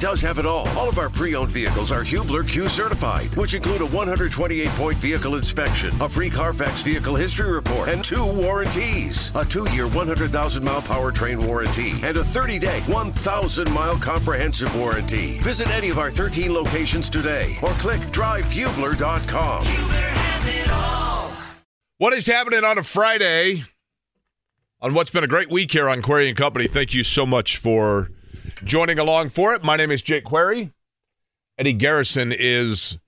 does have it all. All of our pre-owned vehicles are Hubler Q certified, which include a 128-point vehicle inspection, a free Carfax vehicle history report, and two warranties. A two-year 100,000-mile powertrain warranty and a 30-day 1,000-mile comprehensive warranty. Visit any of our 13 locations today or click drivehubler.com. What is happening on a Friday? On what's been a great week here on Query and Company. Thank you so much for joining along for it. My name is Jake Query. Eddie Garrison is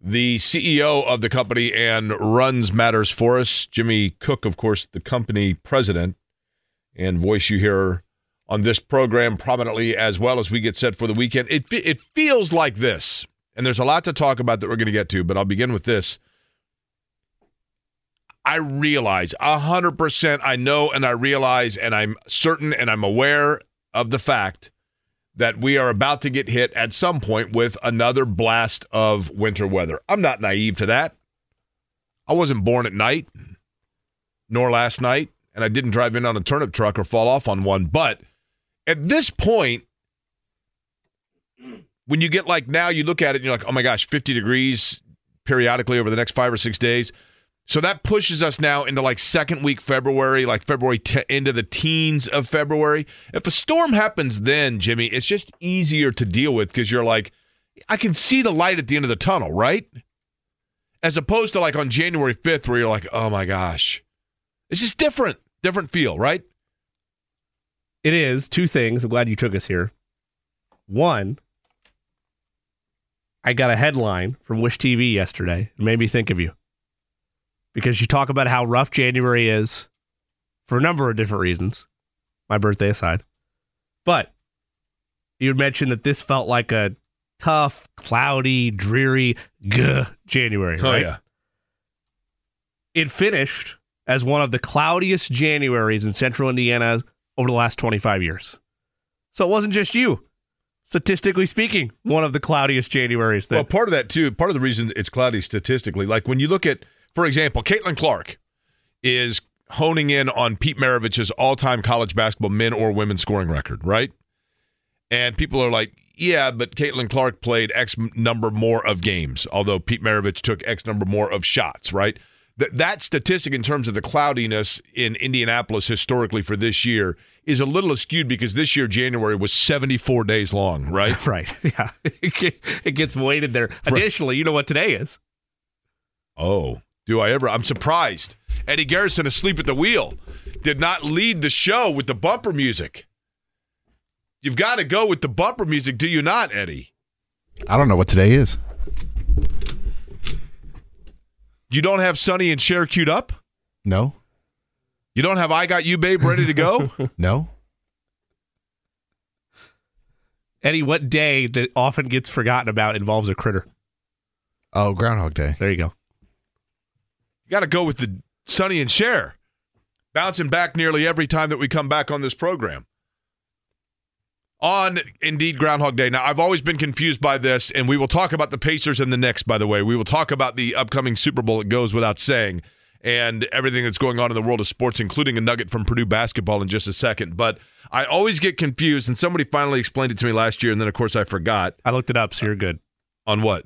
the CEO of the company and runs matters for us. Jimmy Cook, of course, the company president and voice you hear on this program prominently as well as we get set for the weekend. It it feels like this, and there's a lot to talk about that we're going to get to, but I'll begin with this. I realize a hundred percent. I know, and I realize, and I'm certain, and I'm aware of the fact that we are about to get hit at some point with another blast of winter weather. I'm not naive to that. I wasn't born at night, nor last night, and I didn't drive in on a turnip truck or fall off on one. But at this point, when you get like now, you look at it and you're like, oh my gosh, 50 degrees periodically over the next five or six days. So that pushes us now into like second week February, like February te- into the teens of February. If a storm happens then, Jimmy, it's just easier to deal with because you're like, I can see the light at the end of the tunnel, right? As opposed to like on January 5th, where you're like, oh my gosh. It's just different, different feel, right? It is two things. I'm glad you took us here. One, I got a headline from Wish TV yesterday. It made me think of you because you talk about how rough January is for a number of different reasons, my birthday aside. But you had mentioned that this felt like a tough, cloudy, dreary, guh January, Oh, right? yeah. It finished as one of the cloudiest Januaries in central Indiana over the last 25 years. So it wasn't just you. Statistically speaking, one of the cloudiest Januaries that Well, part of that too, part of the reason it's cloudy statistically, like when you look at, for example, Caitlin Clark is honing in on Pete Maravich's all-time college basketball men or women scoring record, right? And people are like, yeah, but Caitlin Clark played X number more of games, although Pete Maravich took X number more of shots, right? That that statistic in terms of the cloudiness in Indianapolis historically for this year is a little skewed because this year January was 74 days long, right? Right. Yeah. it gets weighted there. Additionally, you know what today is? Oh, do I ever? I'm surprised. Eddie Garrison asleep at the wheel did not lead the show with the bumper music. You've got to go with the bumper music, do you not, Eddie? I don't know what today is. You don't have Sonny and Cher queued up? No, You don't have I Got You, Babe, ready to go? no. Eddie, what day that often gets forgotten about involves a critter? Oh, Groundhog Day. There you go. Got to go with the Sonny and Cher. Bouncing back nearly every time that we come back on this program. On indeed Groundhog Day. Now, I've always been confused by this, and we will talk about the Pacers and the Knicks, by the way. We will talk about the upcoming Super Bowl, it goes without saying, and everything that's going on in the world of sports, including a nugget from Purdue basketball in just a second. But I always get confused, and somebody finally explained it to me last year, and then, of course, I forgot. I looked it up, so you're good. On what?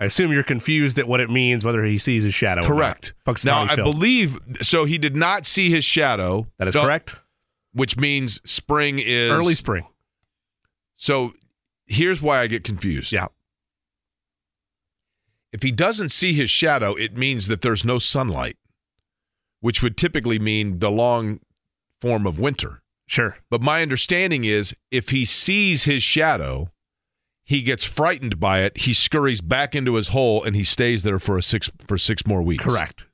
I assume you're confused at what it means, whether he sees his shadow. Correct. Now, I believe so. He did not see his shadow. that is So- correct. Which means spring is Early spring. So here's why I get confused. Yeah. If he doesn't see his shadow, it means that there's no sunlight, which would typically mean the long form of winter. Sure. But my understanding is if he sees his shadow, he gets frightened by it, he scurries back into his hole and he stays there for a six for six more weeks. Correct.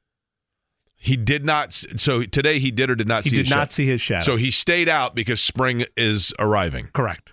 He did not so today he did or did not see He see did his not shadow. see his shadow. So he stayed out because spring is arriving. correct.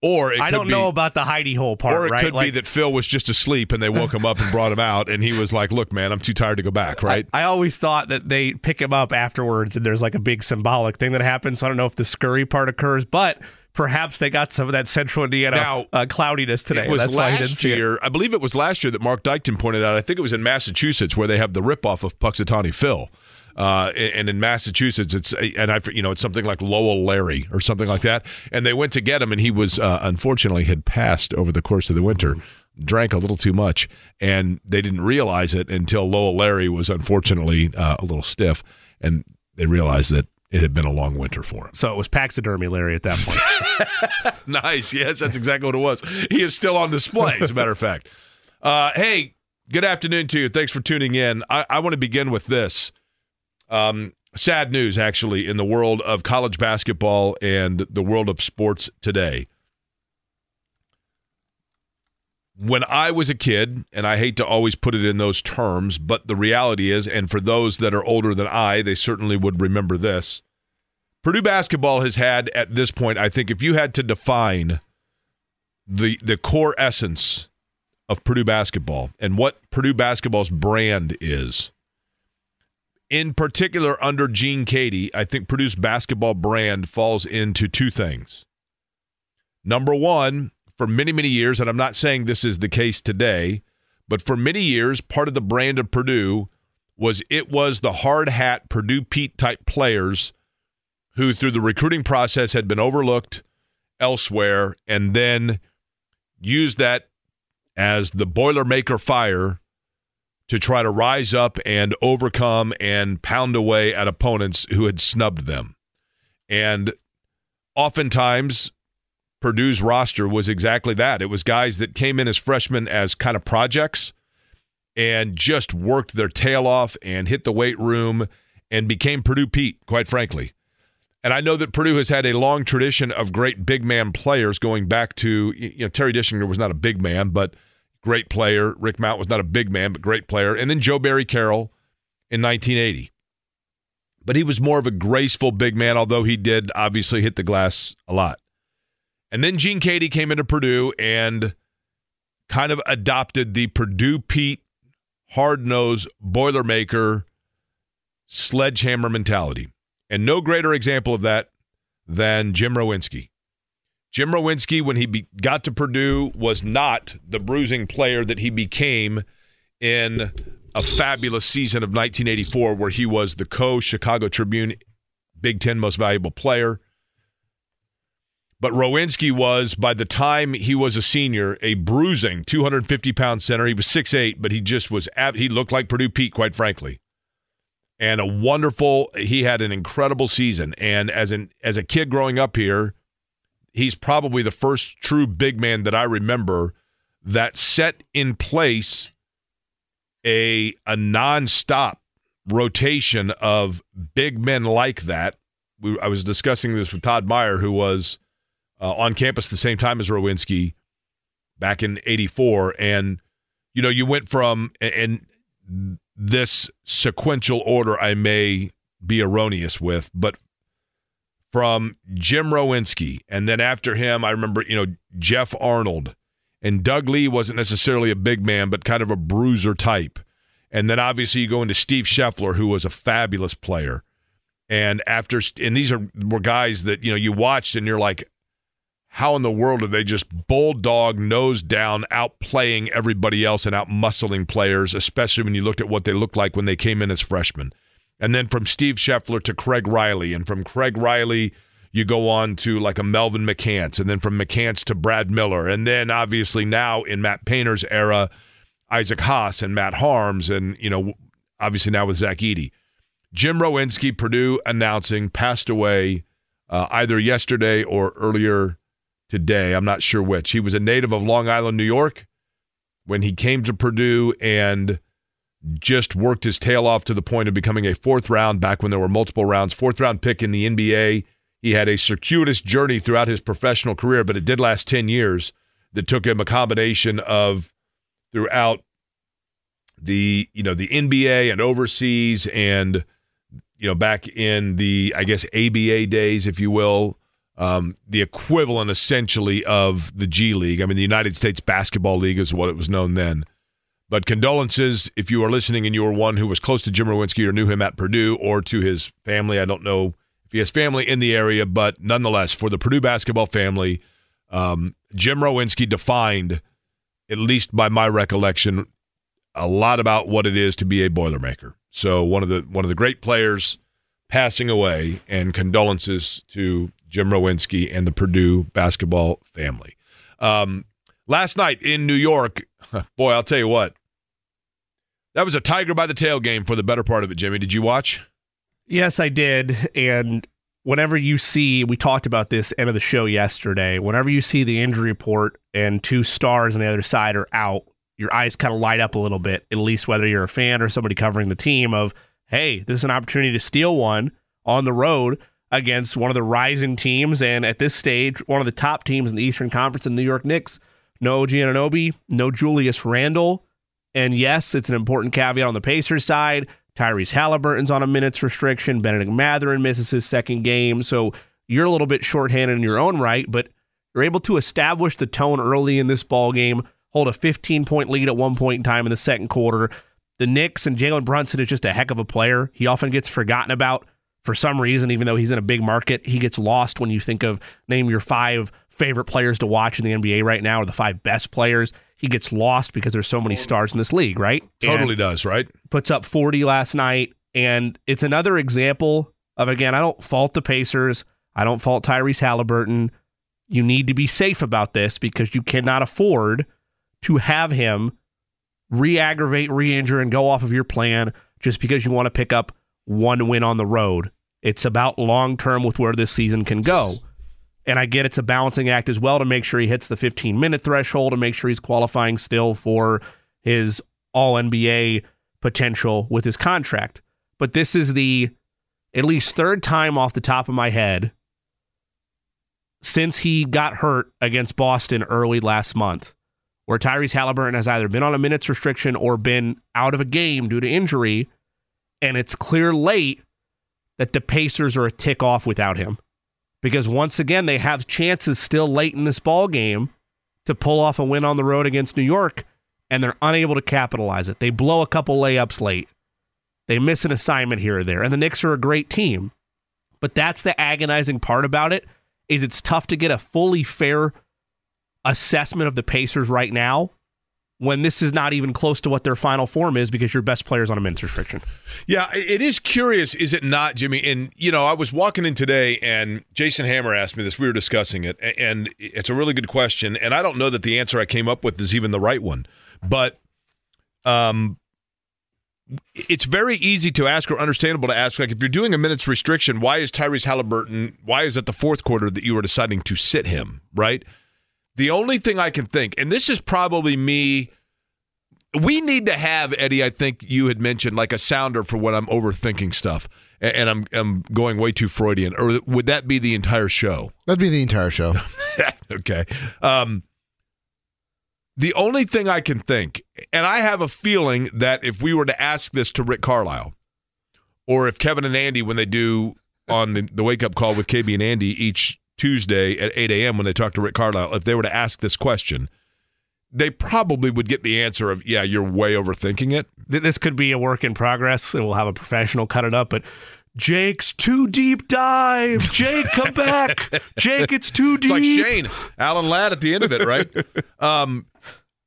Or it I don't be, know about the hidey hole part, or it right? could be that Phil was just asleep and they woke him up and brought him out, and he was like, "Look, man, I'm too tired to go back." Right? I, I always thought that they pick him up afterwards and there's like a big symbolic thing that happens. So I don't know if the scurry part occurs, but perhaps they got some of that central Indiana Now, uh, cloudiness today. it was That's why he didn't last see it. I believe it was last year that Mark Dykton pointed out. I think it was in Massachusetts where they have the ripoff of Punxsutawney Phil. Uh, and in Massachusetts, it's and I you know it's something like Lowell Larry or something like that. And they went to get him, and he was uh, unfortunately had passed over the course of the winter, drank a little too much, and they didn't realize it until Lowell Larry was unfortunately uh, a little stiff, and they realized that it had been a long winter for him. So it was Paxidermy Larry at that point. nice. Yes, that's exactly what it was. He is still on display, as a matter of fact. Uh, hey, good afternoon to you. Thanks for tuning in. I, I want to begin with this. Um, sad news, actually, in the world of college basketball and the world of sports today. When I was a kid, and I hate to always put it in those terms, but the reality is, and for those that are older than I, they certainly would remember this. Purdue basketball has had at this point, I think, if you had to define the the core essence of Purdue basketball and what Purdue basketball's brand is, in particular under Gene Keady, I think Purdue's basketball brand falls into two things. Number one, for many, many years, and I'm not saying this is the case today, but for many years, part of the brand of Purdue was it was the hard hat Purdue Pete type players who, through the recruiting process, had been overlooked elsewhere and then used that as the Boilermaker fire to try to rise up and overcome and pound away at opponents who had snubbed them. And oftentimes, Purdue's roster was exactly that. It was guys that came in as freshmen as kind of projects and just worked their tail off and hit the weight room and became Purdue Pete, quite frankly. And I know that Purdue has had a long tradition of great big man players going back to, you know, Terry Dischinger was not a big man, but great player. Rick Mount was not a big man, but great player. And then Joe Barry Carroll in 1980. But he was more of a graceful big man, although he did obviously hit the glass a lot. And then Gene Keady came into Purdue and kind of adopted the Purdue Pete hard nosed Boilermaker sledgehammer mentality. And no greater example of that than Jim Rowinski. Jim Rowinski, when he be- got to Purdue, was not the bruising player that he became in a fabulous season of 1984, where he was the co Chicago Tribune Big Ten most valuable player. But Rowinski was, by the time he was a senior, a bruising 250 pound center. He was 6'8, but he just was, ab- he looked like Purdue Pete, quite frankly. And a wonderful, he had an incredible season. And as an as a kid growing up here, he's probably the first true big man that I remember that set in place a a nonstop rotation of big men like that. We, I was discussing this with Todd Meyer, who was uh, on campus the same time as Rowinski back in '84, and you know you went from and this sequential order I may be erroneous with, but from Jim Rowinski, and then after him, I remember, you know, Jeff Arnold. And Doug Lee wasn't necessarily a big man, but kind of a bruiser type. And then obviously you go into Steve Scheffler, who was a fabulous player. And after, and these are were guys that you know you watched, and you're like, how in the world are they just bulldog nose down outplaying everybody else and out muscling players, especially when you looked at what they looked like when they came in as freshmen. And then from Steve Scheffler to Craig Riley, and from Craig Riley you go on to like a Melvin McCants, and then from McCants to Brad Miller, and then obviously now in Matt Painter's era, Isaac Haas and Matt Haarms, and you know obviously now with Zach Edey. Jim Rowinski, Purdue announcing, passed away uh, either yesterday or earlier today. I'm not sure which. He was a native of Long Island, New York. When he came to Purdue and just worked his tail off to the point of becoming a fourth round back when there were multiple rounds, fourth round pick in the NBA. He had a circuitous journey throughout his professional career, but it did last 10 years that took him a combination of throughout the, you know, the NBA and overseas and you know, back in the I guess ABA days if you will, um, the equivalent essentially of the G League. I mean, the United States Basketball League is what it was known then. But condolences if you are listening and you were one who was close to Jim Rowinski or knew him at Purdue or to his family. I don't know if he has family in the area, but nonetheless, for the Purdue basketball family, um, Jim Rowinski defined, at least by my recollection, a lot about what it is to be a Boilermaker. So one of the one of the great players passing away, and condolences to Jim Rowinski and the Purdue basketball family. Um, last night in New York, boy, I'll tell you what, that was a tiger by the tail game for the better part of it. Jimmy, did you watch? Yes, I did. And whenever you see, we talked about this end of the show yesterday, whenever you see the injury report and two stars on the other side are out, your eyes kind of light up a little bit, at least whether you're a fan or somebody covering the team of, hey, this is an opportunity to steal one on the road against one of the rising teams. And at this stage, one of the top teams in the Eastern Conference, the New York Knicks. No OG Anunoby, no Julius Randle. And yes, it's an important caveat on the Pacers side. Tyrese Haliburton's on a minutes restriction. Bennedict Mathurin misses his second game. So you're a little bit shorthanded in your own right, but you're able to establish the tone early in this ball game, hold a 15 point lead at one point in time in the second quarter. The Knicks and Jalen Brunson is just a heck of a player. He often gets forgotten about for some reason, even though he's in a big market. He gets lost when you think of name your five favorite players to watch in the NBA right now or the five best players. He gets lost because there's so many stars in this league, right? Totally And does, right? puts up 40 last night. And it's another example of, again, I don't fault the Pacers. I don't fault Tyrese Haliburton. You need to be safe about this because you cannot afford to have him re aggravate, re injure, and go off of your plan just because you want to pick up one win on the road. It's about long term with where this season can go. And I get it's a balancing act as well to make sure he hits the 15 minute threshold to make sure he's qualifying still for his all NBA potential with his contract. But this is the at least third time off the top of my head since he got hurt against Boston early last month, where Tyrese Haliburton has either been on a minutes restriction or been out of a game due to injury. And it's clear late that the Pacers are a tick off without him. Because once again, they have chances still late in this ball game to pull off a win on the road against New York, and they're unable to capitalize it. They blow a couple layups late. They miss an assignment here or there. And the Knicks are a great team. But that's the agonizing part about it is it's tough to get a fully fair assessment of the Pacers right now when this is not even close to what their final form is because your best player's on a minutes restriction. Yeah, it is curious, is it not, Jimmy? And you know, I was walking in today, and Jason Hammer asked me this. We were discussing it, and it's a really good question. And I don't know that the answer I came up with is even the right one, but um, it's very easy to ask or understandable to ask. Like, if you're doing a minutes restriction, why is Tyrese Haliburton? Why is it the fourth quarter that you were deciding to sit him? Right. The only thing I can think, and this is probably me. We need to have Eddie. I think you had mentioned like a sounder for when I'm overthinking stuff, and, I'm I'm going way too Freudian. Or would that be the entire show? That'd be the entire show. okay. Um, the only thing I can think, and I have a feeling that if we were to ask this to Rick Carlisle, or if Kevin and Andy, when they do on the, the wake up call with KB and Andy each Tuesday at 8 a.m. when they talk to Rick Carlisle, if they were to ask this question, they probably would get the answer of, yeah, you're way overthinking it. This could be a work in progress, and we'll have a professional cut it up. But Jake's too deep dive. Jake, come back. Jake, it's too deep. It's like Shane, Alan Ladd at the end of it, right? um,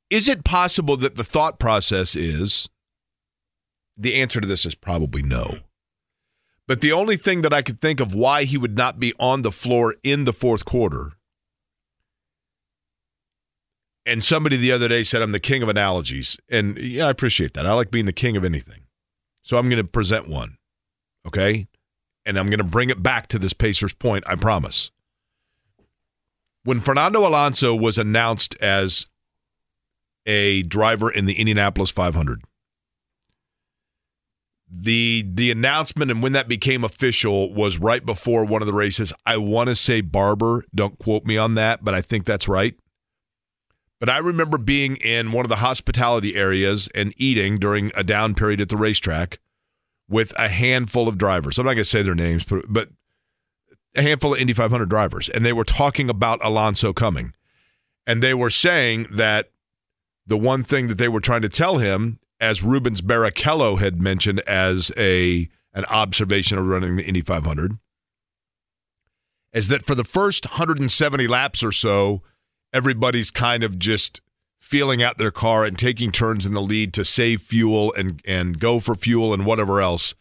is it possible that the thought process is the answer to this is probably no. But the only thing that I could think of why he would not be on the floor in the fourth quarter, and somebody the other day said I'm the king of analogies. And yeah, I appreciate that. I like being the king of anything. So I'm going to present one. Okay. And I'm going to bring it back to this Pacers point, I promise. When Fernando Alonso was announced as a driver in the Indianapolis 500, the the announcement and when that became official was right before one of the races. I want to say Barber, don't quote me on that, but I think that's right. But I remember being in one of the hospitality areas and eating during a down period at the racetrack with a handful of drivers. I'm not going to say their names, but, but a handful of Indy 500 drivers. And they were talking about Alonso coming. And they were saying that the one thing that they were trying to tell him, as Rubens Barrichello had mentioned as a an observation of running the Indy 500, is that for the first 170 laps or so, everybody's kind of just feeling out their car and taking turns in the lead to save fuel and and go for fuel and whatever else.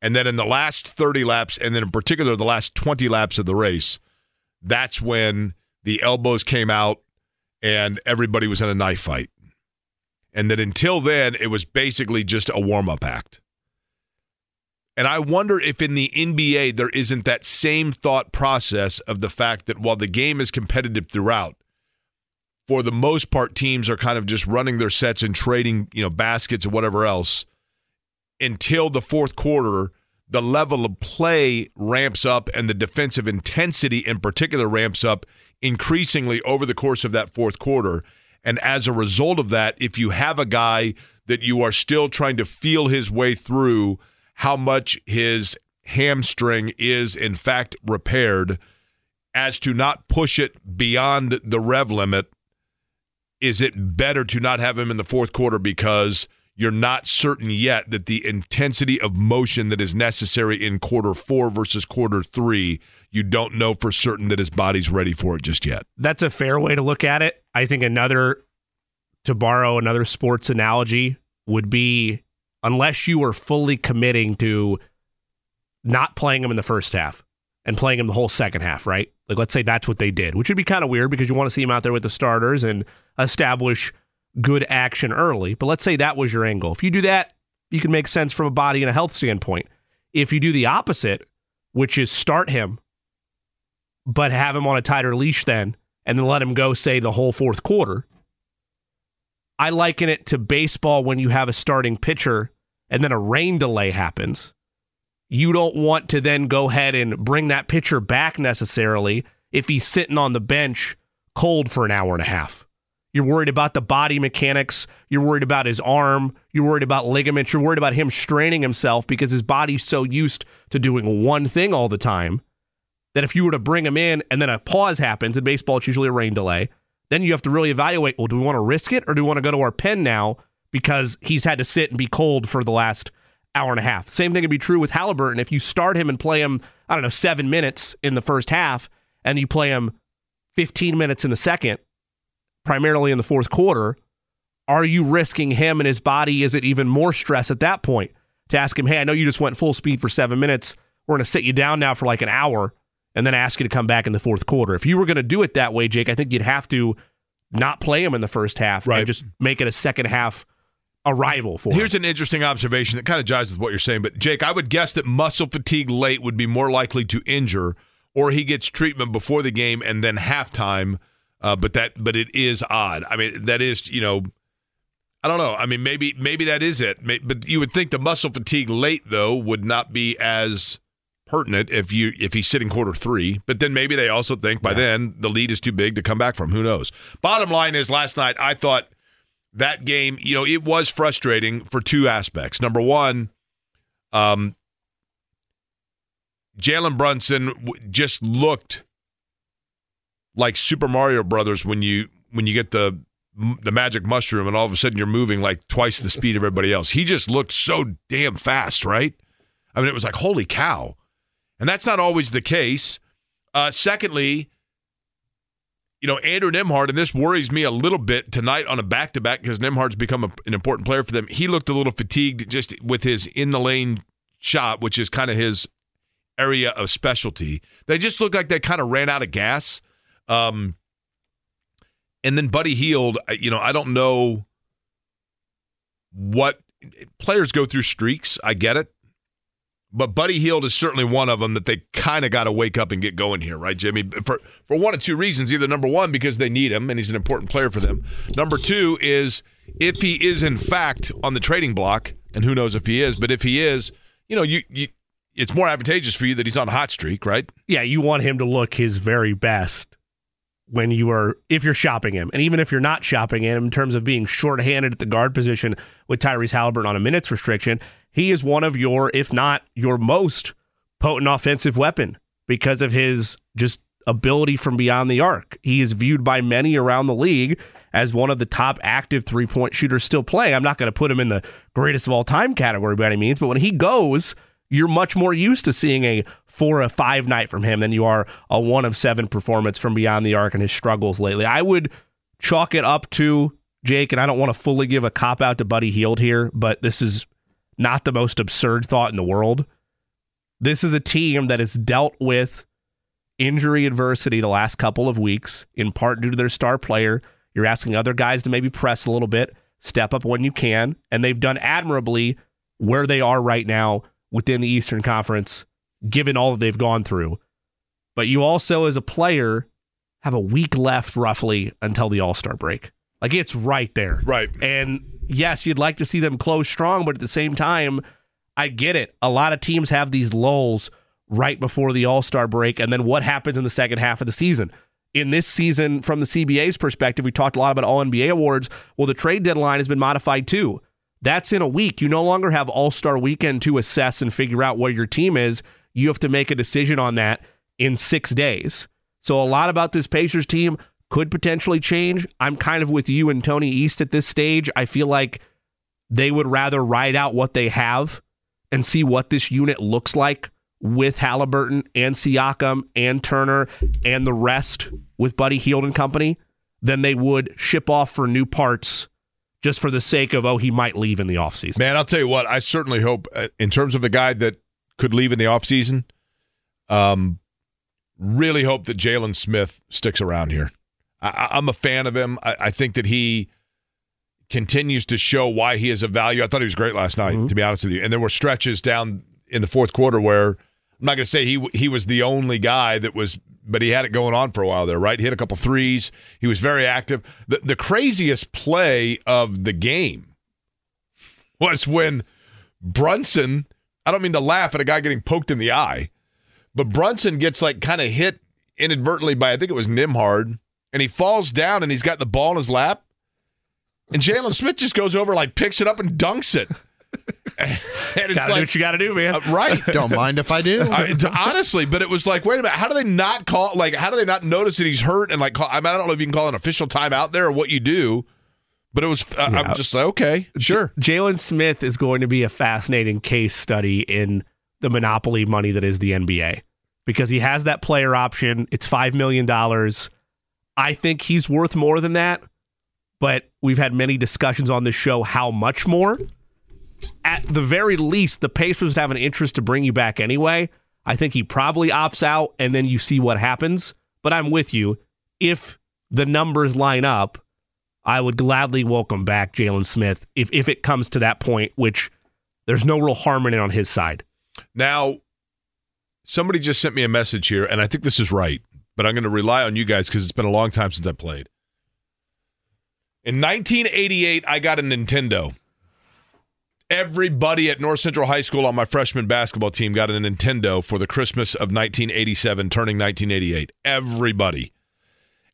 And then in the last 30 laps, and then in particular the last 20 laps of the race, that's when the elbows came out and everybody was in a knife fight. And that until then, it was basically just a warm up act. And I wonder if in the NBA there isn't that same thought process of the fact that while the game is competitive throughout, for the most part, teams are kind of just running their sets and trading, you know, baskets or whatever else until the fourth quarter. The level of play ramps up and the defensive intensity in particular ramps up increasingly over the course of that fourth quarter. And as a result of that, if you have a guy that you are still trying to feel his way through how much his hamstring is in fact repaired, as to not push it beyond the rev limit, is it better to not have him in the fourth quarter because you're not certain yet that the intensity of motion that is necessary in quarter four versus quarter three, you don't know for certain that his body's ready for it just yet. That's a fair way to look at it. I think another, to borrow another sports analogy, would be unless you are fully committing to not playing him in the first half and playing him the whole second half, right? Like, let's say that's what they did, which would be kind of weird because you want to see him out there with the starters and establish good action early. But let's say that was your angle. If you do that, you can make sense from a body and a health standpoint. If you do the opposite, which is start him, but have him on a tighter leash then, and then let him go, say, the whole fourth quarter, I liken it to baseball when you have a starting pitcher and then a rain delay happens. You don't want to then go ahead and bring that pitcher back necessarily if he's sitting on the bench cold for an hour and a half. You're worried about the body mechanics. You're worried about his arm. You're worried about ligaments. You're worried about him straining himself because his body's so used to doing one thing all the time that if you were to bring him in and then a pause happens, in baseball, it's usually a rain delay, then you have to really evaluate well, do we want to risk it or do we want to go to our pen now because he's had to sit and be cold for the last hour and a half? Same thing would be true with Haliburton. If you start him and play him, I don't know, seven minutes in the first half and you play him 15 minutes in the second, primarily in the fourth quarter, are you risking him and his body? Is it even more stress at that point to ask him, hey, I know you just went full speed for seven minutes. We're going to sit you down now for like an hour and then ask you to come back in the fourth quarter. If you were going to do it that way, Jake, I think you'd have to not play him in the first half Right. and just make it a second half arrival for him. Here's him. an interesting observation that kind of jives with what you're saying, but Jake, I would guess that muscle fatigue late would be more likely to injure, or he gets treatment before the game and then halftime. Uh, but that, but it is odd. I mean, that is, you know, I don't know. I mean, maybe, maybe that is it. May- But you would think the muscle fatigue late though would not be as pertinent if you if he's sitting quarter three. But then maybe they also think by then the lead is too big to come back from. Who knows? Bottom line is, last night I thought that game, you know, it was frustrating for two aspects. Number one, um, Jalen Brunson w- just looked like Super Mario Brothers when you when you get the the magic mushroom and all of a sudden you're moving like twice the speed of everybody else. He just looked so damn fast, right? I mean, it was like holy cow, and that's not always the case. Uh, secondly, you know, Andrew Nembhard, and this worries me a little bit tonight on a back to back because Nembhard's become a, an important player for them. He looked a little fatigued just with his in the lane shot, which is kind of his area of specialty. They just looked like they kind of ran out of gas. Um, and then Buddy Hield, you know, I don't know what players go through streaks. I get it. But Buddy Hield is certainly one of them that they kind of got to wake up and get going here, right, Jimmy? For for one of two reasons. Either number one, because they need him and he's an important player for them. Number two is if he is in fact on the trading block, and who knows if he is, but if he is, you know, you, you it's more advantageous for you that he's on a hot streak, right? yeah, you want him to look his very best when you are if you're shopping him, and even if you're not shopping him in terms of being shorthanded at the guard position with Tyrese Haliburton on a minutes restriction, he is one of your, if not your most potent offensive weapon because of his just ability from beyond the arc. He is viewed by many around the league as one of the top active three point shooters still playing. I'm not going to put him in the greatest of all time category by any means, but when he goes, you're much more used to seeing a four or five night from him than you are a one of seven performance from beyond the arc and his struggles lately. I would chalk it up to Jake, and I don't want to fully give a cop out to Buddy Hield here, but this is not the most absurd thought in the world. This is a team that has dealt with injury adversity the last couple of weeks, in part due to their star player. You're asking other guys to maybe press a little bit, step up when you can, and they've done admirably where they are right now within the Eastern Conference, given all that they've gone through. But you also, as a player, have a week left roughly until the All Star break. Like it's right there. Right. And yes, you'd like to see them close strong, but at the same time, I get it. A lot of teams have these lulls right before the All Star break. And then what happens in the second half of the season? In this season, from the CBA's perspective, we talked a lot about All NBA awards. Well, the trade deadline has been modified too. That's in a week. You no longer have All Star weekend to assess and figure out where your team is. You have to make a decision on that in six days. So, a lot about this Pacers team could potentially change. I'm kind of with you and Tony East at this stage. I feel like they would rather ride out what they have and see what this unit looks like with Haliburton and Siakam and Turner and the rest with Buddy Hield and company than they would ship off for new parts just for the sake of, oh, he might leave in the offseason. Man, I'll tell you what, I certainly hope, uh, in terms of the guy that could leave in the offseason, um, really hope that Jalen Smith sticks around here. I, am a fan of him. I, I, think that he continues to show why he is of value. I thought he was great last night, mm-hmm. to be honest with you. And there were stretches down in the fourth quarter where I'm not going to say he he was the only guy that was, but he had it going on for a while there, right? He hit a couple threes. He was very active. The the craziest play of the game was when Brunson. I don't mean to laugh at a guy getting poked in the eye, but Brunson gets like kind of hit inadvertently by I think it was Nembhard and he falls down and he's got the ball in his lap. And Jalen Smith just goes over, like picks it up and dunks it. and it's gotta like, do what you got to do, man. Uh, right? Don't mind if I do. uh, honestly, but it was like, wait a minute, how do they not call? Like, how do they not notice that he's hurt? And like, call, I mean, I don't know if you can call an official timeout there or what you do. But it was, uh, yeah. I'm just like, okay, sure. J- Jalen Smith is going to be a fascinating case study in the monopoly money that is the NBA because he has that player option. It's five million dollars I think he's worth more than that, but we've had many discussions on this show how much more. At the very least, the Pacers have an interest to bring you back anyway. I think he probably opts out and then you see what happens. But I'm with you. If the numbers line up, I would gladly welcome back Jalen Smith if, if it comes to that point, which there's no real harm in it on his side. Now, somebody just sent me a message here, and I think this is right but I'm going to rely on you guys because it's been a long time since I played. In 1988, I got a Nintendo. Everybody at North Central High School on my freshman basketball team got a Nintendo for the Christmas of 1987, turning 1988. Everybody.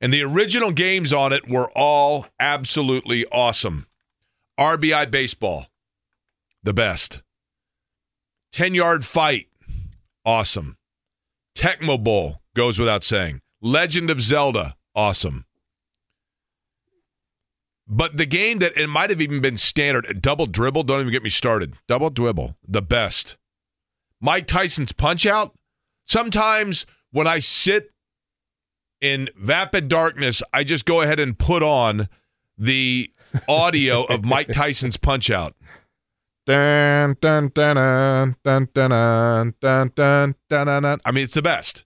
And the original games on it were all absolutely awesome. RBI Baseball, the best. 10 yard fight, awesome. Tecmo Bowl, Goes without saying. Legend of Zelda, awesome. But the game that it might have even been standard, double dribble, don't even get me started. Double dribble, the best. Mike Tyson's punch out. Sometimes when I sit in vapid darkness, I just go ahead and put on the audio of Mike Tyson's punch out. Dun, dun, dun, dun, dun, dun, dun, dun, dun, dun. I mean, it's the best.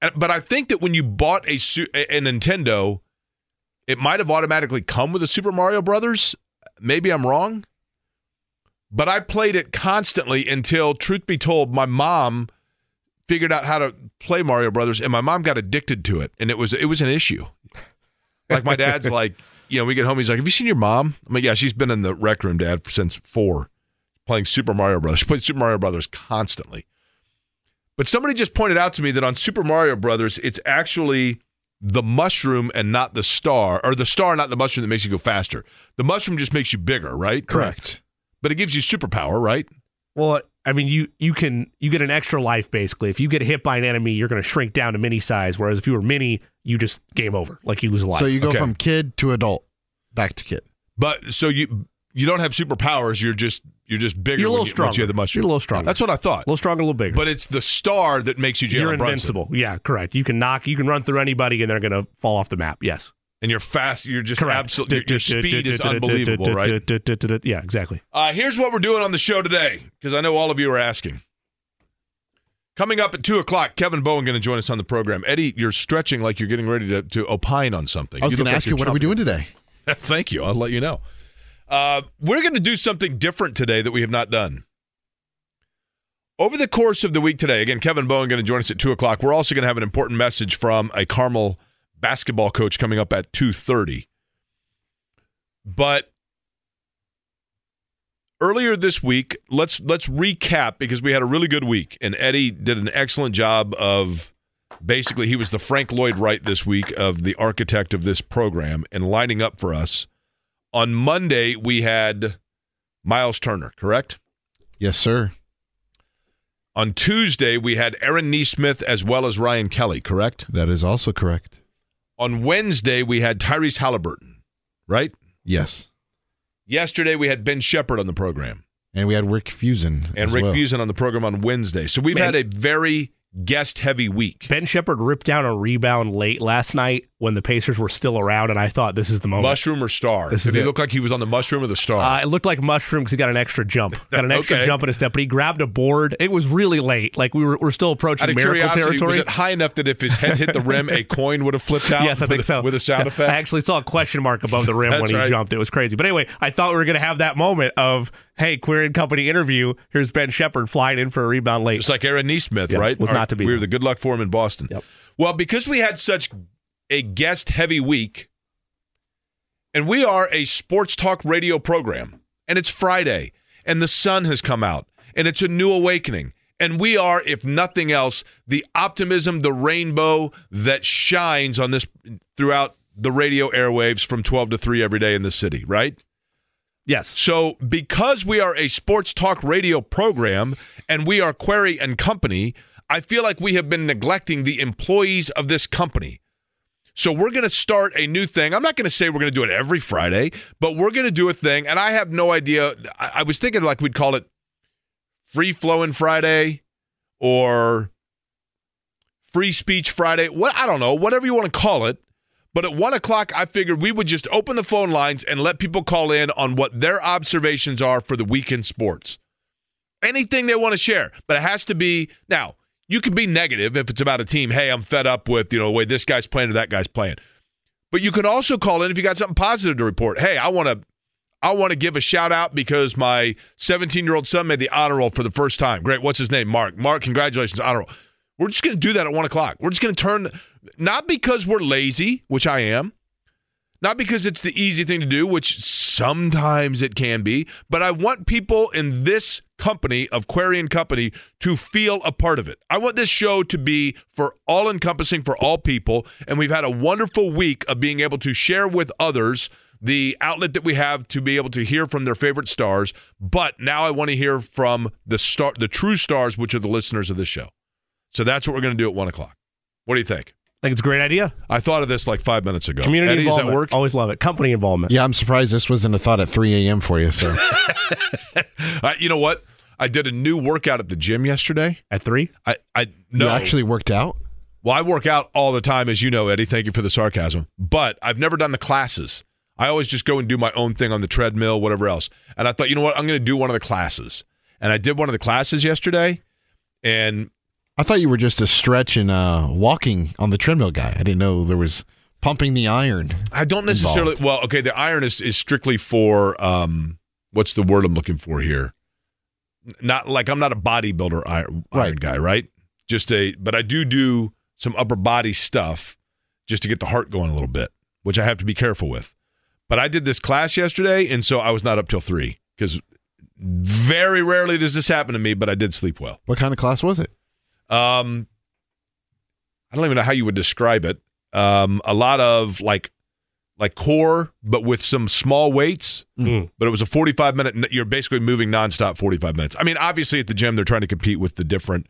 But I think that when you bought a, a Nintendo, it might have automatically come with a Super Mario Brothers. Maybe I'm wrong. But I played it constantly until, truth be told, my mom figured out how to play Mario Brothers, and my mom got addicted to it, and it was it was an issue. Like my dad's like, you know, we get home, he's like, "Have you seen your mom?" I'm like, "Yeah, she's been in the rec room, Dad, since four, playing Super Mario Brothers. She played Super Mario Brothers constantly." But somebody just pointed out to me that on Super Mario Brothers, it's actually the mushroom and not the star, or the star, not the mushroom that makes you go faster. The mushroom just makes you bigger, right? Correct. But it gives you superpower, right? Well, I mean, you you can you get an extra life basically. If you get hit by an enemy, you're going to shrink down to mini size. Whereas if you were mini, you just game over, like you lose a life. So you go okay. from kid to adult, back to kid. But so you you don't have superpowers. You're just you're just bigger. You're a little you, stronger. you have the mushroom. You're a little stronger. That's what I thought. A little stronger, a little bigger. But it's the star that makes you Jalen You're Brunson. invincible. Yeah, correct. You can knock. You can run through anybody, and they're going to fall off the map. Yes. and you're fast. You're just absolutely your, speed is unbelievable, right? Yeah, exactly. Uh, here's what we're doing on the show today, because I know all of you are asking. Coming up at two o'clock, Kevin Bowen going to join us on the program. Eddie, you're stretching like you're getting ready to, to opine on something. I was going to ask you, what are we doing today? Thank you. I'll let you know. Uh, we're going to do something different today that we have not done. Over the course of the week today, again, Kevin Bowen going to join us at two o'clock. We're also going to have an important message from a Carmel basketball coach coming up at two thirty. But earlier this week, let's let's recap because we had a really good week, and Eddie did an excellent job of basically he was the Frank Lloyd Wright this week of the architect of this program and lining up for us. On Monday, we had Miles Turner, correct? Yes, sir. On Tuesday, we had Aaron Nesmith as well as Ryan Kelly, correct? That is also correct. On Wednesday, we had Tyrese Haliburton, right? Yes. Yesterday, we had Ben Sheppard on the program And we had Rick Fuson. and Rick well. Fuson on the program on Wednesday. So we've Man. had a very guest heavy week. Ben Sheppard ripped down a rebound late last night when the Pacers were still around, and I thought this is the moment. Mushroom or star? This Did he it. look like he was on the mushroom or the star? Uh, it looked like mushroom because he got an extra jump, got an extra Okay. jump in his step, but he grabbed a board. It was really late, like we were we're still approaching Out of miracle curiosity, territory. was it high enough that if his head hit the rim, a coin would have flipped out? yes, I with think a, so. With a sound I effect. I actually saw a question mark above the rim when he right. jumped. It was crazy. But anyway, I thought we were going to have that moment of, hey, Query and Company interview. Here's Ben Sheppard flying in for a rebound late. Just like Aaron Nesmith, Yeah, right? was All not to be. We were the good luck for him in Boston. Yep. Well, because we had such a guest heavy week, and we are a sports talk radio program, and it's Friday, and the sun has come out, and it's a new awakening. And we are, if nothing else, the optimism, the rainbow that shines on this throughout the radio airwaves from 12 to 3 every day in the city, right? Yes. So, because we are a sports talk radio program and we are Query and Company, I feel like we have been neglecting the employees of this company. So, we're going to start a new thing. I'm not going to say we're going to do it every Friday, but we're going to do a thing. And I have no idea. I, I was thinking like we'd call it Free Flowing Friday or Free Speech Friday. What I don't know, whatever you want to call it. But at one o'clock, I figured we would just open the phone lines and let people call in on what their observations are for the weekend sports. Anything they want to share, but it has to be now. You can be negative if it's about a team. Hey, I'm fed up with you know the way this guy's playing or that guy's playing. But you can also call in if you got something positive to report. Hey, I want to, I want to give a shout out because my 17 year old son made the honor roll for the first time. Great. What's his name? Mark. Mark, congratulations, honor roll. We're just going to do that at one o'clock. We're just going to turn, not because we're lazy, which I am, not because it's the easy thing to do, which sometimes it can be, but I want people in this company of Query and Company to feel a part of it. I want this show to be for all encompassing for all people. And we've had a wonderful week of being able to share with others the outlet that we have to be able to hear from their favorite stars. But now I want to hear from the star the true stars, which are the listeners of this show. So that's what we're going to do at one o'clock. What do you think? I think it's a great idea. I thought of this like five minutes ago. Community Eddie, involvement. work? Always love it. Company involvement. Yeah, I'm surprised this wasn't a thought at 3 a.m. for you. So Uh, you know what? I did a new workout at the gym yesterday. At three? I, I no, you actually worked out. well, I work out all the time, as you know, Eddie. Thank you for the sarcasm. But I've never done the classes. I always just go and do my own thing on the treadmill, whatever else. And I thought, you know what? I'm going to do one of the classes. And I did one of the classes yesterday. And I thought you were just a stretch and uh, walking on the treadmill guy. I didn't know there was pumping the iron. I don't necessarily. Involved. Well, okay, the iron is is strictly for um, what's the word I'm looking for here? Not like I'm not a bodybuilder iron, iron guy, right? Just a, but I do do some upper body stuff just to get the heart going a little bit, which I have to be careful with. But I did this class yesterday, and so I was not up till three because very rarely does this happen to me. But I did sleep well. What kind of class was it? Um, I don't even know how you would describe it. Um, a lot of like, like core, but with some small weights. Mm. But it was a 45 minute. You're basically moving nonstop 45 minutes. I mean, obviously at the gym they're trying to compete with the different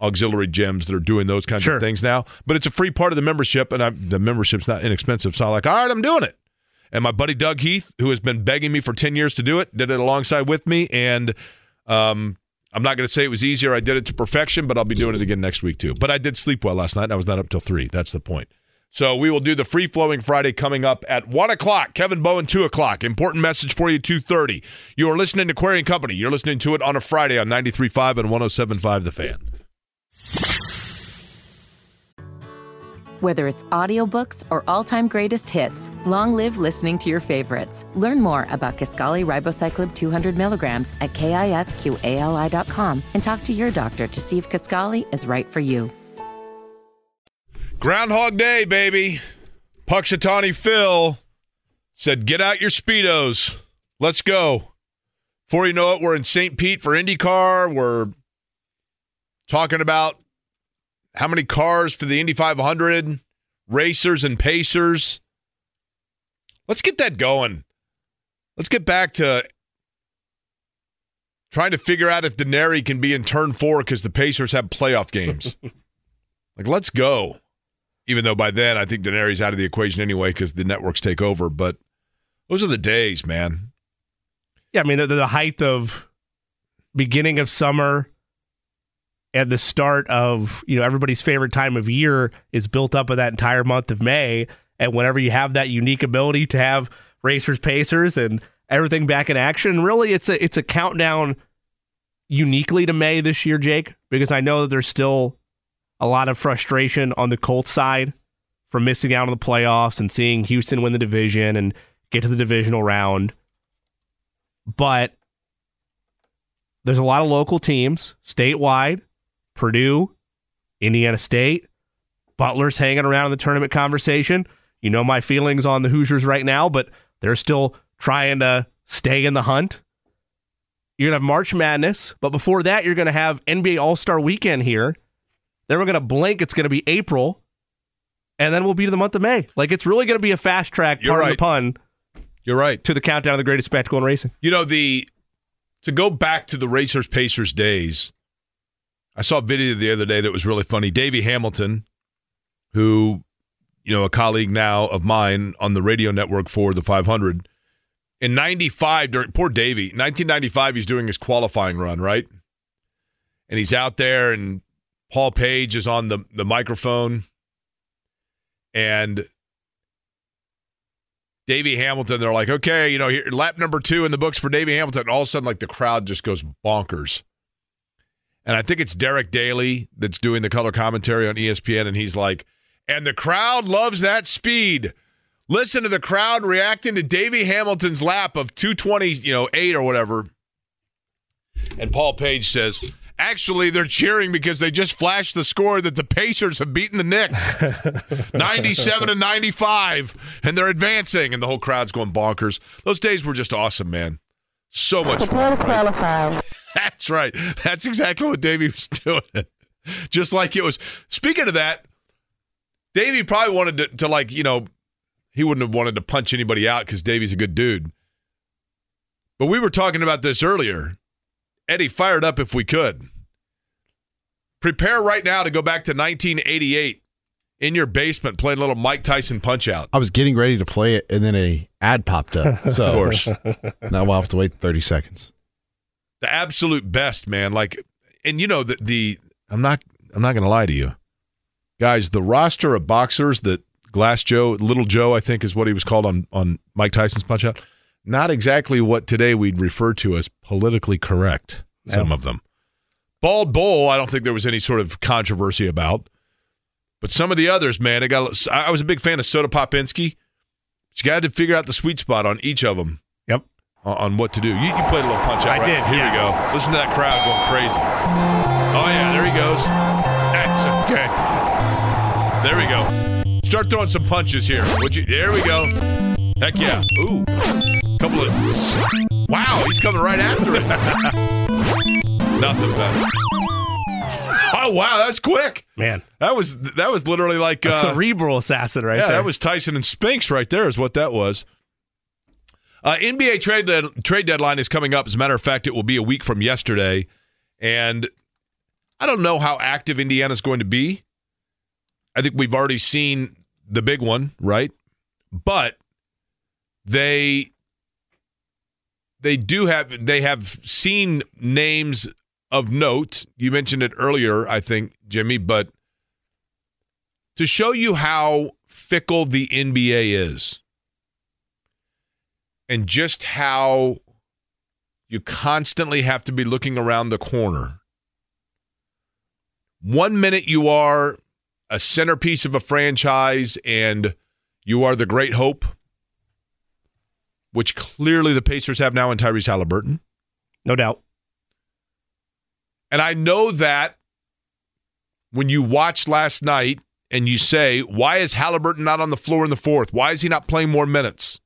auxiliary gyms that are doing those kinds Sure. of things now. But it's a free part of the membership, and I'm, the membership's not inexpensive. So I'm like, all right, I'm doing it. And my buddy Doug Heath, who has been begging me for 10 years to do it, did it alongside with me. And um, I'm not going to say it was easier. I did it to perfection, but I'll be doing it again next week too. But I did sleep well last night, and I was not up till three. That's the point. So we will do the free flowing Friday coming up at one o'clock. Kevin Bowen, two o'clock. Important message for you, two thirty. You are listening to Query and Company. You're listening to it on a Friday on 93.5 and 107.5 The Fan. Whether it's audiobooks or all-time greatest hits, long live listening to your favorites. Learn more about Kisqali Ribociclib 200 milligrams at kisqali.com and talk to your doctor to see if Kisqali is right for you. Groundhog Day, baby. Punxsutawney Phil said, "Get out your speedos. Let's go." Before you know it, we're in St. Pete for IndyCar. We're talking about how many cars for the Indy 500, racers and pacers. Let's get that going. Let's get back to trying to figure out if Denari can be in turn four because the Pacers have playoff games. like, let's go. Even though by then I think Denari's out of the equation anyway because the networks take over. But those are the days, man. Yeah, I mean the, the height of beginning of summer and the start of you know everybody's favorite time of year is built up of that entire month of May. And whenever you have that unique ability to have racers, pacers, and everything back in action, really it's a it's a countdown uniquely to May this year, Jake, because I know that there's still a lot of frustration on the Colts side from missing out on the playoffs and seeing Houston win the division and get to the divisional round. But there's a lot of local teams statewide, Purdue, Indiana State, Butler's hanging around in the tournament conversation. You know my feelings on the Hoosiers right now, but they're still trying to stay in the hunt. You're going to have March Madness, but before that, you're going to have NBA All Star Weekend here. Then we're going to blink. It's going to be April, and then we'll be to the month of May. Like it's really going to be a fast track, You're pardon right. the pun, You're right. to the countdown of the greatest spectacle in racing. You know, the to go back to the Racers Pacers days, I saw a video the other day that was really funny. Davey Hamilton, who, you know, a colleague now of mine on the radio network for the 500, in 95, during poor Davey, 1995, he's doing his qualifying run, right? And he's out there, and Paul Page is on the, the microphone. And Davey Hamilton, they're like, okay, you know, here, lap number two in the books for Davey Hamilton. And all of a sudden, like the crowd just goes bonkers. And I think it's Derek Daly that's doing the color commentary on ESPN, and he's like, and the crowd loves that speed. Listen to the crowd reacting to Davey Hamilton's lap of 220, you know, eight or whatever. And Paul Page says, actually, they're cheering because they just flashed the score that the Pacers have beaten the Knicks 97 to 95, and they're advancing. And the whole crowd's going bonkers. Those days were just awesome, man. So much fun. right? That's right. That's exactly what Davey was doing. Just like it was. Speaking of that, Davey probably wanted to, to like, you know, he wouldn't have wanted to punch anybody out because Davey's a good dude. But we were talking about this earlier. Eddie, fired up if we could. Prepare right now to go back to 1988 in your basement playing a little Mike Tyson punch out. I was getting ready to play it, and then a ad popped up. So Of course. now we'll have to wait 30 seconds. The absolute best, man. Like, and you know the the I'm not I'm not gonna lie to you, guys. The roster of boxers that Glass Joe, Little Joe, I think is what he was called on on Mike Tyson's Punch Out. Not exactly what today we'd refer to as politically correct. Some of them. Bald Bull, I don't think there was any sort of controversy about. But some of the others, man, I got. I was a big fan of Soda Popinski. You got to figure out the sweet spot on each of them. On, what to do. You, you played a little punch out. I right? did, Here yeah. we go. Listen to that crowd going crazy. Oh yeah, there he goes. That's okay. There we go. Start throwing some punches here. Would you? There we go. Heck yeah. Ooh. Couple of. Wow, he's coming right after it. Nothing better. Oh wow, that's quick. Man, That was that was literally like a uh, cerebral assassin right there. yeah, there. that was Tyson and Spinks right there, is what that was. Uh, NBA trade dead- trade deadline is coming up. As a matter of fact, it will be a week from yesterday, and I don't know how active Indiana's going to be. I think we've already seen the big one, right? But they they do have they have seen names of note. You mentioned it earlier, I think, Jimmy, but to show you how fickle the NBA is and just how you constantly have to be looking around the corner. One minute you are a centerpiece of a franchise and you are the great hope, which clearly the Pacers have now in Tyrese Haliburton. No doubt. And I know that when you watch last night and you say, why is Haliburton not on the floor in the fourth? Why is he not playing more minutes?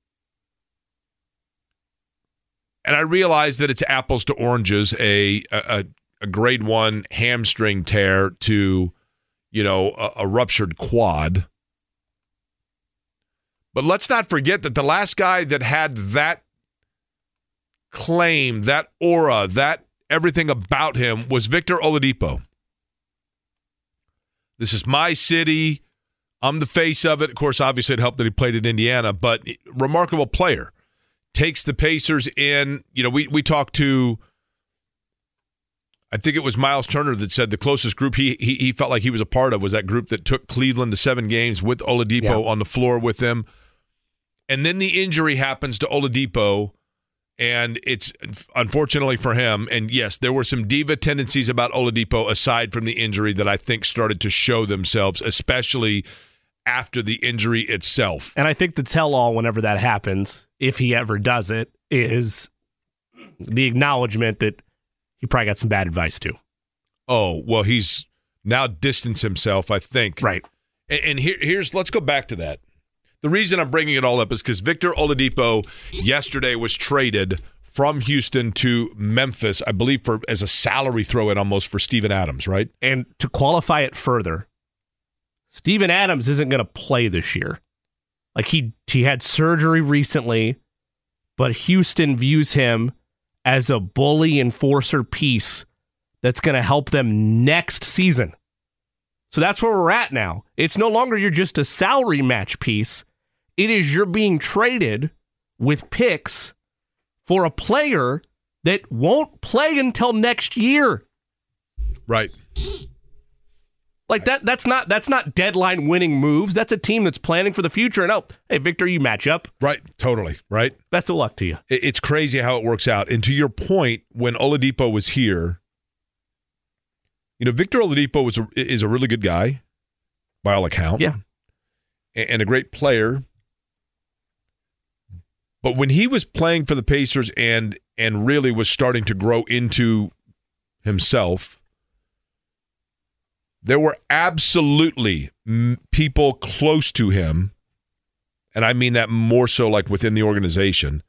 And I realize that it's apples to oranges, a a, a grade one hamstring tear to, you know, a, a ruptured quad. But let's not forget that the last guy that had that claim, that aura, that everything about him was Victor Oladipo. This is my city. I'm the face of it. Of course, obviously, it helped that he played at Indiana, but remarkable player. Takes the Pacers in. You know, we we talked to. I think it was Miles Turner that said the closest group he, he he felt like he was a part of was that group that took Cleveland to seven games with Oladipo Yeah. on the floor with them. And then the injury happens to Oladipo, and it's unfortunately for him. And yes, there were some diva tendencies about Oladipo aside from the injury that I think started to show themselves, especially after the injury itself. And I think the tell all whenever that happens, if he ever does it, is the acknowledgement that he probably got some bad advice too. Oh well, he's now distanced himself. I think. Right. And, and here, here's let's go back to that. The reason I'm bringing it all up is because Victor Oladipo yesterday was traded from Houston to Memphis, I believe, for as a salary throw in almost for Steven Adams, right? And to qualify it further, Steven Adams isn't going to play this year. Like he he had surgery recently, but Houston views him as a bully enforcer piece that's going to help them next season. So that's where we're at now. It's no longer you're just a salary match piece. It is you're being traded with picks for a player that won't play until next year. Right. Like that that's not that's not deadline winning moves. That's a team that's planning for the future and oh, hey Victor, you match up. Right. Totally. Right. Best of luck to you. It's crazy how it works out. And to your point, when Oladipo was here, you know, Victor Oladipo was a, is a really good guy, by all account. Yeah. and a great player. But when he was playing for the Pacers and and really was starting to grow into himself, there were absolutely people close to him, and I mean that more so like within the organization,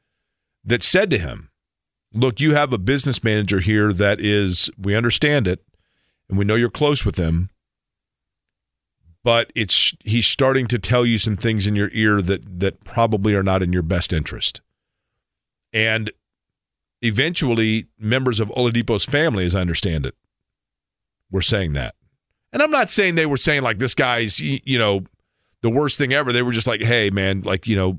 that said to him, "Look, you have a business manager here that is we understand it, and we know you're close with him." but it's he's starting to tell you some things in your ear that that probably are not in your best interest. And eventually, members of Oladipo's family, as I understand it, were saying that. And I'm not saying they were saying like this guy's you know the worst thing ever. They were just like, hey man, like you know,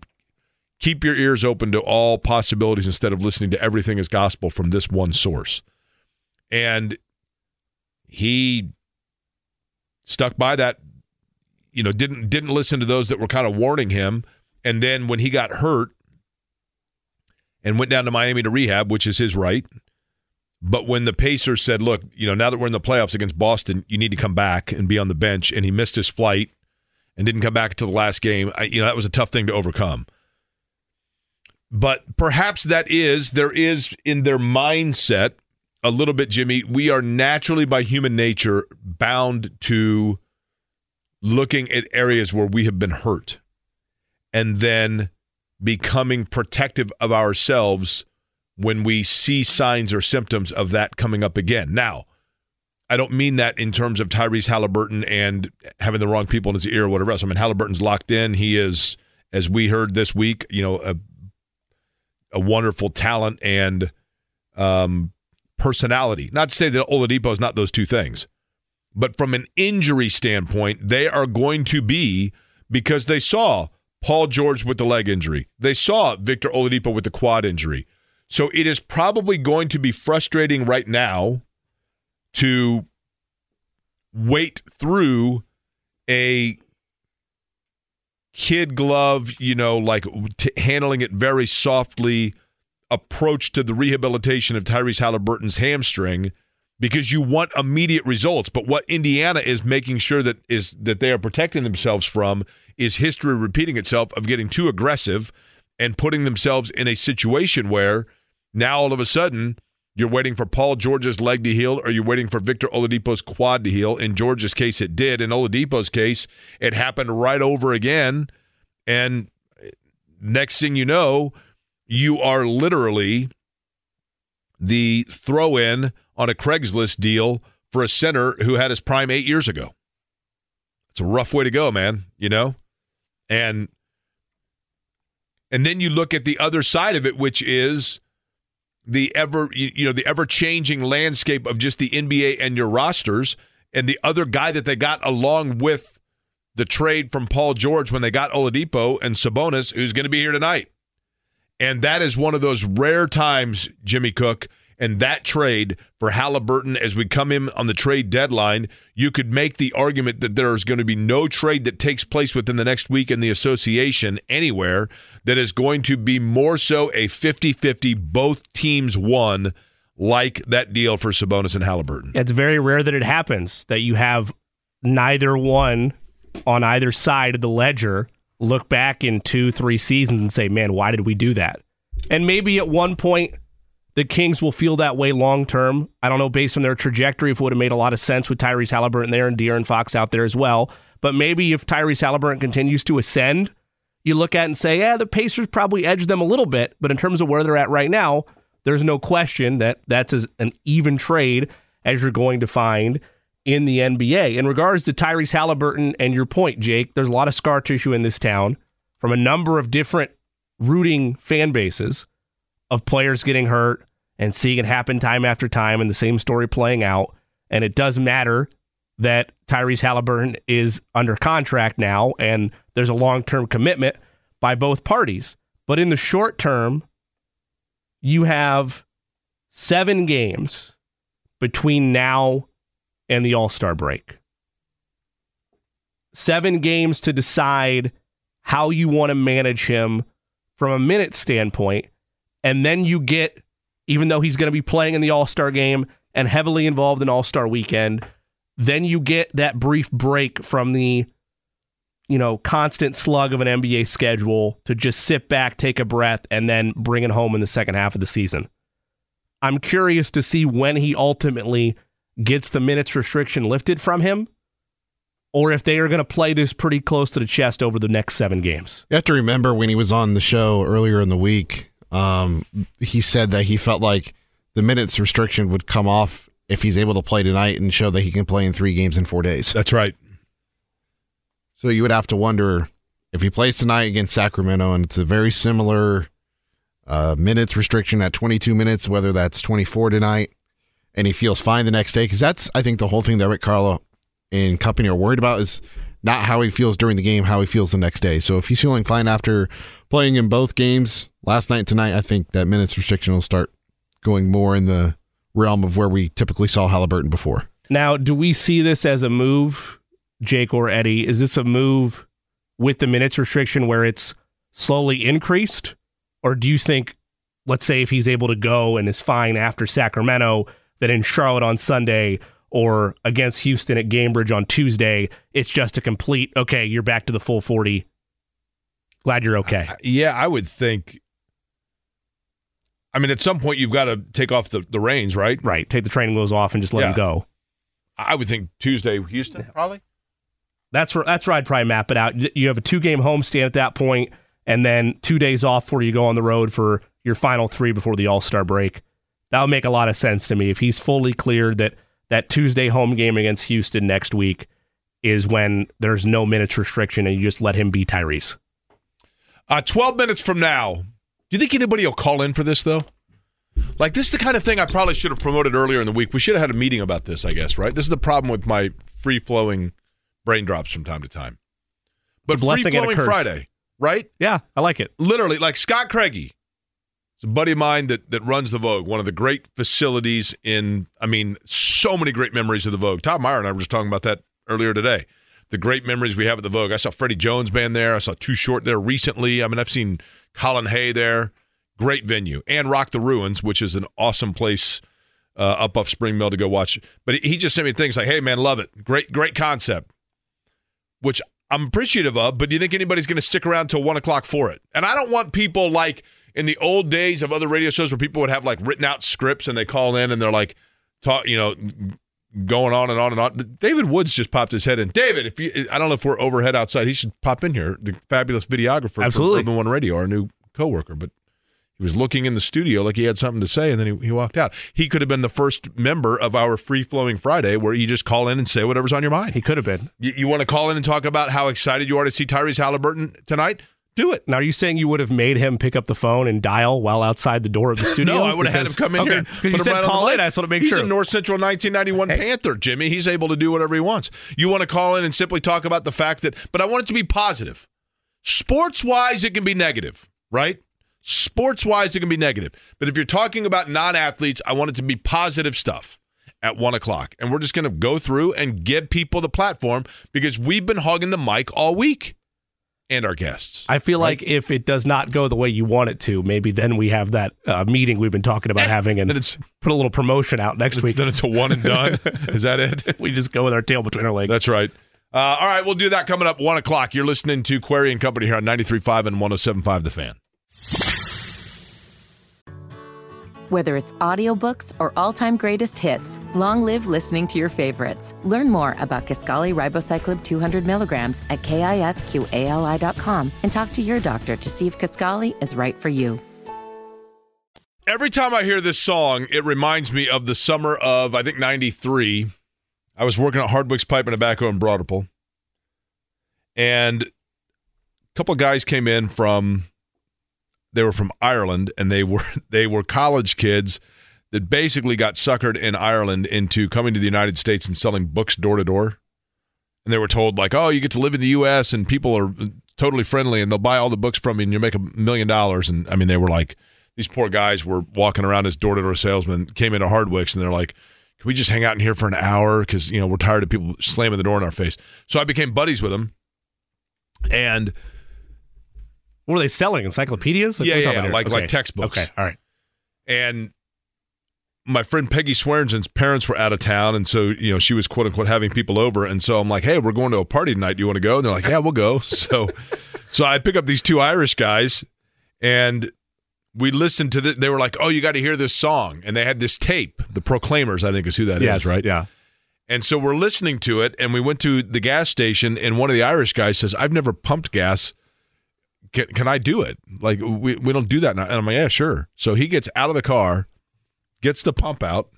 keep your ears open to all possibilities instead of listening to everything as gospel from this one source. And he stuck by that you know didn't didn't listen to those that were kind of warning him and then when he got hurt and went down to Miami to rehab which is his right but when the Pacers said look you know now that we're in the playoffs against Boston you need to come back and be on the bench and he missed his flight and didn't come back to the last game I, you know that was a tough thing to overcome. But perhaps that is there is in their mindset a little bit Jimmy we are naturally by human nature bound to looking at areas where we have been hurt and then becoming protective of ourselves when we see signs or symptoms of that coming up again. Now, I don't mean that in terms of Tyrese Haliburton and having the wrong people in his ear or whatever else. I mean, Haliburton's locked in. He is, as we heard this week, you know, a, a wonderful talent and um, personality. Not to say that Oladipo is not those two things. But from an injury standpoint, they are going to be because they saw Paul George with the leg injury. They saw Victor Oladipo with the quad injury. So it is probably going to be frustrating right now to wait through a kid glove, you know, like t- handling it very softly approach to the rehabilitation of Tyrese Haliburton's hamstring because you want immediate results. But what Indiana is making sure that is that they are protecting themselves from is history repeating itself of getting too aggressive and putting themselves in a situation where now all of a sudden you're waiting for Paul George's leg to heal or you're waiting for Victor Oladipo's quad to heal. In George's case, it did. In Oladipo's case, it happened right over again. And next thing you know, you are literally the throw in on a Craigslist deal for a center who had his prime eight years ago. It's a rough way to go, man, you know? And and then you look at the other side of it, which is the ever you know the ever changing landscape of just the NBA and your rosters and the other guy that they got along with the trade from Paul George when they got Oladipo and Sabonis who's going to be here tonight. And that is one of those rare times Jimmy Cook and that trade for Haliburton as we come in on the trade deadline, you could make the argument that there is going to be no trade that takes place within the next week in the association anywhere that is going to be more so a 50 50, both teams won, like that deal for Sabonis and Haliburton. It's very rare that it happens that you have neither one on either side of the ledger look back in two, three seasons and say, man, why did we do that? And maybe at one point, the Kings will feel that way long term. I don't know, based on their trajectory, if it would have made a lot of sense with Tyrese Haliburton there and De'Aaron Fox out there as well. But maybe if Tyrese Haliburton continues to ascend, you look at and say, yeah, the Pacers probably edged them a little bit. But in terms of where they're at right now, there's no question that that's as an even trade as you're going to find in the NBA. In regards to Tyrese Haliburton and your point, Jake, there's a lot of scar tissue in this town from a number of different rooting fan bases of players getting hurt and seeing it happen time after time and the same story playing out. And it does matter that Tyrese Haliburton is under contract now and there's a long term commitment by both parties. But in the short term, you have seven games between now and the All Star break. Seven games to decide how you want to manage him from a minute standpoint and then you get, even though he's going to be playing in the All Star game and heavily involved in All Star weekend, then you get that brief break from the, you know, constant slug of an NBA schedule to just sit back, take a breath, and then bring it home in the second half of the season. I'm curious to see when he ultimately gets the minutes restriction lifted from him or if they are going to play this pretty close to the chest over the next seven games. You have to remember when he was on the show earlier in the week, um, he said that he felt like the minutes restriction would come off if he's able to play tonight and show that he can play in three games in four days. That's right. So you would have to wonder if he plays tonight against Sacramento, and it's a very similar uh, minutes restriction at 22 minutes, whether that's 24 tonight, and he feels fine the next day. Because that's, I think, the whole thing that Rick Carlisle and company are worried about is not how he feels during the game, how he feels the next day. So if he's feeling fine after playing in both games last night tonight, I think that minutes restriction will start going more in the realm of where we typically saw Haliburton before. Now, do we see this as a move, Jake or Eddie? Is this a move with the minutes restriction where it's slowly increased? Or do you think, let's say, if he's able to go and is fine after Sacramento, that in Charlotte on Sunday or against Houston at Gainbridge on Tuesday, it's just a complete, okay, you're back to the full 40. Glad you're okay. Uh, yeah, I would think. I mean, at some point, you've got to take off the, the reins, right? Right. Take the training wheels off and just let Yeah. him go. I would think Tuesday, Houston, probably. That's where that's where I'd probably map it out. You have a two game homestand at that point, and then two days off before you go on the road for your final three before the All Star break. That would make a lot of sense to me if he's fully cleared that that Tuesday home game against Houston next week is when there's no minutes restriction and you just let him be Tyrese. Uh, 12 minutes from now, do you think anybody will call in for this, though? Like, this is the kind of thing I probably should have promoted earlier in the week. We should have had a meeting about this, I guess, right? This is the problem with my free flowing brain drops from time to time. But free flowing. Friday, right? Yeah, I like it. Literally, like Scott Craigie. It's a buddy of mine that, that runs the Vogue, one of the great facilities in, I mean, so many great memories of the Vogue. Tom Meyer and I were just talking about that earlier today. the great memories we have at the Vogue. I saw Freddie Jones band there. I saw Too Short there recently. I mean, I've seen Colin Hay there. Great venue. And Rock the Ruins, which is an awesome place uh, up off Spring Mill to go watch. But he just sent me things like, hey, man, love it. Great, great concept, which I'm appreciative of. But do you think anybody's going to stick around till one o'clock for it? And I don't want people like in the old days of other radio shows where people would have like written out scripts and they call in and they're like, talk, you know, going on and on and on. David Woods just popped his head in. David, if you, I don't know if we're overhead outside, he should pop in here. The fabulous videographer Absolutely. from Urban One Radio, our new coworker. But he was looking in the studio like he had something to say, and then he, he walked out. He could have been the first member of our free flowing Friday, where you just call in and say whatever's on your mind. He could have been. You, you want to call in and talk about how excited you are to see Tyrese Haliburton tonight? Do it. Now, are you saying you would have made him pick up the phone and dial while outside the door of the studio? No, I would have had him come in okay, here. and Because put you him said right call in. I just want to make He's sure. a North Central 1991 Hey. Panther, Jimmy. He's able to do whatever he wants. You want to call in and simply talk about the fact that, but I want it to be positive. Sports wise, it can be negative, right? Sports wise, it can be negative. But if you're talking about non athletes, I want it to be positive stuff at one o'clock. And we're just going to go through and give people the platform because we've been hogging the mic all week and our guests. I feel like if it does not go the way you want it to, maybe then we have that uh, meeting we've been talking about having and then it's put a little promotion out next week. then it's a one and done. Is that it? we just go with our tail between our legs. That's right. Uh, all right, we'll do that coming up one o'clock. You're listening to Query and Company here on 93.5 and 107.5 The Fan. Whether it's audiobooks or all-time greatest hits, long live listening to your favorites. Learn more about Kisqali Ribociclib 200 milligrams at kisqali.com and talk to your doctor to see if Kisqali is right for you. Every time I hear this song, it reminds me of the summer of, I think, 93. I was working at Hardwick's Pipe and Tobacco in Broad Ripple. And a couple of guys came in from they were from Ireland and they were they were college kids that basically got suckered in Ireland into coming to the United States and selling books door to door. And they were told like, "Oh, you get to live in the US and people are totally friendly and they'll buy all the books from you and you'll make a million dollars." And I mean, they were like these poor guys were walking around as door to door salesmen, came into Hardwicks and they're like, "Can we just hang out in here for an hour cuz you know, we're tired of people slamming the door in our face." So I became buddies with them. And what are they selling? Encyclopedias? Yeah, we yeah, yeah, here? like- like textbooks. Okay, all right. and my friend Peggy Swearengen's parents were out of town, and so you know she was quote unquote having people over, and so I'm like, hey, we're going to a party tonight. Do you want to go? And they're like, yeah, we'll go. So, so I pick up these two Irish guys, and we listened to the. They were like, oh, you got to hear this song, and they had this tape. The Proclaimers, I think, is who that is, yes, right? Yeah. And so we're listening to it, and we went to the gas station, and one of the Irish guys says, I've never pumped gas. Can, can I do it? Like, we, we don't do that now. And I'm like, yeah, sure. So he gets out of the car, gets the pump out,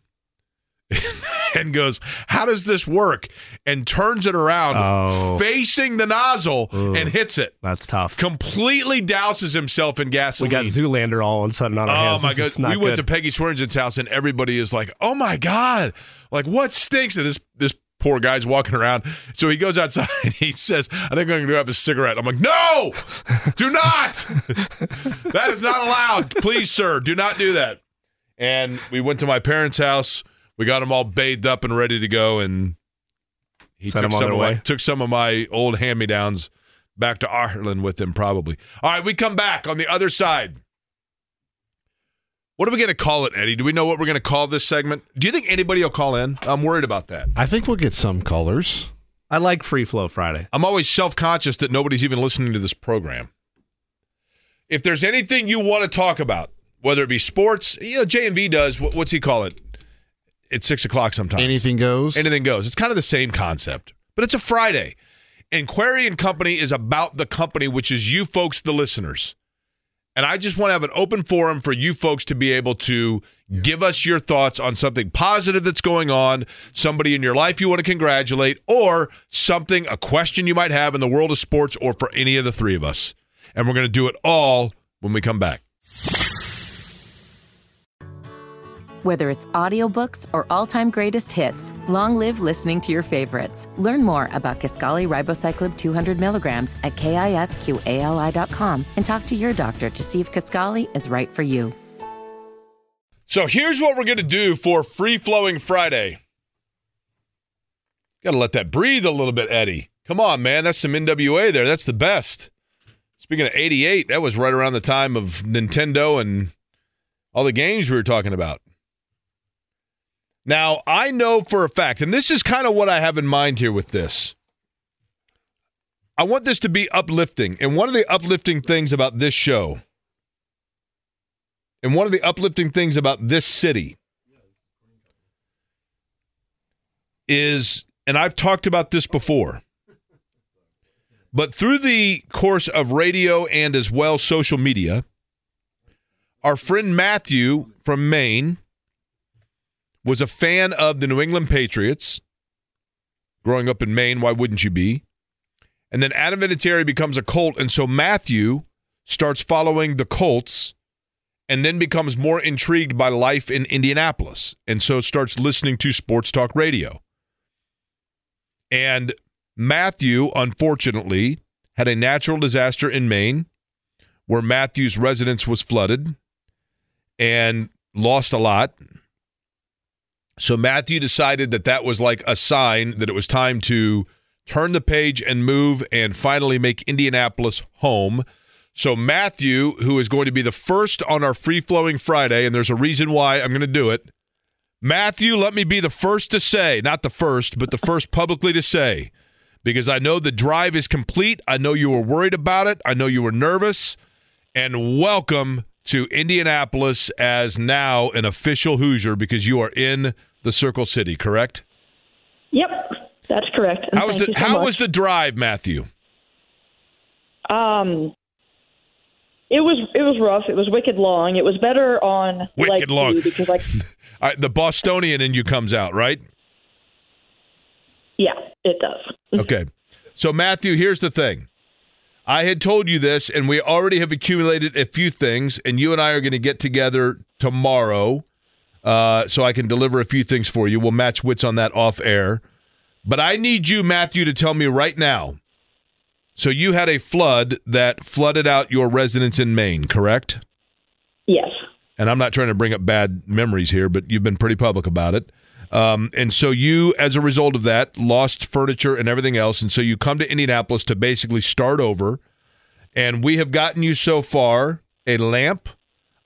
and goes, How does this work? And turns it around, Oh. facing the nozzle, Ooh. and hits it. That's tough. Completely douses himself in gasoline. We got Zoolander all of a sudden on our Oh hands. Oh my This god! We went to Peggy Swearengen's house, and everybody is like, "Oh my god! Like what stinks?" And this this poor guy's walking around. So he goes outside. and He says, "I think I'm going to go have a cigarette." I'm like, "No, do not! that is not allowed. Please, sir, do not do that." And we went to my parents' house. We got them all bathed up and ready to go, and he Sent took some of my, took some of my old hand me downs back to Ireland with him, probably. All right, we come back on the other side. What are we going to call it, Eddie? Do we know what we're going to call this segment? Do you think anybody will call in? I'm worried about that. I think we'll get some callers. I like Free Flow Friday. I'm always self conscious that nobody's even listening to this program. If there's anything you want to talk about, whether it be sports, you know, J and V does. What, what's he call it? It's six o'clock sometimes. Anything goes. Anything goes. It's kind of the same concept, but it's a Friday. And Query and Company is about the company, which is you folks, the listeners. And I just want to have an open forum for you folks to be able to give us your thoughts on something positive that's going on, somebody in your life you want to congratulate, or something, a question you might have in the world of sports or for any of the three of us. And we're going to do it all when we come back. Whether it's audiobooks or all-time greatest hits, long live listening to your favorites. Learn more about Kisqali Ribociclib 200 milligrams at kisqali.com and talk to your doctor to see if Kisqali is right for you. So here's what we're going to do for Free Flowing Friday. Got to let that breathe a little bit, Eddie. Come on, man. That's some NWA there. That's the best. Speaking of 88, that was right around the time of Nintendo and all the games we were talking about. Now, I know for a fact, and this is kind of what I have in mind here with this. I want this to be uplifting. And one of the uplifting things about this show, and one of the uplifting things about this city, is, and I've talked about this before, but through the course of radio and as well social media, our friend Matthew from Maine was a fan of the New England Patriots. Growing up in Maine, why wouldn't you be? And then Adam Vinatieri becomes a Colt, and so Matthew starts following the Colts and then becomes more intrigued by life in Indianapolis, and so starts listening to sports talk radio. And Matthew, unfortunately, had a natural disaster in Maine where Matthew's residence was flooded and lost a lot. So Matthew decided that that was like a sign that it was time to turn the page and move and finally make Indianapolis home. So Matthew, who is going to be the first on our free flowing Friday, and there's a reason why I'm going to do it. Matthew, let me be the first to say, not the first, but the first publicly to say, because I know the drive is complete. I know you were worried about it. I know you were nervous. And welcome to Indianapolis as now an official Hoosier because you are in the Circle City, correct? Yep, that's correct. And How was the so how much. was the drive, Matthew? Um, it was it was rough. It was wicked long. It was better on Wicked two long. because like right, the Bostonian in you comes out, right? yeah, it does. Okay. So, Matthew, here's the thing. I had told you this, and we already have accumulated a few things, and you and I are going to get together tomorrow uh, so I can deliver a few things for you. We'll match wits on that off air. But I need you, Matthew, to tell me right now. So, you had a flood that flooded out your residence in Maine, correct? Yes. and I'm not trying to bring up bad memories here, but you've been pretty public about it. Um, and so you, as a result of that, lost furniture and everything else. And so you come to Indianapolis to basically start over. And we have gotten you so far a lamp.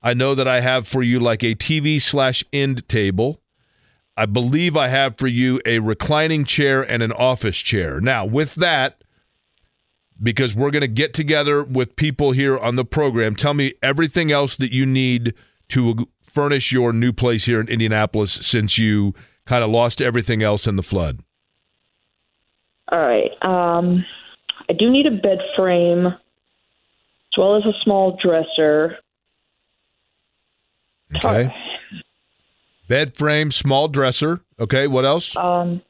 I know that I have for you like a TV slash end table. I believe I have for you a reclining chair and an office chair. Now, with that, because we're going to get together with people here on the program. Tell me everything else that you need to furnish your new place here in Indianapolis since you kind of lost everything else in the flood. All right. Um, I do need a bed frame as well as a small dresser. Okay. Bed frame, small dresser. Okay. What else? Um,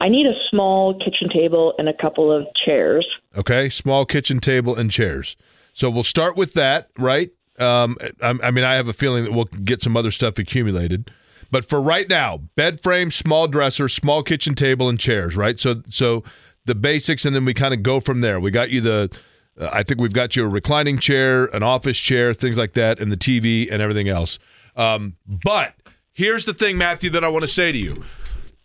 I need a small kitchen table and a couple of chairs. Okay. Small kitchen table and chairs. So we'll start with that, right? Um, I, I mean, I have a feeling that we'll get some other stuff accumulated. But for right now, bed frame, small dresser, small kitchen table, and chairs. Right. So, so the basics, and then we kind of go from there. We got you the. Uh, I think we've got you a reclining chair, an office chair, things like that, and the TV and everything else. Um, but here's the thing, Matthew, that I want to say to you.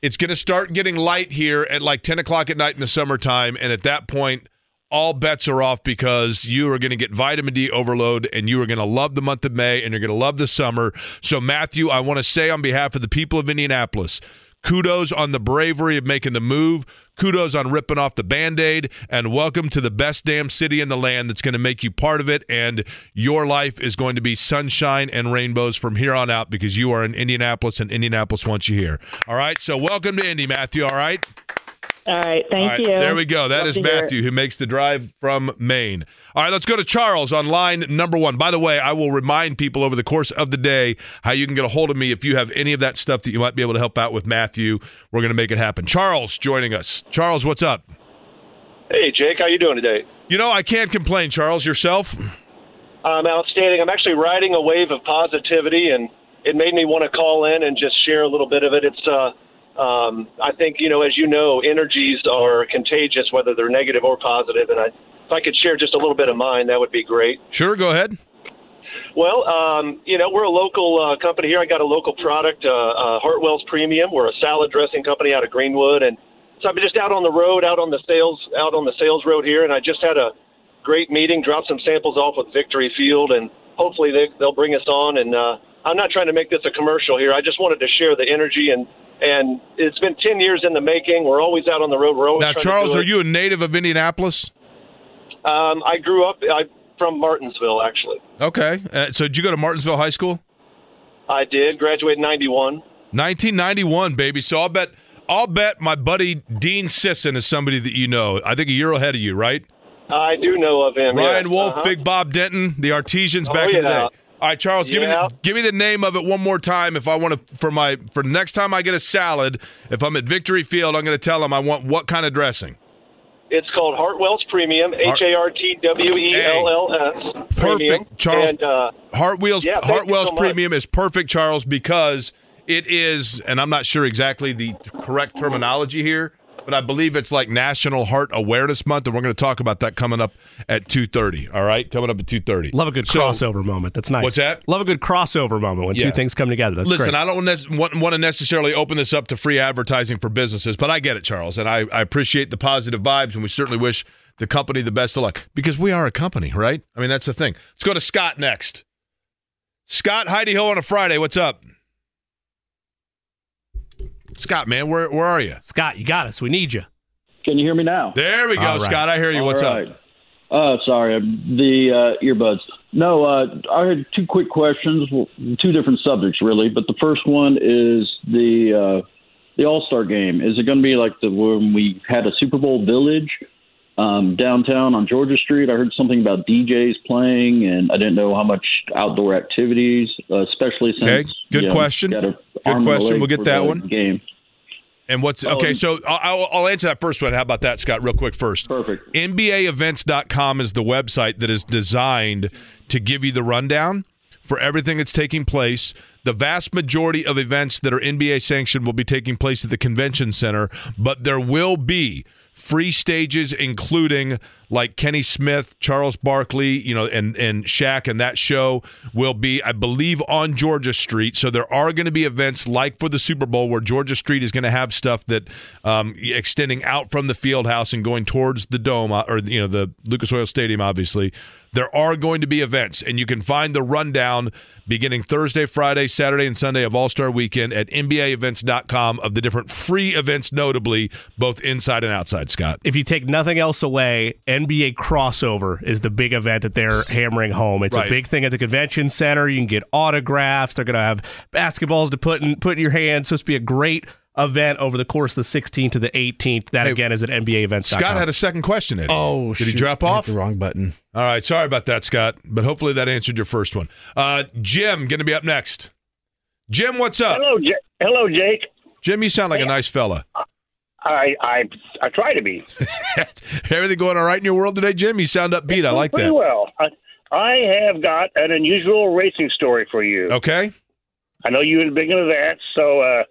It's going to start getting light here at like 10 o'clock at night in the summertime. And at that point, all bets are off because you are going to get vitamin D overload and you are going to love the month of May and you're going to love the summer. So, Matthew, I want to say on behalf of the people of Indianapolis, kudos on the bravery of making the move. Kudos on ripping off the band aid. And welcome to the best damn city in the land that's going to make you part of it. And your life is going to be sunshine and rainbows from here on out because you are in Indianapolis and Indianapolis wants you here. All right. So, welcome to Indy, Matthew. All right. All right. Thank All right, you. There we go. That Love is to hear it. Matthew who makes the drive from Maine. All right, let's go to Charles on line number one. By the way, I will remind people over the course of the day how you can get a hold of me if you have any of that stuff that you might be able to help out with Matthew. We're going to make it happen. Charles joining us. Charles, what's up? Hey, Jake, how you doing today? You know, I can't complain, Charles. Yourself? I'm outstanding. I'm actually riding a wave of positivity, and it made me want to call in and just share a little bit of it. It's, uh, um, I think, you know, as you know, energies are contagious, whether they're negative or positive. and I, if I could share just a little bit of mine, that would be great. Sure, go ahead. Well, um, you know, we're a local uh, company here. I got a local product, uh, uh, Hartwell's Premium. We're a salad dressing company out of Greenwood, and so I'm just out on the road, out on the sales, out on the sales road here, and I just had a great meeting. Dropped some samples off with Victory Field, and hopefully they, they'll bring us on. And uh, I'm not trying to make this a commercial here. I just wanted to share the energy and. And it's been ten years in the making. We're always out on the road. We're always Now, Charles, are you a native of Indianapolis? Um, I grew up I, from Martinsville, actually. Okay. Uh, so did you go to Martinsville High School? I did Graduated in '91. 1991, baby. So I'll bet I'll bet my buddy Dean Sisson is somebody that you know. I think a year ahead of you, right? I do know of him. Ryan yes. Wolf, Uh-huh. Big Bob Denton, the Artesians Oh, back in the day. All right, Charles, give me the, give me the name of it one more time. If I want to for my for next time I get a salad, if I'm at Victory Field, I'm going to tell them I want what kind of dressing. It's called Hartwell's Premium. H A R T W E L L S. Perfect, Charles. And uh, Hartwheels Yeah, Hartwell's so. Premium is perfect, Charles, because it is, and I'm not sure exactly the correct terminology here, but I believe it's like National Heart Awareness Month, and we're going to talk about that coming up at 2:30. All right, coming up at 2:30. Love a good So, crossover moment. That's nice. What's that? Love a good crossover moment when Yeah. two things come together. That's Listen, great. I don't nec- want, want to necessarily open this up to free advertising for businesses, but I get it, Charles, and I, I appreciate the positive vibes, and we certainly wish the company the best of luck because we are a company, right? I mean, that's the thing. Let's go to Scott next. Scott, Heidi Hill on a Friday. What's up? Scott, man, where where are you? Scott, you got us. We need you. Can you hear me now? There we go, All right. Scott. I hear you. What's All up? Uh, sorry, the uh, earbuds. No, uh, I had two quick questions, well, two different subjects really. But the first one is the uh, the All Star Game. Is it going to be like the when we had a Super Bowl Village um, downtown on Georgia Street? I heard something about DJs playing, and I didn't know how much outdoor activities, uh, especially since. Okay, good you know, question. Good arm and a question. We'll get that one. Game. And what's okay? Um, So I'll, I'll- I'll answer that first one. How about that, Scott? Real quick first. Perfect. NBAevents.com is the website that is designed to give you the rundown for everything that's taking place. The vast majority of events that are NBA sanctioned will be taking place at the convention center, but there will be free stages, including like Kenny Smith, Charles Barkley, you know, and and Shaq, and that show will be, I believe, on Georgia Street. So there are going to be events like for the Super Bowl where Georgia Street is going to have stuff that um, extending out from the field house and going towards the dome uh, or you know the Lucas Oil Stadium, obviously. There are going to be events, and you can find the rundown beginning Thursday, Friday, Saturday, and Sunday of All Star Weekend at NBAEvents.com of the different free events, notably both inside and outside. Scott, If you take nothing else away, NBA crossover is the big event that they're hammering home. It's Right. a big thing at the convention center. You can get autographs. They're going to have basketballs to put in put in your hands. So it's be a great event over the course of the 16th to the 18th. That Hey, again is at NBA events. Scott had a second question. Eddie. Oh, did he shoot, drop I hit off? the wrong button? All right, sorry about that, Scott, but hopefully that answered your first one. Uh, Jim, going to be up next. Jim, what's up? Hello, J- hello, Jake. Jim, you sound like a nice fella. I I I try to be Everything going all right in your world today, Jim? You sound upbeat. I like pretty that. well. I, I have got an unusual racing story for you. Okay. I know you were big into that, so uh,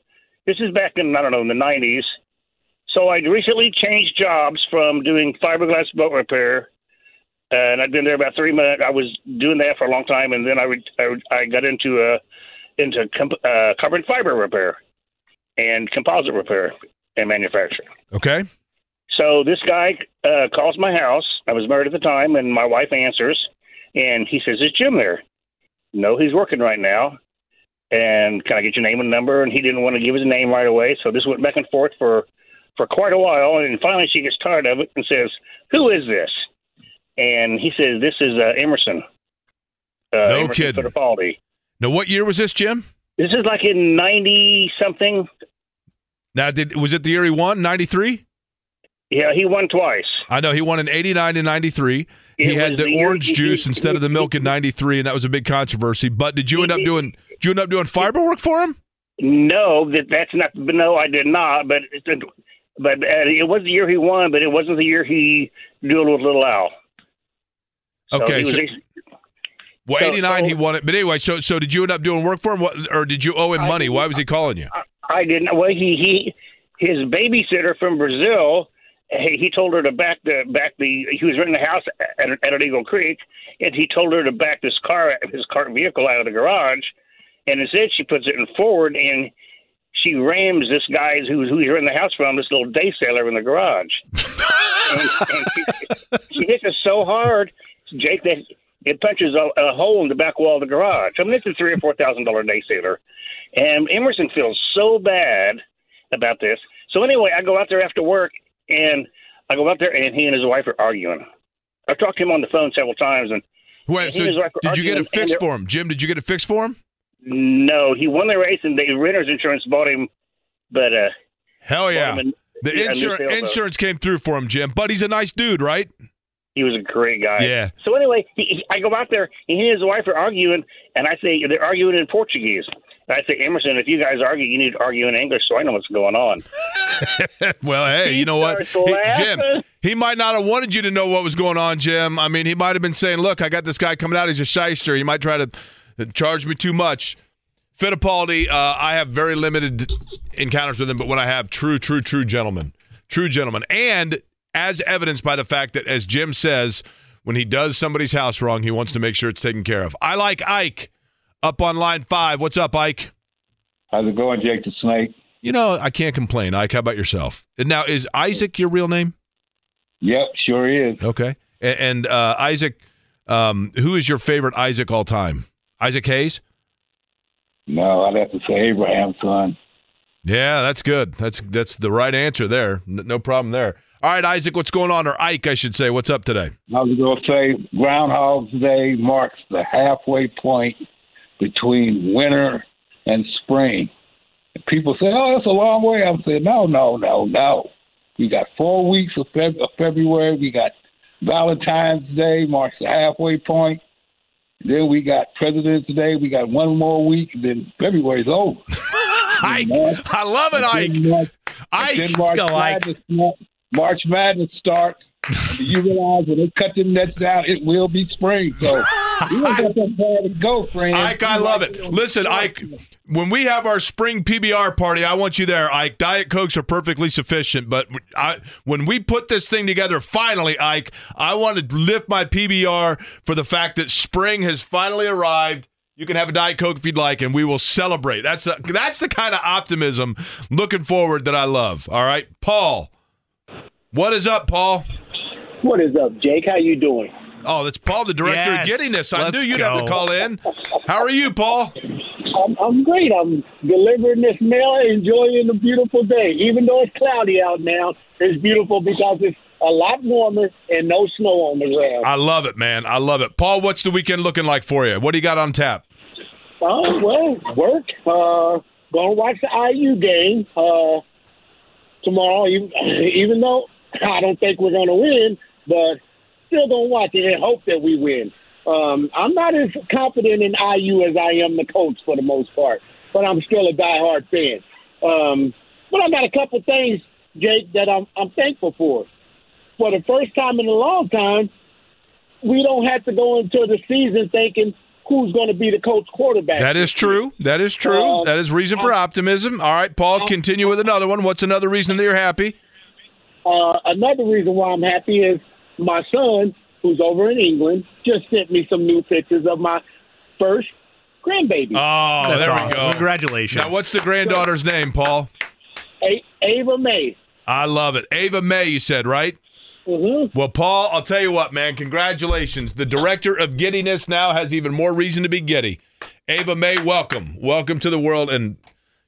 this is back in I don't know in the '90s. So I recently changed jobs from doing fiberglass boat repair, and I'd been there about three months. I was doing that for a long time, and then I re- I, re- I got into uh, into comp- uh, carbon fiber repair and composite repair and manufacturing. Okay. So this guy uh, calls my house. I was married at the time, and my wife answers, and he says, "Is Jim there?" No, he's working right now. And can I get your name and number? And he didn't want to give his name right away, so this went back and forth for for quite a while. And finally, she gets tired of it and says, "Who is this?" And he says, "This is uh, Emerson." Uh, No Emerson kidding. Fittipaldi. Now, what year was this, Jim? This is like in ninety something. Now, did was it the year he won? Ninety three. Yeah, he won twice. I know he won in eighty nine and ninety three. He had the the orange he- juice he- instead of the milk in ninety three, and that was a big controversy. But did you end up doing? Did you end up doing fiber work for him? No, that that's not. No, I did not. But it's- but uh, it was the year he won, but it wasn't the year he dueled with Little Al. So Okay, so- Well, So- eighty nine so- he won it. But anyway, so so did you end up doing work for him, what, or did you owe him I- money? Why was he calling you? I didn't. Well, he he his babysitter from Brazil. He, he told her to back the back the. He was renting a house at, at an Eagle Creek, and he told her to back this car, his car vehicle out of the garage, and instead she puts it in forward, and she rams this guy who's who you're in the house from, this little day sailor in the garage. and, and she, she hits it so hard, Jake, that it punches a, a hole in the back wall of the garage. I mean, it's a three or four thousand dollar day sailor, and Emerson feels so bad about this. So anyway, I go out there after work, and I go out there, and he and his wife are arguing. I've talked to him on the phone several times, and Wait, so he was like did you get and fixed for him, Jim? Did you get it fixed for him? No, he won the race, and the renter's insurance bought him. But uh, Hell yeah. a- The yeah, insur- insurance came through for him, Jim. But he's a nice dude, right? He was a great guy. Yeah. So anyway, he, he, I go out there, and he and his wife are arguing, and I say they're arguing in Portuguese. And I say, Emerson, if you guys argue, you need to argue in English, so I know what's going on. well, hey, He you know what? He- Jim, he might not have wanted you to know what was going on, Jim. I mean, he might have been saying, look, I got this guy coming out. He's a shyster. He might try to uh, charge me too much. Fittipaldi, uh, I have very limited encounters with him, but when I have, true, true, true gentleman. True gentleman. And as evidenced by the fact that, as Jim says, when he does somebody's house wrong, he wants to make sure it's taken care of. I like Ike up on line five. What's up, Ike? How's it going, Jake the Snake? You know, I can't complain. Ike, how about yourself? And now, is Isaac your real name? Yep, sure is. Okay. And, and uh, Isaac, um, who is your favorite Isaac all time? Isaac Hayes? No, I'd have to say Abraham's son. Yeah, that's good. That's that's the right answer there. N- no problem there. All right, Isaac, what's going on? Or Ike, I should say. What's up today? I was going to say Groundhog's Day marks the halfway point between winter and spring. And people say, oh, that's a long way. I'm saying, no, no, no, no. We got four weeks of, Feb- of February. We got Valentine's Day marks the halfway point. Then we got President's Day. We got one more week. and Then February's over. Ike, I love it, Ike. March, Ike, March go, Ike. March Madness starts. you realize when they cut them nets down, it will be spring. So don't got that far to go, friend. Ike, I love it. Listen, Ike, when we have our spring PBR party, I want you there, Ike. Diet Cokes are perfectly sufficient, but I, when we put this thing together, finally, Ike, I want to lift my PBR for the fact that spring has finally arrived. You can have a Diet Coke if you'd like, and we will celebrate. That's the, that's the kind of optimism looking forward that I love. All right, Paul. What is up, Paul? What is up, Jake? How you doing? Oh, that's Paul, the director Yes, of Giddiness. I let's knew you'd have to call in. How are you, Paul? I'm, I'm great. I'm delivering this mail, enjoying the beautiful day. Even though it's cloudy out now, it's beautiful because it's a lot warmer and no snow on the ground. I love it, man. I love it. Paul, what's the weekend looking like for you? What do you got on tap? Oh, well, work. Uh, gonna watch the IU game uh, tomorrow. Even, even though I don't think we're gonna win, but still gonna watch it and hope that we win. Um, I'm not as confident in IU as I am the coach for the most part, but I'm still a diehard fan. Um, but I got a couple things, Jake, that I'm I'm thankful for. For the first time in a long time, we don't have to go into the season thinking who's going to be the coach quarterback. That is true. That is true. Um, that is reason for optimism. All right, Paul, continue with another one. What's another reason that you're happy? Uh, another reason why I'm happy is my son, who's over in England, just sent me some new pictures of my first grandbaby, Oh, That's there awesome. we go. Congratulations. Now, what's the granddaughter's name, Paul? A- Ava May. I love it. Ava May, you said, right? Mm-hmm. Well, Paul, I'll tell you what, man. Congratulations. The director of Giddiness now has even more reason to be giddy. Ava May, welcome. Welcome to the world. And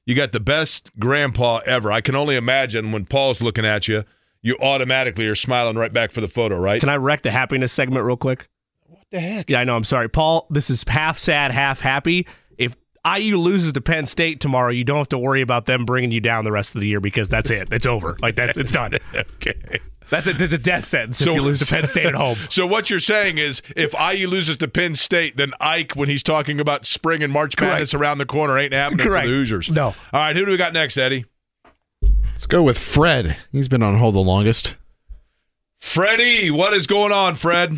you got the best grandpa ever. I can only imagine when Paul's looking at you, you automatically are smiling right back for the photo, right? Can I wreck the happiness segment real quick? what the heck? Yeah, I know. I'm sorry, Paul. This is half sad, half happy. If IU loses to Penn State tomorrow, you don't have to worry about them bringing you down the rest of the year because that's it. It's over. Like that's it's done. okay. That's a, the death sentence So- if you lose to Penn State at home. So what you're saying is, if IU loses to Penn State, then Ike, when he's talking about spring and March Correct. Madness around the corner, ain't happening Correct. for the Hoosiers. No. All right, who do we got next, Eddie? Let's go with Fred. He's been on hold the longest. Freddie, what is going on, Fred?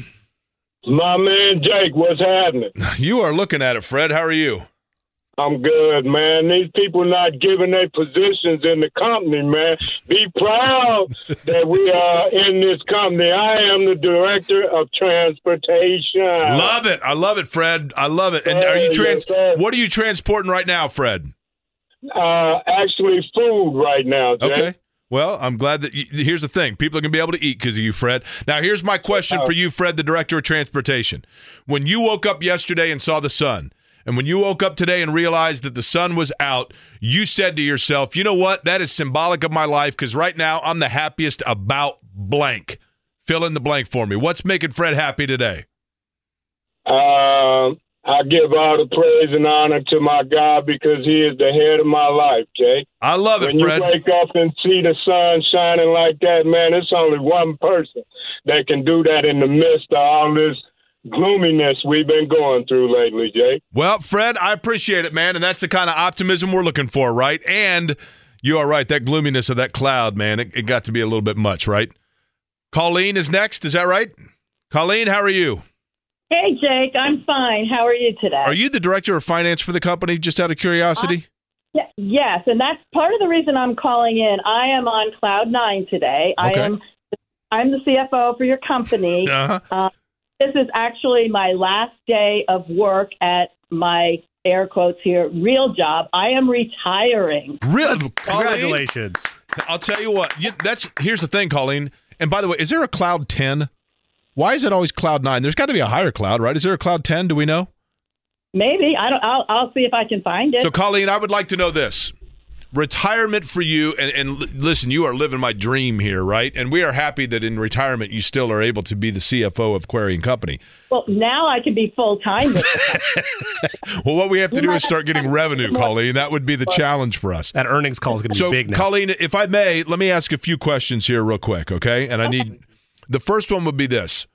My man Jake, what's happening? You are looking at it, Fred. How are you? I'm good, man. These people not giving their positions in the company, man. Be proud that we are in this company. I am the director of transportation. Love it. I love it, Fred. I love it. And are you trans? sir. What are you transporting right now, Fred? Uh, actually food right now. Jay. Okay. Well, I'm glad that you, here's the thing. People are going to be able to eat because of you, Fred. Now, here's my question for you, Fred, the director of transportation. When you woke up yesterday and saw the sun, and when you woke up today and realized that the sun was out, you said to yourself, you know what? That is symbolic of my life because right now I'm the happiest about blank. Fill in the blank for me. What's making Fred happy today? Um, I give all the praise and honor to my God because He is the head of my life, Jay. I love it, when Fred. you wake up and see the sun shining like that, man, it's only one person that can do that in the midst of all this gloominess we've been going through lately, Jay. Well, Fred, I appreciate it, man. And that's the kind of optimism we're looking for, right? And you are right. That gloominess of that cloud, man, it, it got to be a little bit much, right? Colleen is next. Is that right? Colleen, how are you? Hey, Jake, I'm fine. How are you today? Are you the director of finance for the company, just out of curiosity? Yeah, yes, and that's part of the reason I'm calling in. I am on cloud nine today. Okay. I am. I'm the CFO for your company. Uh-huh. Uh, this is actually my last day of work at my air quotes here real job. I am retiring. Real, Congratulations. I'll tell you what. You, that's here's the thing, Colleen. And by the way, is there a cloud ten? Why is it always cloud nine? There's got to be a higher cloud, right? Is there a cloud ten? Do we know? Maybe I don't. I'll, I'll see if I can find it. So, Colleen, I would like to know this: retirement for you, and, and listen, you are living my dream here, right? And we are happy that in retirement you still are able to be the CFO of Query and Company. well, now I can be full time. Well, what we have to do is start getting revenue, Colleen. That would be the challenge for us. That earnings call is going to So, big now. Colleen, if I may, let me ask a few questions here, real quick, okay? And I need the first one would be this: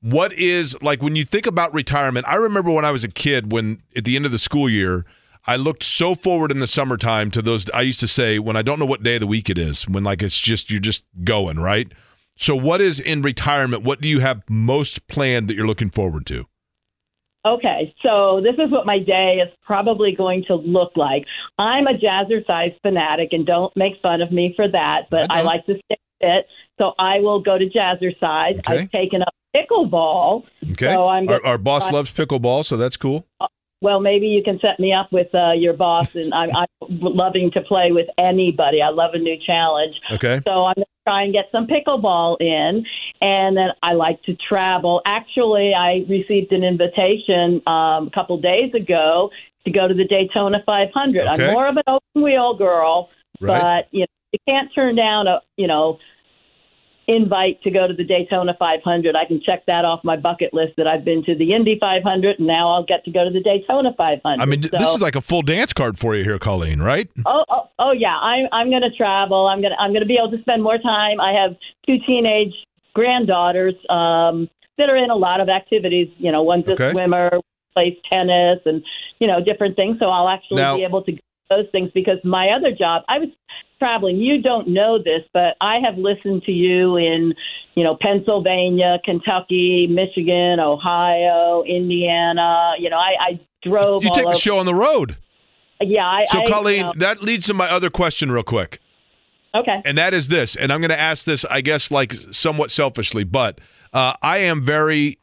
What is like when you think about retirement? I remember when I was a kid, when at the end of the school year, I looked so forward in the summertime to those. I used to say when I don't know what day of the week it is, when like it's just you're just going right. So, what is in retirement? What do you have most planned that you're looking forward to? Okay, so this is what my day is probably going to look like. I'm a jazzercise fanatic, and don't make fun of me for that, but I, like to stay fit. So I will go to jazzercise. Okay. I've taken up pickleball. Okay, So I'm our, our boss loves pickleball, so that's cool. Well, maybe you can set me up with uh, your boss, and I'm, I'm loving to play with anybody. I love a new challenge. Okay. So I'm going to try and get some pickleball in, and then I like to travel. Actually, I received an invitation um, a couple days ago to go to the Daytona 500. Okay. I'm more of an open wheel girl, Right. but you know you can't turn down a you know invite to go to the Daytona 500. I can check that off my bucket list that I've been to the Indy 500, and now I'll get to go to the Daytona 500. I mean, th- this is like a full dance card for you here, Colleen, right? Oh, oh, oh yeah. I'm I'm going to travel. I'm going to I'm going to be able to spend more time. I have two teenage granddaughters um, that are in a lot of activities. You know, one's Okay. a swimmer, plays tennis, and you know different things. So I'll actually Now- be able to go to those things because my other job, I was traveling. You don't know this, but I have listened to you in you know Pennsylvania, Kentucky, Michigan, Ohio, Indiana. You know, I, I drove. You take the show on the road. Yeah, I. So, I, Colleen, you know- that leads to my other question, real quick. Okay. And that is this, and I'm going to ask this, I guess, like somewhat selfishly, but uh, I am very,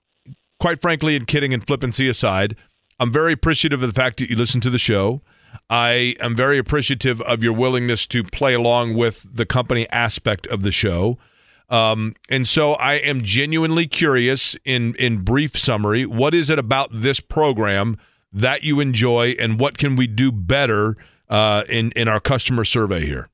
quite frankly, and kidding and flippancy aside, I'm very appreciative of the fact that you listen to the show. I am very appreciative of your willingness to play along with the company aspect of the show. Um, and so I am genuinely curious in in brief summary, what is it about this program that you enjoy and what can we do better uh, in in our customer survey here?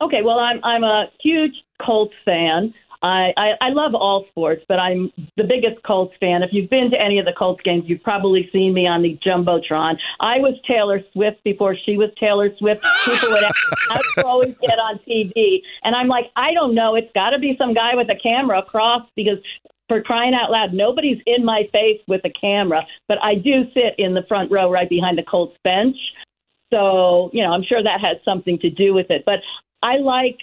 Okay, well, I'm I'm a huge Colts fan. I, I I love all sports, but I'm the biggest Colts fan. If you've been to any of the Colts games, you've probably seen me on the jumbotron. I was Taylor Swift before she was Taylor Swift. People would ask, I would always get on TV, and I'm like, I don't know. It's got to be some guy with a camera across because for crying out loud, nobody's in my face with a camera. But I do sit in the front row, right behind the Colts bench. So, you know, I'm sure that has something to do with it. But I like,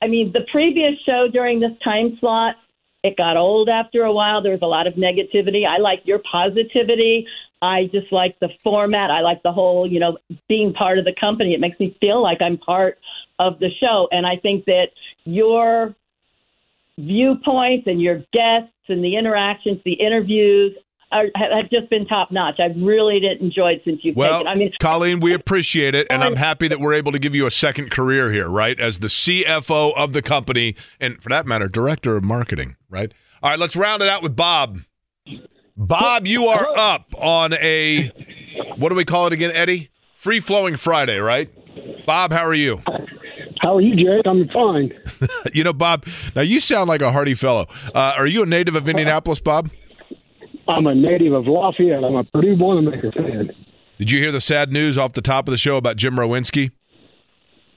I mean, the previous show during this time slot, it got old after a while. There was a lot of negativity. I like your positivity. I just like the format. I like the whole, you know, being part of the company. It makes me feel like I'm part of the show. And I think that your viewpoints and your guests and the interactions, the interviews, are, have just been top notch. I've really enjoyed since you've Well, taken. I mean, Colleen, we appreciate it, and I'm happy that we're able to give you a second career here, right? As the CFO of the company, and for that matter, director of marketing, right? All right, let's round it out with Bob. Bob, you are up on a what do we call it again, Eddie? Free flowing Friday, right? Bob, how are you? How are you, Jake? I'm fine. you know, Bob. Now you sound like a hearty fellow. Uh, are you a native of Indianapolis, Bob? I'm a native of Lafayette. I'm a Purdue Boilermaker fan. Did you hear the sad news off the top of the show about Jim Rowinski?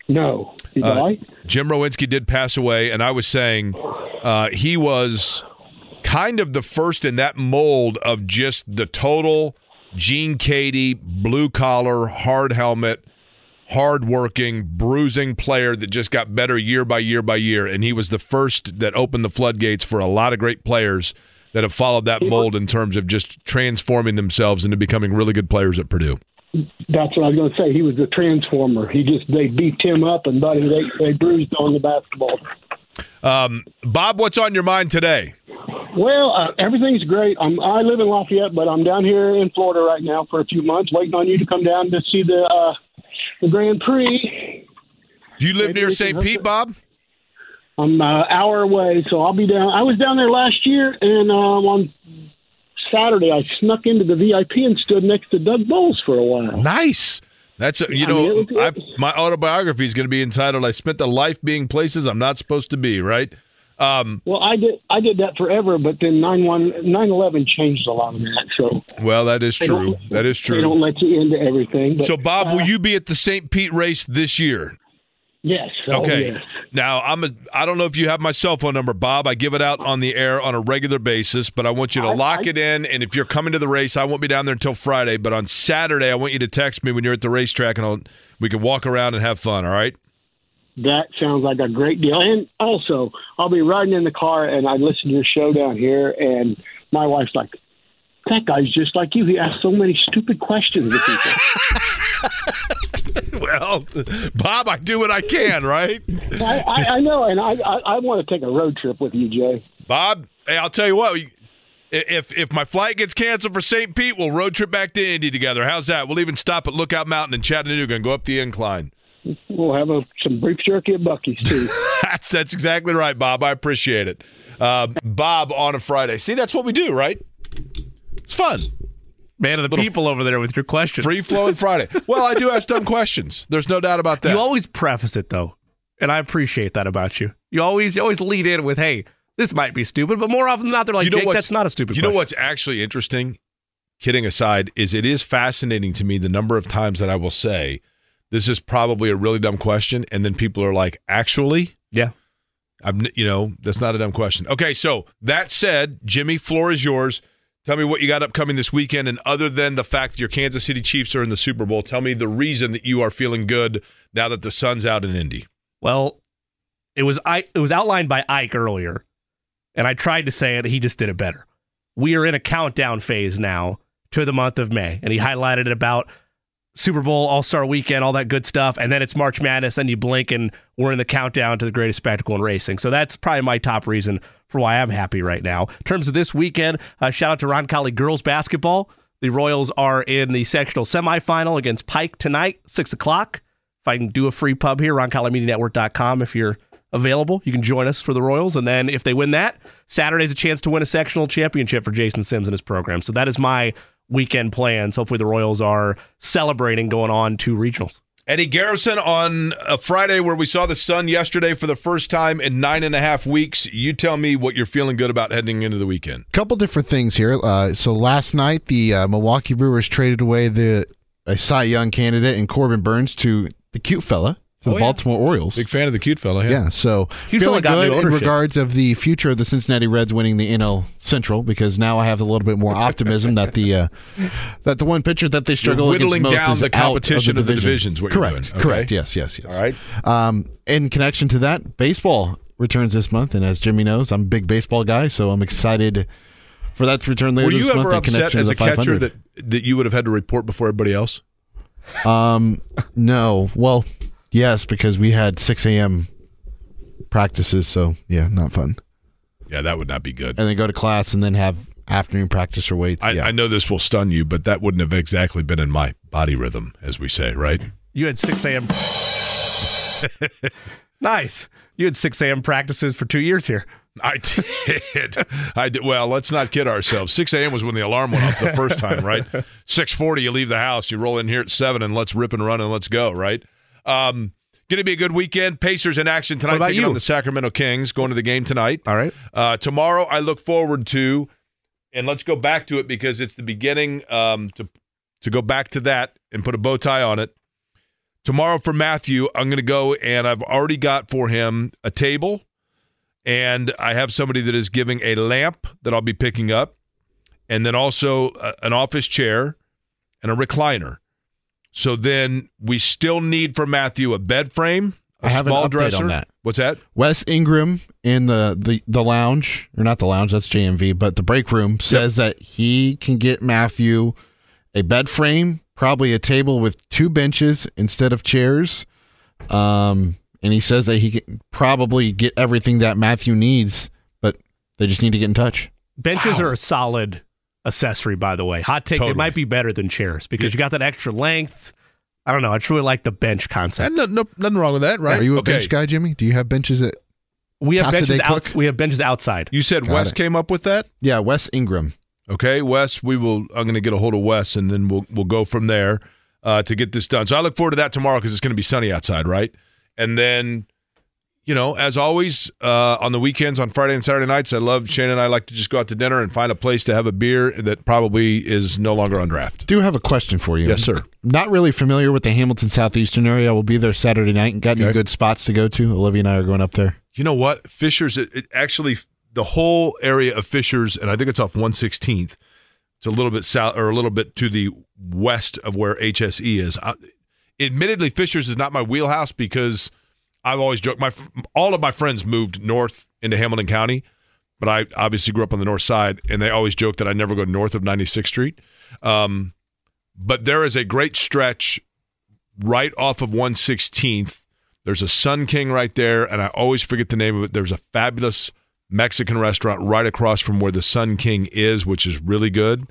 No. He Uh? Jim Rowinski did pass away, and I was saying uh, he was kind of the first in that mold of just the total Gene Keady, blue collar, hard helmet, hard working, bruising player that just got better year by year by year. And he was the first that opened the floodgates for a lot of great players that have followed that mold in terms of just transforming themselves into becoming really good players at Purdue. That's what I was going to say. He was the transformer. He just they beat him up, and buddy, they they bruised on the basketball. Um, Bob, what's on your mind today? Well, uh, everything's great. I'm, I live in Lafayette, but I'm down here in Florida right now for a few months, waiting on you to come down to see the uh, the Grand Prix. Do you live Maybe near St. Pete. Bob? I'm an uh, hour away, so I'll be down. I was down there last year, and um, on Saturday I snuck into the VIP and stood next to Doug Boles for a while. Nice. That's a, you I know mean, was- I, my autobiography is going to be entitled "I Spent a Life Being Places I'm Not Supposed to Be." Right? Um, Well, I did I did that forever, but then 9-1, 9-11 changed a lot of that. So well, that is true. That is they don't true. let you into everything. But, So, Bob, will uh, you be at the St. Pete race this year? Yes. oh, Okay. yes. Now, I'm a. I don't know if you have my cell phone number, Bob. I give it out on the air on a regular basis, but I want you to I- lock I- it in. And if you're coming to the race, I won't be down there until Friday. But on Saturday, I want you to text me when you're at the racetrack, and I'll, we can walk around and have fun. All right? That sounds like a great deal. And also, I'll be riding in the car and I listen to your show down here, and my wife's like, "That guy's just like you. He asks so many stupid questions to people." Well, Bob, I do what I can, right? I, I, I know, and I, I I want to take a road trip with you, Jay. Bob, hey, I'll tell you what. If if my flight gets canceled for St. Pete, we'll road trip back to Indy together. How's that? We'll even stop at Lookout Mountain in Chattanooga and go up the incline. We'll have a, some beef jerky at Buc-ee's too. That's that's exactly right, Bob. I appreciate it. Uh, Bob on a Friday. See, that's what we do, right? It's fun. Man of the people over there with your questions. Free flowing Friday. Well, I do ask dumb questions. There's no doubt about that. You always preface it though, and I appreciate that about you. You always you always lead in with, "Hey, this might be stupid," but more often than not, they're like, You know "Jake, that's not a stupid." You know what's actually interesting? Kidding aside, is it is fascinating to me the number of times that I will say, "This is probably a really dumb question," and then people are like, "Actually." Yeah. I'm, you know, that's not a dumb question. Okay, so that said, Jimmy, floor is yours. Tell me what you got upcoming this weekend, and other than the fact that your Kansas City Chiefs are in the Super Bowl, tell me the reason that you are feeling good now that the sun's out in Indy. Well, it was I it was outlined by Ike earlier, and I tried to say it. He just did it better. We are in a countdown phase now to the month of May, and he highlighted it about Super Bowl, All Star Weekend, all that good stuff, and then it's March Madness. Then you blink, and we're in the countdown to the greatest spectacle in racing. So that's probably my top reason for why I'm happy right now. In terms of this weekend, uh, shout out to Roncalli girls basketball. The Royals are in the sectional semifinal against Pike tonight, six o'clock. If I can do a free pub here, RoncalliMediaNetwork.com. If you're available, you can join us for the Royals. And then if they win that, Saturday's a chance to win a sectional championship for Jason Sims and his program. So that is my weekend plans. Hopefully the Royals are celebrating going on to regionals. Eddie Garrison on a Friday where we saw the sun yesterday for the first time in nine and a half weeks. You tell me what you're feeling good about heading into the weekend. couple different things here. Uh, so last night, the uh, Milwaukee Brewers traded away the a Cy Young candidate and Corbin Burnes to the cute fella to the Oh, yeah. Baltimore Orioles. Big fan of the cute fella. yeah, so Cute feeling good in regards of the future of the Cincinnati Reds winning the NL Central because now I have a little bit more optimism that the uh, that the one pitcher that they struggle against whittling most down is the competition of the division. divisions, what you're correct, okay? correct. Yes, yes, yes. All right. Um, in connection to that, baseball returns this month, and as Jimmy knows, I'm a big baseball guy, so I'm excited for that to return later Were you ever in upset connection as a catcher that, that you would have had to report before everybody else? Um, no. Well, yes, because we had 6 a.m. practices, so yeah, not fun. Yeah, that would not be good. And then go to class and then have afternoon practice or weights. I, yeah. I know this will stun you, but that wouldn't have exactly been in my body rhythm, as we say, right? You had 6 a.m. nice. You had 6 a.m. practices for two years here. I did. I did. Well, let's not kid ourselves. 6 a.m. was when the alarm went off the first time, right? 6:40, you leave the house, you roll in here at seven, and let's rip and run and let's go, right? Um, going to be a good weekend. Pacers in action tonight, taking you? on the Sacramento Kings, going to the game tonight. All right. Uh, tomorrow, I look forward to, and let's go back to it because it's the beginning. Um, to to go back to that and put a bow tie on it. Tomorrow for Matthew, I'm going to go and I've already got for him a table, and I have somebody that is giving a lamp that I'll be picking up, and then also a, an office chair and a recliner. So then we still need for Matthew a bed frame, a I have an small update dresser. on that. What's that? Wes Ingram in the, the, the lounge, or not the lounge, that's JMV, but the break room says that he can get Matthew a bed frame, probably a table with two benches instead of chairs. Um, and he says that he can probably get everything that Matthew needs, but they just need to get in touch. Benches are a solid accessory, by the way. Hot take, Totally. they might be better than chairs because you got that extra length. I don't know. I truly like the bench concept. And no, no, nothing wrong with that, right? Are you a Okay. bench guy, Jimmy? Do you have benches at? We have Casa benches out, We have benches outside. You said Got Wes it. came up with that. Yeah, Wes Ingram. Okay, Wes, we will. I'm going to get a hold of Wes, and then we'll we'll go from there uh, to get this done. So I look forward to that tomorrow because it's going to be sunny outside, right? And then, you know, as always, uh, on the weekends, on Friday and Saturday nights, I love Shane and I like to just go out to dinner and find a place to have a beer that probably is no longer on draft. Do have a question for you. Yes, sir. Not really familiar with the Hamilton Southeastern area. We'll be there Saturday night. And got any good spots to go to? Olivia and I are going up there. You know what? Fishers, it, it actually, the whole area of Fishers, and I think it's off 116th. It's a little bit south or a little bit to the west of where HSE is. I, admittedly, Fishers is not my wheelhouse because I've always joked. My all of my friends moved north into Hamilton County, but I obviously grew up on the north side, and they always joke that I never go north of 96th Street. Um, but there is a great stretch right off of 116th. There's a Sun King right there, and I always forget the name of it. There's a fabulous Mexican restaurant right across from where the Sun King is, which is really good.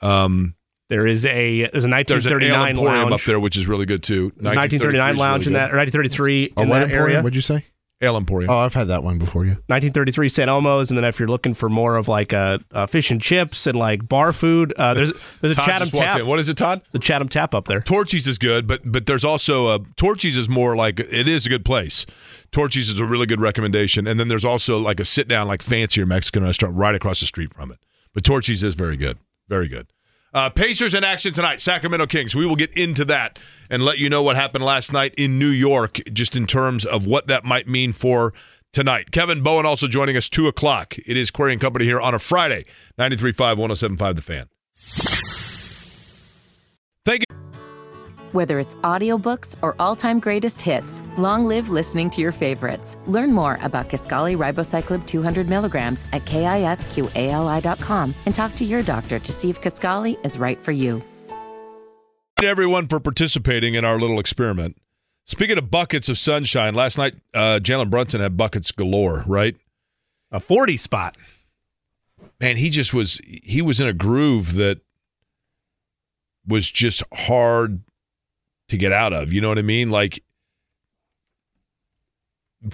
Um, There is a there's a there's an 1939 lounge. up there, which is really good too. There's 1939 is lounge in really that, or 1933 Oh, in what that emporium? area. What'd you say? good. ale emporium. Oh, I've had that one before. Yeah. 1933 San Elmo's, and then if you're looking for more of like a, uh fish and chips and like bar food, uh, there's there's a Todd Chatham Tap. in. What is it, Todd? The Chatham Tap up there. Torchy's is good, but but there's also a Torchy's is more like it is a good place. Torchy's is a really good recommendation, and then there's also like a sit down like fancier Mexican restaurant right across the street from it. But Torchy's is very good, very good. Uh, Pacers in action tonight, Sacramento Kings. We will get into that and let you know what happened last night in New York, just in terms of what that might mean for tonight. Kevin Bowen also joining us two o'clock. It is Query and Company here on a Friday, 93.5, 107.5 The Fan. Thank you. Whether it's audiobooks or all-time greatest hits, long live listening to your favorites. Learn more about Kisqali Ribociclib 200 milligrams at kisqali.com and talk to your doctor to see if Kisqali is right for you. to everyone for participating in our little experiment. Speaking of buckets of sunshine, last night uh, Jalen Brunson had buckets galore, right? A 40 spot. Man, he just was he was in a groove that was just hard to get out of. You know what I mean? Like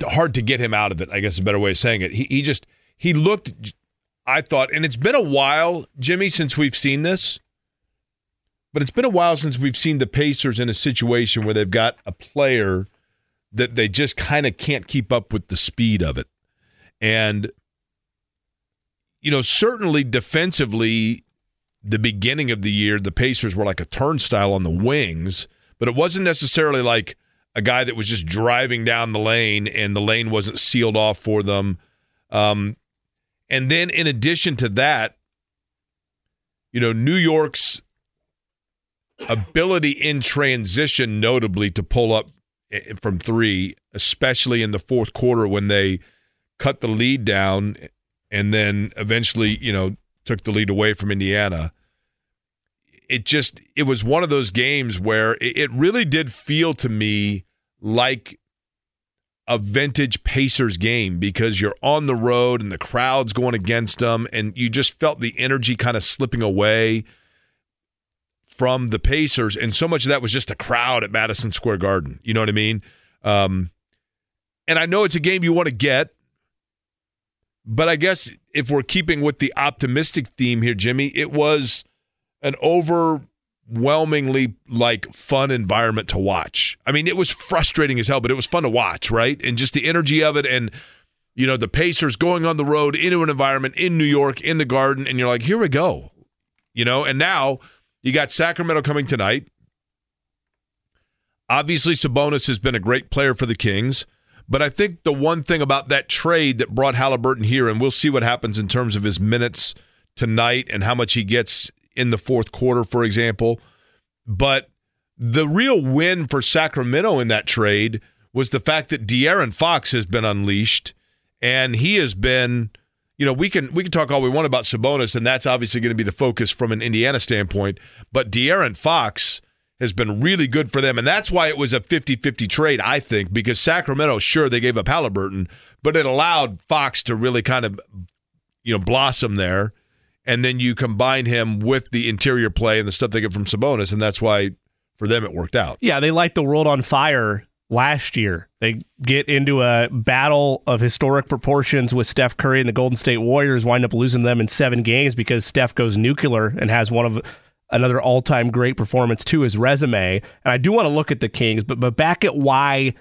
hard to get him out of it, I guess a better way of saying it. He he just he looked I thought, and it's been a while, Jimmy, since we've seen this. But it's been a while since we've seen the Pacers in a situation where they've got a player that they just kind of can't keep up with the speed of it. And, you know, certainly defensively, the beginning of the year, the Pacers were like a turnstile on the wings, but it wasn't necessarily like a guy that was just driving down the lane and the lane wasn't sealed off for them. Um, and then in addition to that, you know, New York's ability in transition, notably to pull up eh, from three, especially in the fourth quarter when they cut the lead down and then eventually, you know, took the lead away from Indiana. It just, it was one of those games where it, it really did feel to me like a vintage Pacers game because you're on the road and the crowd's going against them, and you just felt the energy kind of slipping away from the Pacers, and so much of that was just a crowd at Madison Square Garden. You know what I mean? Um, and I know it's a game you want to get, but I guess if we're keeping with the optimistic theme here, Jimmy, it was an overwhelmingly like fun environment to watch. I mean, it was frustrating as hell, but it was fun to watch, right? And just the energy of it and you know, the Pacers going on the road into an environment in New York in the Garden and you're like, "Here we go." You know, and now you got Sacramento coming tonight. Obviously, Sabonis has been a great player for the Kings. But I think the one thing about that trade that brought Haliburton here, and we'll see what happens in terms of his minutes tonight and how much he gets in the fourth quarter, for example. But the real win for Sacramento in that trade was the fact that De'Aaron Fox has been unleashed, and he has been. You know, we can we can talk all we want about Sabonis, and that's obviously going to be the focus from an Indiana standpoint. But De'Aaron Fox has been really good for them. And that's why it was a 50 50 trade, I think, because Sacramento, sure, they gave up Haliburton, but it allowed Fox to really kind of, you know, blossom there. And then you combine him with the interior play and the stuff they get from Sabonis. And that's why for them it worked out. Yeah, they light the world on fire last year. They get into a battle of historic proportions with Steph Curry and the Golden State Warriors, wind up losing them in seven games because Steph goes nuclear and has one of another all-time great performance to his resume. And I do want to look at the Kings, but but back at why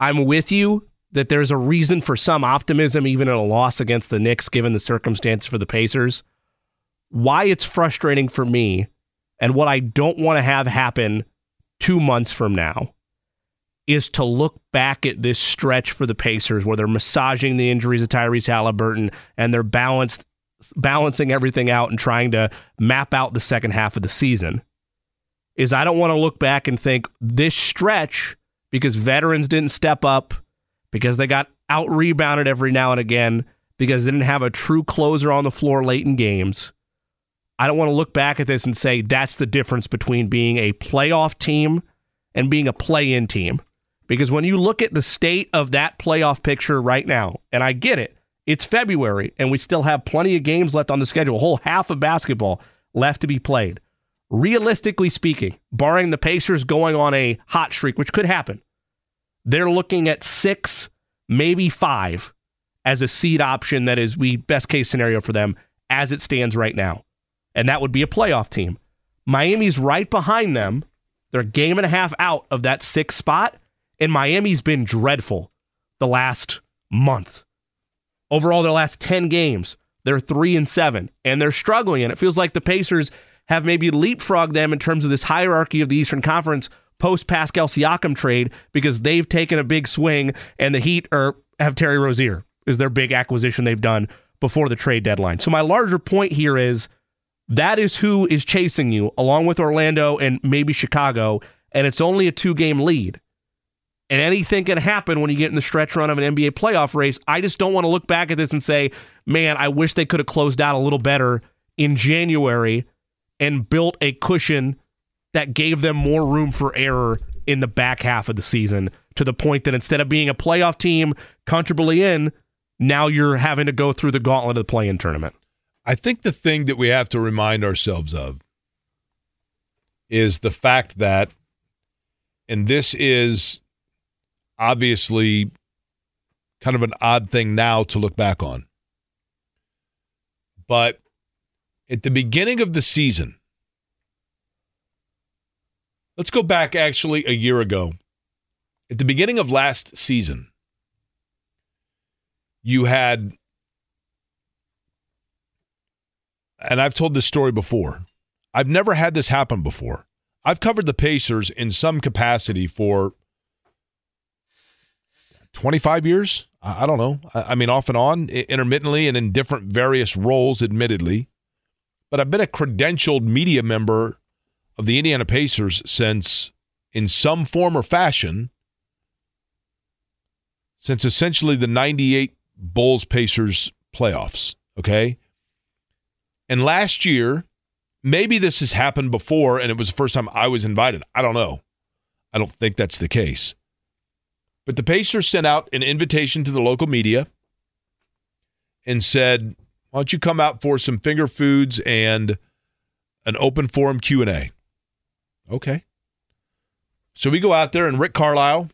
I'm with you that there's a reason for some optimism even in a loss against the Knicks given the circumstances for the Pacers. Why it's frustrating for me and what I don't want to have happen 2 months from now is to look back at this stretch for the Pacers where they're massaging the injuries of Tyrese Haliburton and they're balanced balancing everything out and trying to map out the second half of the season is I don't want to look back and think this stretch because veterans didn't step up, because they got out rebounded every now and again, because they didn't have a true closer on the floor late in games. I don't want to look back at this and say that's the difference between being a playoff team and being a play in team. Because when you look at the state of that playoff picture right now, and I get it, it's February, and we still have plenty of games left on the schedule, a whole half of basketball left to be played. Realistically speaking, barring the Pacers going on a hot streak, which could happen, they're looking at six, maybe five as a seed option that is we best case scenario for them as it stands right now. And that would be a playoff team. Miami's right behind them. They're a game and a half out of that sixth spot, and Miami's been dreadful the last month. Overall, their last 10 games, they're 3 and 7, and they're struggling. And it feels like the Pacers have maybe leapfrogged them in terms of this hierarchy of the Eastern Conference post Pascal Siakam trade because they've taken a big swing, and the Heat are have Terry Rozier is their big acquisition they've done before the trade deadline. So my larger point here is that is who is chasing you, along with Orlando and maybe Chicago, and it's only a two game lead and anything can happen when you get in the stretch run of an NBA playoff race. I just don't want to look back at this and say, man, I wish they could have closed out a little better in January and built a cushion that gave them more room for error in the back half of the season to the point that instead of being a playoff team comfortably in, now you're having to go through the gauntlet of the play in tournament. I think the thing that we have to remind ourselves of is the fact that, and this is obviously kind of an odd thing now to look back on. But at the beginning of the season, let's go back actually a year ago. At the beginning of last season, you had, and I've told this story before, I've never had this happen before. I've covered the Pacers in some capacity for 25 years. I, don't know. I, mean, off and on, intermittently, and in different various roles, admittedly. But I've been a credentialed media member of the Indiana Pacers since, in some form or fashion, since essentially the 98 Bulls Pacers playoffs. Okay. And last year, maybe this has happened before and it was the first time I was invited. I don't know. I don't think that's the case. But the Pacers sent out an invitation to the local media and said, "Why don't you come out for some finger foods and an open forum Q&A?" Okay. So we go out there and Rick Carlisle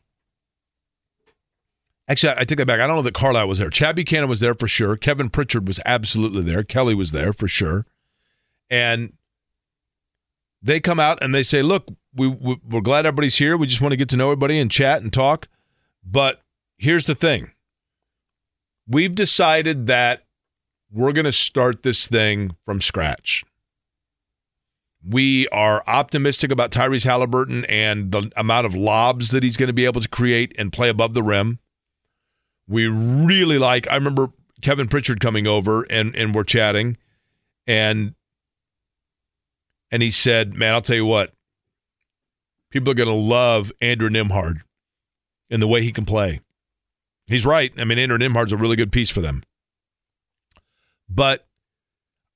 Actually, I take that back. I don't know that Carlisle was there. Chad Buchanan was there for sure. Kevin Pritchard was absolutely there. Kelly was there for sure. And they come out and they say, "Look, we, we we're glad everybody's here. We just want to get to know everybody and chat and talk. But here's the thing: we've decided that we're going to start this thing from scratch. We are optimistic about Tyrese Haliburton and the amount of lobs that he's going to be able to create and play above the rim. We really like. I remember Kevin Pritchard coming over and and we're chatting, and and he said, "Man, I'll tell you what. People are going to love Andrew Nembhard and the way he can play." He's right. I mean, Andrew Nembhard's a really good piece for them. But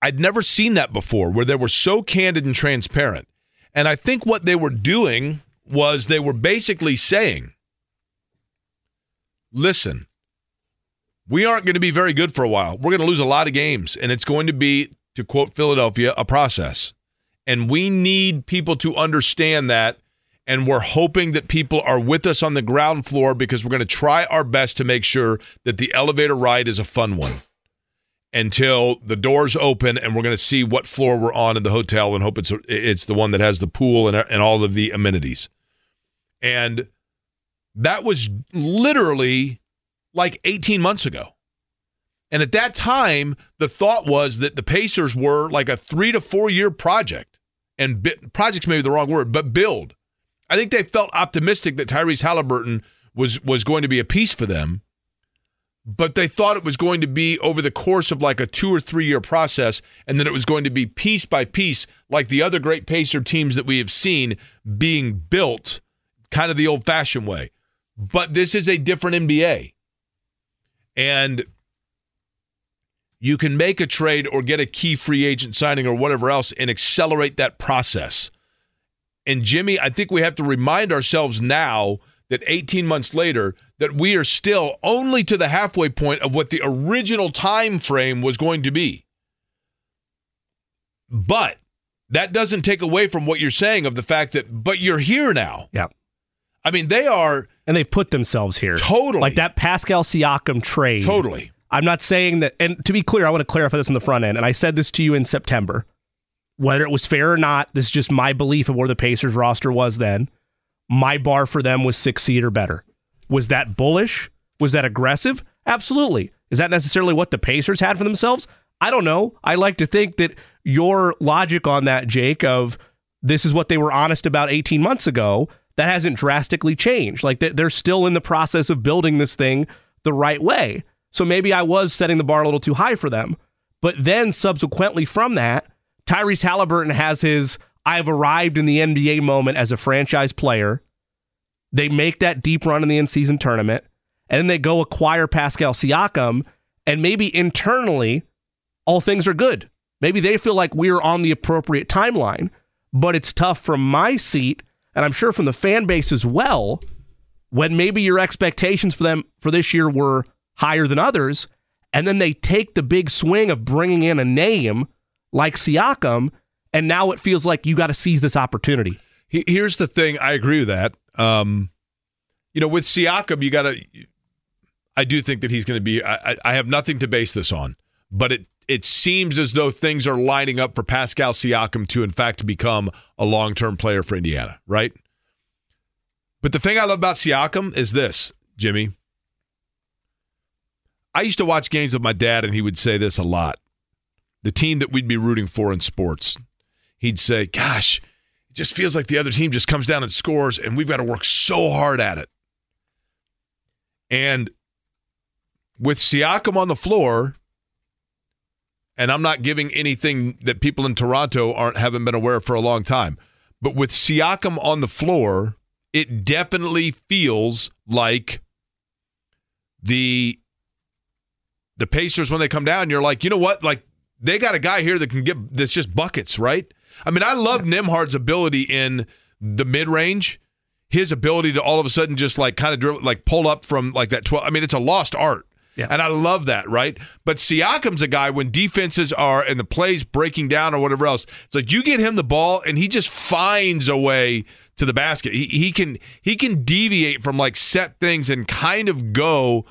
I'd never seen that before where they were so candid and transparent. And I think what they were doing was they were basically saying, listen, we aren't going to be very good for a while. We're going to lose a lot of games, and it's going to be, to quote Philadelphia, a process. And we need people to understand that. And we're hoping that people are with us on the ground floor because we're going to try our best to make sure that the elevator ride is a fun one until the doors open and we're going to see what floor we're on in the hotel and hope it's it's the one that has the pool and, and all of the amenities. And that was literally like 18 months ago. And at that time, the thought was that the Pacers were like a three to four year project. And bi- project's maybe the wrong word, but build. I think they felt optimistic that Tyrese Haliburton was was going to be a piece for them, but they thought it was going to be over the course of like a two or three year process, and then it was going to be piece by piece, like the other great Pacer teams that we have seen being built, kind of the old fashioned way. But this is a different NBA. And you can make a trade or get a key free agent signing or whatever else and accelerate that process. And Jimmy, I think we have to remind ourselves now that 18 months later that we are still only to the halfway point of what the original time frame was going to be. But that doesn't take away from what you're saying of the fact that but you're here now. Yeah. I mean, they are and they've put themselves here. Totally. Like that Pascal Siakam trade. Totally. I'm not saying that, and to be clear, I want to clarify this on the front end. And I said this to you in September. Whether it was fair or not, this is just my belief of where the Pacers roster was then. My bar for them was six seed or better. Was that bullish? Was that aggressive? Absolutely. Is that necessarily what the Pacers had for themselves? I don't know. I like to think that your logic on that, Jake, of this is what they were honest about 18 months ago, that hasn't drastically changed. Like they're still in the process of building this thing the right way. So maybe I was setting the bar a little too high for them. But then subsequently from that, Tyrese Haliburton has his I've arrived in the NBA moment as a franchise player. They make that deep run in the in season tournament, and then they go acquire Pascal Siakam, and maybe internally, all things are good. Maybe they feel like we're on the appropriate timeline, but it's tough from my seat and I'm sure from the fan base as well, when maybe your expectations for them for this year were higher than others, and then they take the big swing of bringing in a name like Siakam, and now it feels like you got to seize this opportunity. Here's the thing: I agree with that. Um, you know, with Siakam, you got to. I do think that he's going to be. I, I have nothing to base this on, but it it seems as though things are lining up for Pascal Siakam to, in fact, become a long term player for Indiana, right? But the thing I love about Siakam is this, Jimmy. I used to watch games with my dad, and he would say this a lot. The team that we'd be rooting for in sports, he'd say, Gosh, it just feels like the other team just comes down and scores, and we've got to work so hard at it. And with Siakam on the floor, and I'm not giving anything that people in Toronto aren't haven't been aware of for a long time. But with Siakam on the floor, it definitely feels like the the Pacers when they come down, you're like, you know what? Like they got a guy here that can get that's just buckets, right? I mean, I love Nembhard's ability in the mid range. his ability to all of a sudden just like kind of dribble, like pull up from like that 12. I mean, it's a lost art. Yeah. And I love that, right? But Siakam's a guy when defenses are and the plays breaking down or whatever else. It's like you get him the ball and he just finds a way to the basket. He, he can he can deviate from like set things and kind of go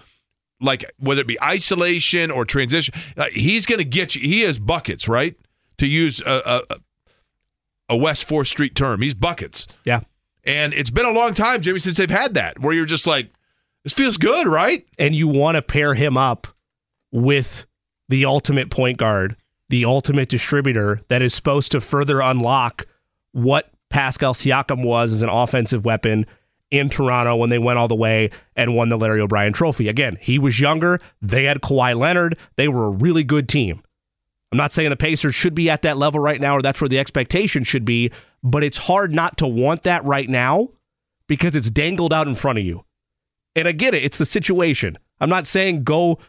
like whether it be isolation or transition. Uh, he's going to get you. He has buckets, right? To use a, a a West Fourth Street term, he's buckets. Yeah. And it's been a long time, Jimmy, since they've had that where you're just like, this feels good, right? And you want to pair him up with the ultimate point guard, the ultimate distributor that is supposed to further unlock what Pascal Siakam was as an offensive weapon in Toronto when they went all the way and won the Larry O'Brien trophy. Again, he was younger. They had Kawhi Leonard. They were a really good team. I'm not saying the Pacers should be at that level right now or that's where the expectation should be, but it's hard not to want that right now because it's dangled out in front of you. And I get it, it's the situation. I'm not saying go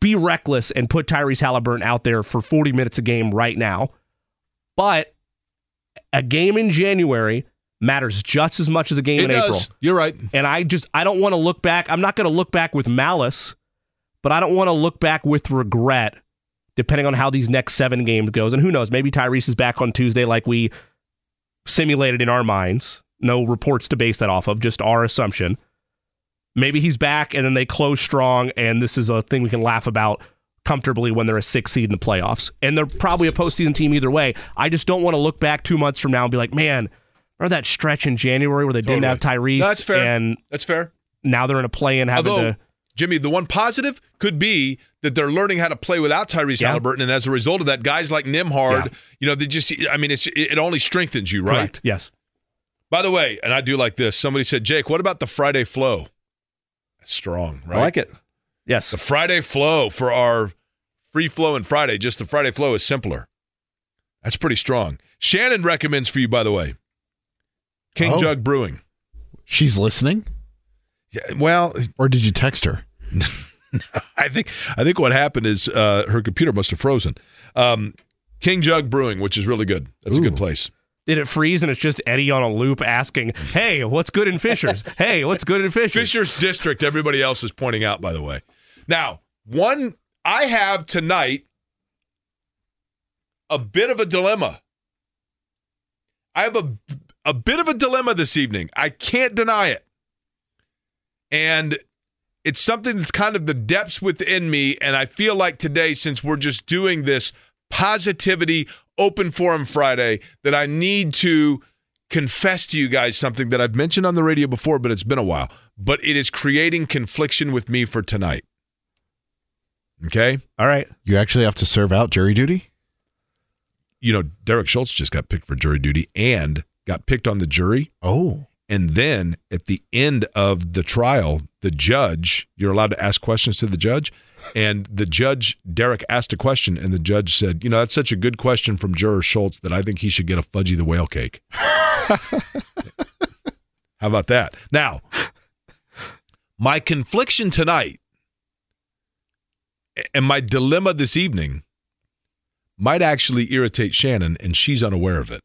be reckless and put Tyrese Haliburton out there for 40 minutes a game right now. But a game in January matters just as much as a game It in does. April. You're right. And I just I don't want to look back. I'm not going to look back with malice, but I don't want to look back with regret depending on how these next 7 games goes. And who knows, maybe Tyrese is back on Tuesday like we simulated in our minds. No reports to base that off of, just our assumption. Maybe he's back and then they close strong and this is a thing we can laugh about comfortably when they're a six seed in the playoffs. And they're probably a postseason team either way. I just don't want to look back two months from now and be like, man, remember that stretch in January where they didn't have Tyrese? That's fair. And That's fair. now they're in a play in having Although, to. Jimmy, the one positive could be that they're learning how to play without Tyrese Yeah. Haliburton, and as a result of that, guys like Nembhard, Yeah. you know, they just, I mean, it's it only strengthens you, right? Correct. Yes. By the way, and I do like this. Somebody said, Jake, what about the Friday flow? That's strong, right? I like it. Yes. The Friday flow for our free flow and Friday, just the Friday flow is simpler. That's pretty strong. Shannon recommends for you, by the way, King Oh. Jug Brewing. She's listening? Yeah, well, Or did you text her? I think I think what happened is uh, her computer must have frozen. Um, King Jug Brewing, which is really good. That's a good place. Did it freeze and it's just Eddie on a loop asking, hey, what's good in Fishers? hey, what's good in Fishers? Fisher's District. Everybody else is pointing out, by the way. Now, one I have tonight a bit of a dilemma. I have a a bit of a dilemma this evening. I can't deny it. And it's something that's kind of the depths within me and I feel like today since we're just doing this positivity open forum Friday that I need to confess to you guys something that I've mentioned on the radio before, but it's been a while. But it is creating confliction with me for tonight. Okay? All right. You actually have to serve out jury duty? You know, Derek Schultz just got picked for jury duty and got picked on the jury. Oh. And then at the end of the trial, the judge, you're allowed to ask questions to the judge. And the judge, Derek, asked a question, and the judge said, You know, that's such a good question from juror Schultz that I think he should get a Fudgy the Whale cake. How about that? Now, my confliction tonight and my dilemma this evening might actually irritate Shannon, and she's unaware of it.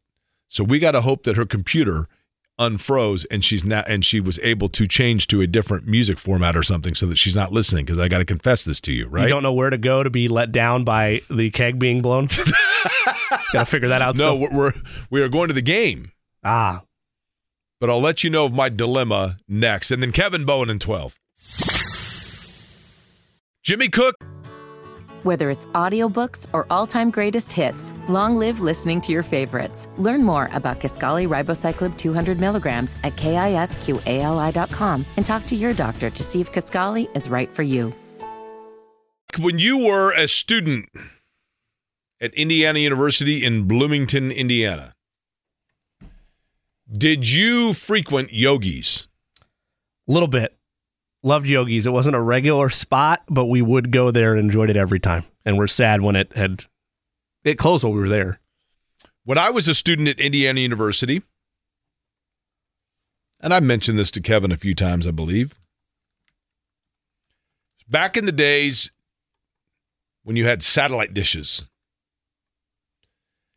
So we got to hope that her computer unfroze and she's now and she was able to change to a different music format or something so that she's not listening because I got to confess this to you, right? You don't know where to go to be let down by the keg being blown? Got to figure that out. no, we're, we're we are going to the game, Ah, but I'll let you know of my dilemma next, and then Kevin Bowen in twelve. Jimmy Cook. Whether it's audiobooks or all-time greatest hits, long live listening to your favorites. Learn more about Kisqali Ribociclib 200 milligrams at kisqali.com and talk to your doctor to see if Kisqali is right for you. When you were a student at Indiana University in Bloomington, Indiana, did you frequent Yogi's? a little bit. Loved Yogi's. It wasn't a regular spot, but we would go there and enjoyed it every time. And we're sad when it had it closed while we were there. When I was a student at Indiana University, and I've mentioned this to Kevin a few times, I believe. Back in the days when you had satellite dishes,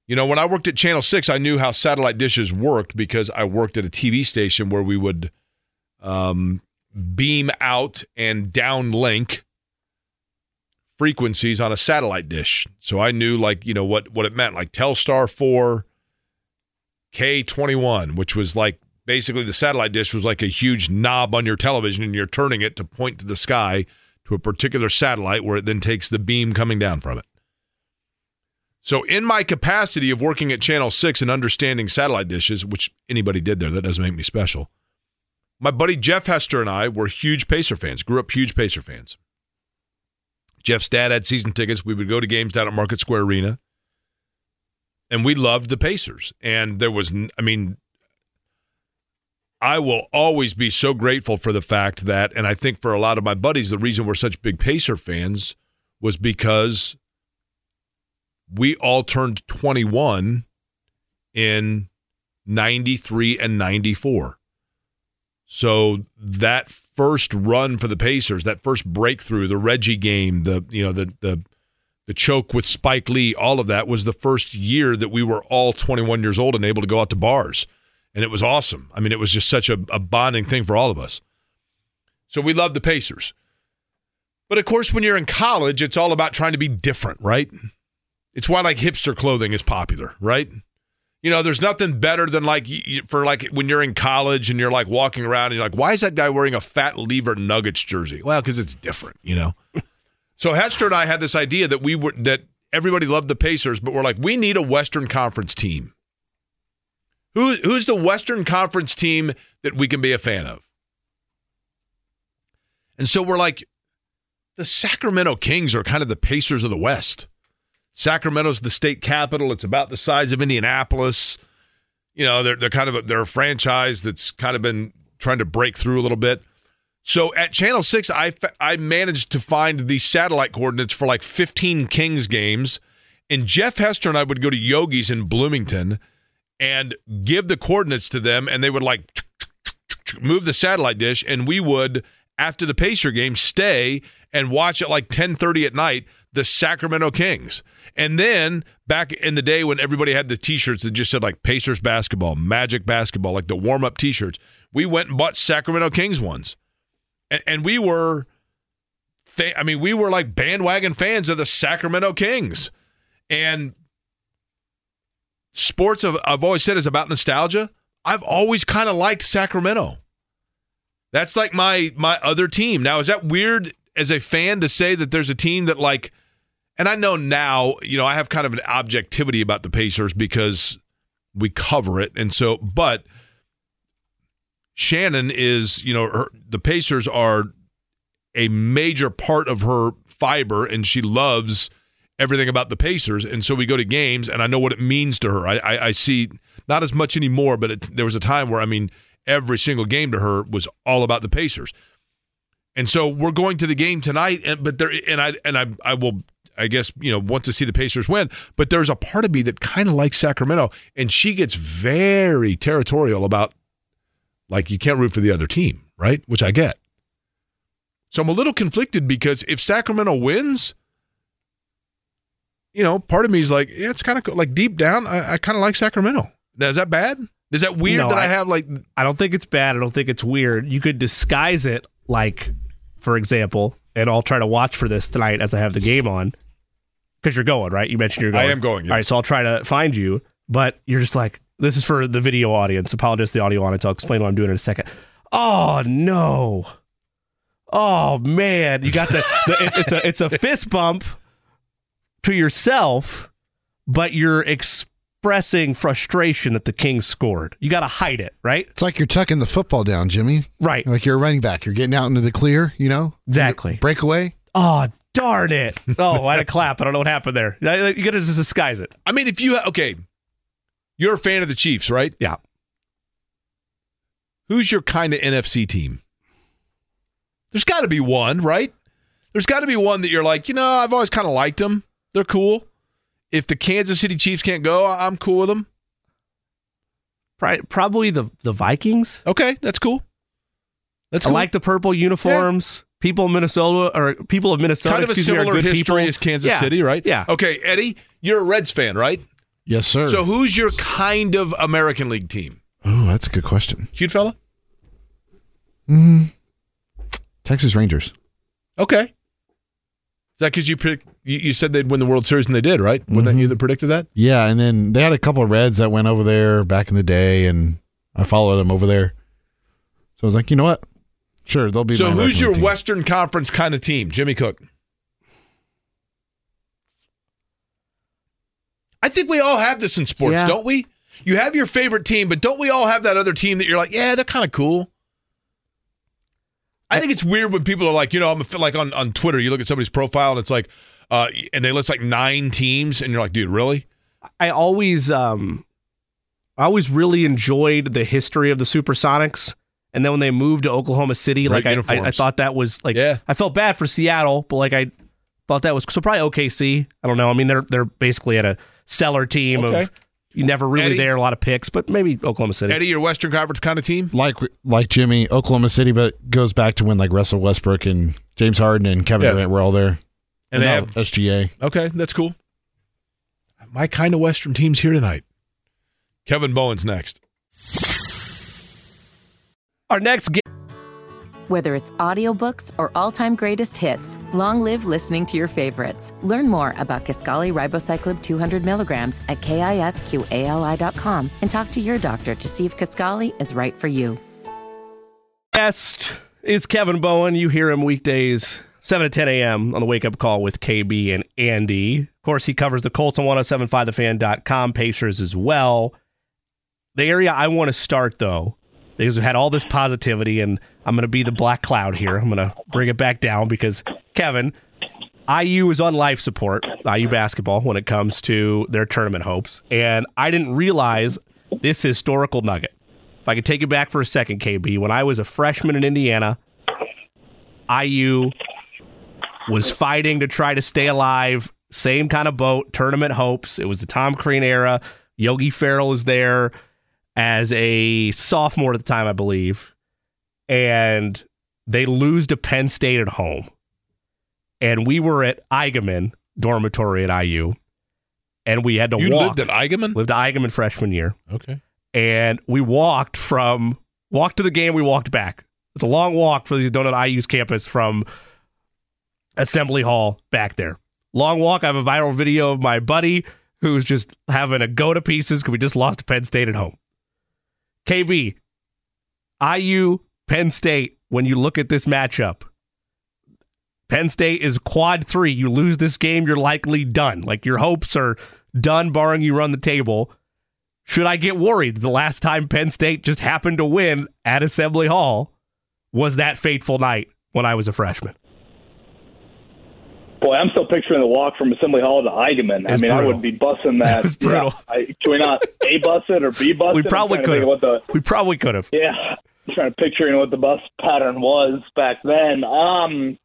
You know, when I worked at Channel 6, I knew how satellite dishes worked because I worked at a TV station where we would um, beam out and downlink frequencies on a satellite dish. So I knew like, you know, what what it meant like Telstar 4 K21, which was like basically the satellite dish was like a huge knob on your television and you're turning it to point to the sky to a particular satellite where it then takes the beam coming down from it. So, in my capacity of working at Channel 6 and understanding satellite dishes, which anybody did there, that doesn't make me special, my buddy Jeff Hester and I were huge Pacer fans, grew up huge Pacer fans. Jeff's dad had season tickets. We would go to games down at Market Square Arena, and we loved the Pacers. And there was, I mean, I will always be so grateful for the fact that, and I think for a lot of my buddies, the reason we're such big Pacer fans was because we all turned 21 in 93 and 94. So that first run for the Pacers, that first breakthrough, the Reggie game, the you know the the the choke with Spike Lee, all of that was the first year that we were all 21 years old and able to go out to bars. And it was awesome. I mean, it was just such a, a bonding thing for all of us. So we love the Pacers. But of course, when you're in college, it's all about trying to be different, right? It's why like hipster clothing is popular, right? You know, there's nothing better than like for like when you're in college and you're like walking around and you're like, why is that guy wearing a Fat Lever Nuggets jersey? Well, because it's different, you know. so Hester and I had this idea that we were that everybody loved the Pacers, but we're like, we need a Western Conference team. Who who's the Western Conference team that we can be a fan of? And so we're like, the Sacramento Kings are kind of the Pacers of the West. Sacramento's the state capital. It's about the size of Indianapolis. You know, they're they're kind of a, they're a franchise that's kind of been trying to break through a little bit. So at Channel Six, I I managed to find the satellite coordinates for like 15 Kings games, and Jeff Hester and I would go to Yogi's in Bloomington and give the coordinates to them, and they would like move the satellite dish, and we would after the Pacer game stay and watch at like 10:30 at night the Sacramento Kings. And then back in the day when everybody had the t-shirts that just said like Pacers basketball, Magic basketball, like the warm-up t-shirts, we went and bought Sacramento Kings ones. And, and we were I mean, we were like bandwagon fans of the Sacramento Kings. And sports of, I've always said is about nostalgia. I've always kind of liked Sacramento. That's like my my other team. Now, is that weird as a fan to say that there's a team that like and I know now, you know, I have kind of an objectivity about the Pacers because we cover it. And so, but Shannon is, you know, her, the Pacers are a major part of her fiber and she loves everything about the Pacers. And so we go to games and I know what it means to her. I, I, I see not as much anymore, but it, there was a time where, I mean, every single game to her was all about the Pacers. And so we're going to the game tonight, and but there and I and I I will I guess you know want to see the Pacers win, but there's a part of me that kind of likes Sacramento, and she gets very territorial about like you can't root for the other team, right? Which I get. So I'm a little conflicted because if Sacramento wins, you know, part of me is like, yeah, it's kind of cool. like deep down, I, I kind of like Sacramento. Now, is that bad? Is that weird No, that I, I- have like? I don't think it's bad. I don't think it's weird. You could disguise it like, for example, and I'll try to watch for this tonight as I have the game on. Because you're going, right? You mentioned you're going. I am going, All right, so I'll try to find you, but you're just like, this is for the video audience. Apologize to the audio audience. I'll explain what I'm doing in a second. Oh no. Oh man, you got the, the it- it's a it's a fist bump to yourself, but you're expressing frustration that the Kings scored. You got to hide it, right? It's like you're tucking the football down, Jimmy. Right. Like you're a running back. You're getting out into the clear, you know? Exactly. Breakaway. Oh, darn it. Oh, I had a clap. I don't know what happened there. You got to just disguise it. I mean, if you okay, you're a fan of the Chiefs, right? Yeah. Who's your kind of NFC team? There's got to be one, right? There's got to be one that you're like, you know, I've always kind of liked them. They're cool. If the Kansas City Chiefs can't go, I'm cool with them. Probably the, the Vikings. Okay, that's cool. That's I cool. like the purple uniforms. People in Minnesota or people of Minnesota kind of a excuse me, similar history people. as Kansas Yeah. City, right? Yeah. Okay, Eddie, you're a Reds fan, right? Yes, sir. So who's your kind of American League team? oh, that's a good question. Cute fella? Mm, Texas Rangers. Okay. Is that because you, predict, you you said they'd win the World Series and they did, right? Wasn't that you that predicted that? Yeah, and then they had a couple of Reds that went over there back in the day, and I followed them over there. So I was like, you know what? Sure, they'll be. So my who's your team. Western Conference kind of team? Jimmy Cook. I think we all have this in sports, Yeah. don't we? You have your favorite team, but don't we all have that other team that you're like, yeah, they're kind of cool. I think it's weird when people are like, you know, I'm a, like on, on Twitter, you look at somebody's profile and it's like, uh, and they list like nine teams, and you're like, dude, really? I always um I always really enjoyed the history of the Supersonics. And then when they moved to Oklahoma City, Great like I, I, I thought that was like Yeah. I felt bad for Seattle, but like I thought that was so probably OKC. I don't know. I mean they're they're basically at a seller team Okay. of you never really Eddie? there, a lot of picks, but maybe Oklahoma City. Eddie, your Western Conference kind of team? like like Jimmy, Oklahoma City, but goes back to when like Russell Westbrook and James Harden and Kevin Yeah. Durant were all there. And they have SGA. Okay, that's cool. My kind of Western team's here tonight. Kevin Bowen's next. Our next game Whether it's audiobooks or all-time greatest hits, long live listening to your favorites. Learn more about Kisqali Ribociclib 200 milligrams at kisqali.com and talk to your doctor to see if Kisqali is right for you. guest is Kevin Bowen. You hear him weekdays, 7 to 10 a.m. on the wake up call with KB and Andy. Of course, he covers the Colts on 1075thefan.com, Pacers as well. The area I want to start, though, because we've had all this positivity, and I'm going to be the black cloud here. I'm going to bring it back down because, Kevin, IU is on life support, IU basketball, when it comes to their tournament hopes. And I didn't realize this historical nugget. If I could take you back for a second, KB, when I was a freshman in Indiana, IU was fighting to try to stay alive. Same kind of boat, tournament hopes. It was the Tom Crean era. Yogi Ferrell is there as a sophomore at the time, I believe. And they lose to Penn State at home. And we were at Eigenmann dormitory at IU. And we had to You walk. lived at Eigenmann? Lived at Eigenmann freshman year Okay. and we walked from walked to the game. We walked back. It's a long walk for the Donut IU's campus from Assembly Hall back there. Long walk. I have a viral video of my buddy who's just having a go to pieces because we just lost to Penn State at home. KB, IU, Penn State. When you look at this matchup, Penn State is quad three. You lose this game, you're likely done. Like your hopes are done, barring you run the table. Should I get worried the last time Penn State just happened to win at Assembly Hall was that fateful night when I was a freshman? Boy, I'm still picturing the walk from Assembly Hall to Eigenmann. I mean, I would be bussing that. It was brutal. Yeah. I, can we not A bus it or B bus We probably could have. the We probably could have. yeah, I'm trying to picturing what the bus pattern was back then. Um,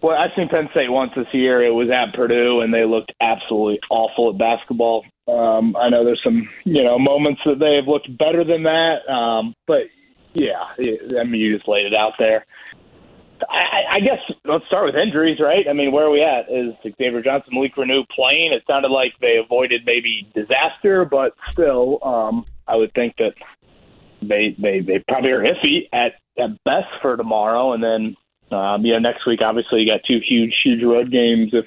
well, I've seen Penn State once this year. It was at Purdue, and they looked absolutely awful at basketball. Um, I know there's some you know moments that they have looked better than that, um, but yeah, I mean, you just laid it out there. I, I guess let's start with injuries, right? I mean, where are we at? Is Xavier Johnson, Malik Reneau playing? It sounded like they avoided maybe disaster, but still, um, I would think that they they they probably are iffy at at best for tomorrow, and then um, you know next week obviously you got two huge huge road games. If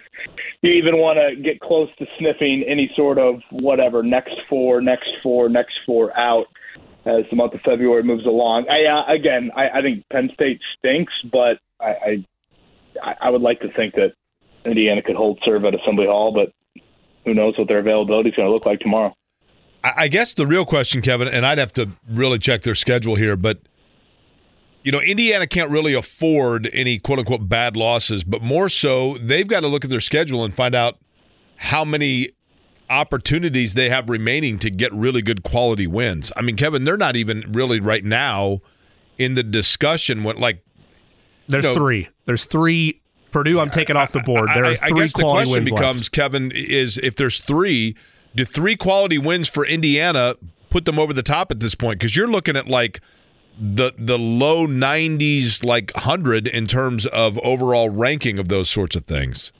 you even want to get close to sniffing any sort of whatever next four, next four, next four out as the month of February moves along. I uh, again, I, I think Penn State stinks, but I, I I would like to think that Indiana could hold serve at Assembly Hall, but who knows what their availability is going to look like tomorrow. I guess the real question, Kevin, and I'd have to really check their schedule here, but you know, Indiana can't really afford any quote unquote bad losses, but more so, they've got to look at their schedule and find out how many opportunities they have remaining to get really good quality wins. I mean, Kevin, they're not even really right now in the discussion What like There's you know, three. There's three. Purdue, I'm taking off the board. There I, are I three guess the question wins left. becomes, Kevin, is if there's three, do three quality wins for Indiana put them over the top at this point? Because you're looking at like the the low 90s, like hundred in terms of overall ranking of those sorts of things.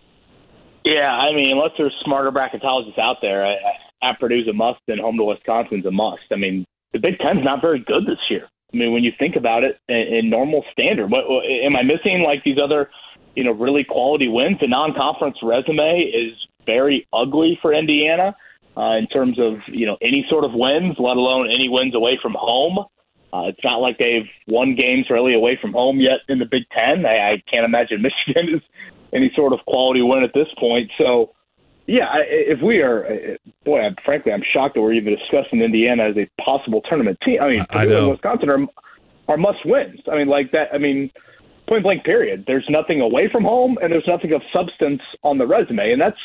Yeah, I mean, unless there's smarter bracketologists out there, I, at Purdue's a must, and home to Wisconsin's a must. I mean, the Big Ten's not very good this year. I mean, when you think about it in, in normal standard, what, what am I missing? Like these other, you know, really quality wins. The non-conference resume is very ugly for Indiana uh, in terms of you know any sort of wins, let alone any wins away from home. Uh, it's not like they've won games really away from home yet in the Big Ten. I, I can't imagine Michigan is any sort of quality win at this point. So, yeah, I, if we are, boy, I'm, frankly, I'm shocked that we're even discussing Indiana as a possible tournament team. I mean, I Purdue and. Wisconsin are are must wins. I mean, like that. I mean, point blank. Period. There's nothing away from home, and there's nothing of substance on the resume, and that's.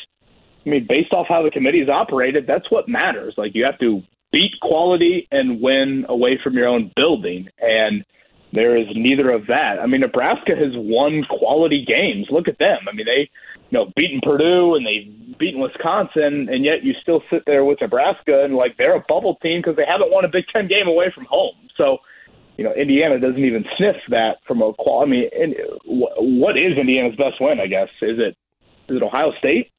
I mean, based off how the committee is operated, that's what matters. Like you have to beat quality and win away from your own building, and there is neither of that. I mean, Nebraska has won quality games. Look at them. I mean, they, you know, beaten Purdue and they've beaten Wisconsin, and yet you still sit there with Nebraska and like they're a bubble team because they haven't won a Big Ten game away from home. So, you know, Indiana doesn't even sniff that from a qual. I mean, and what is Indiana's best win? I guess is it is it Ohio State?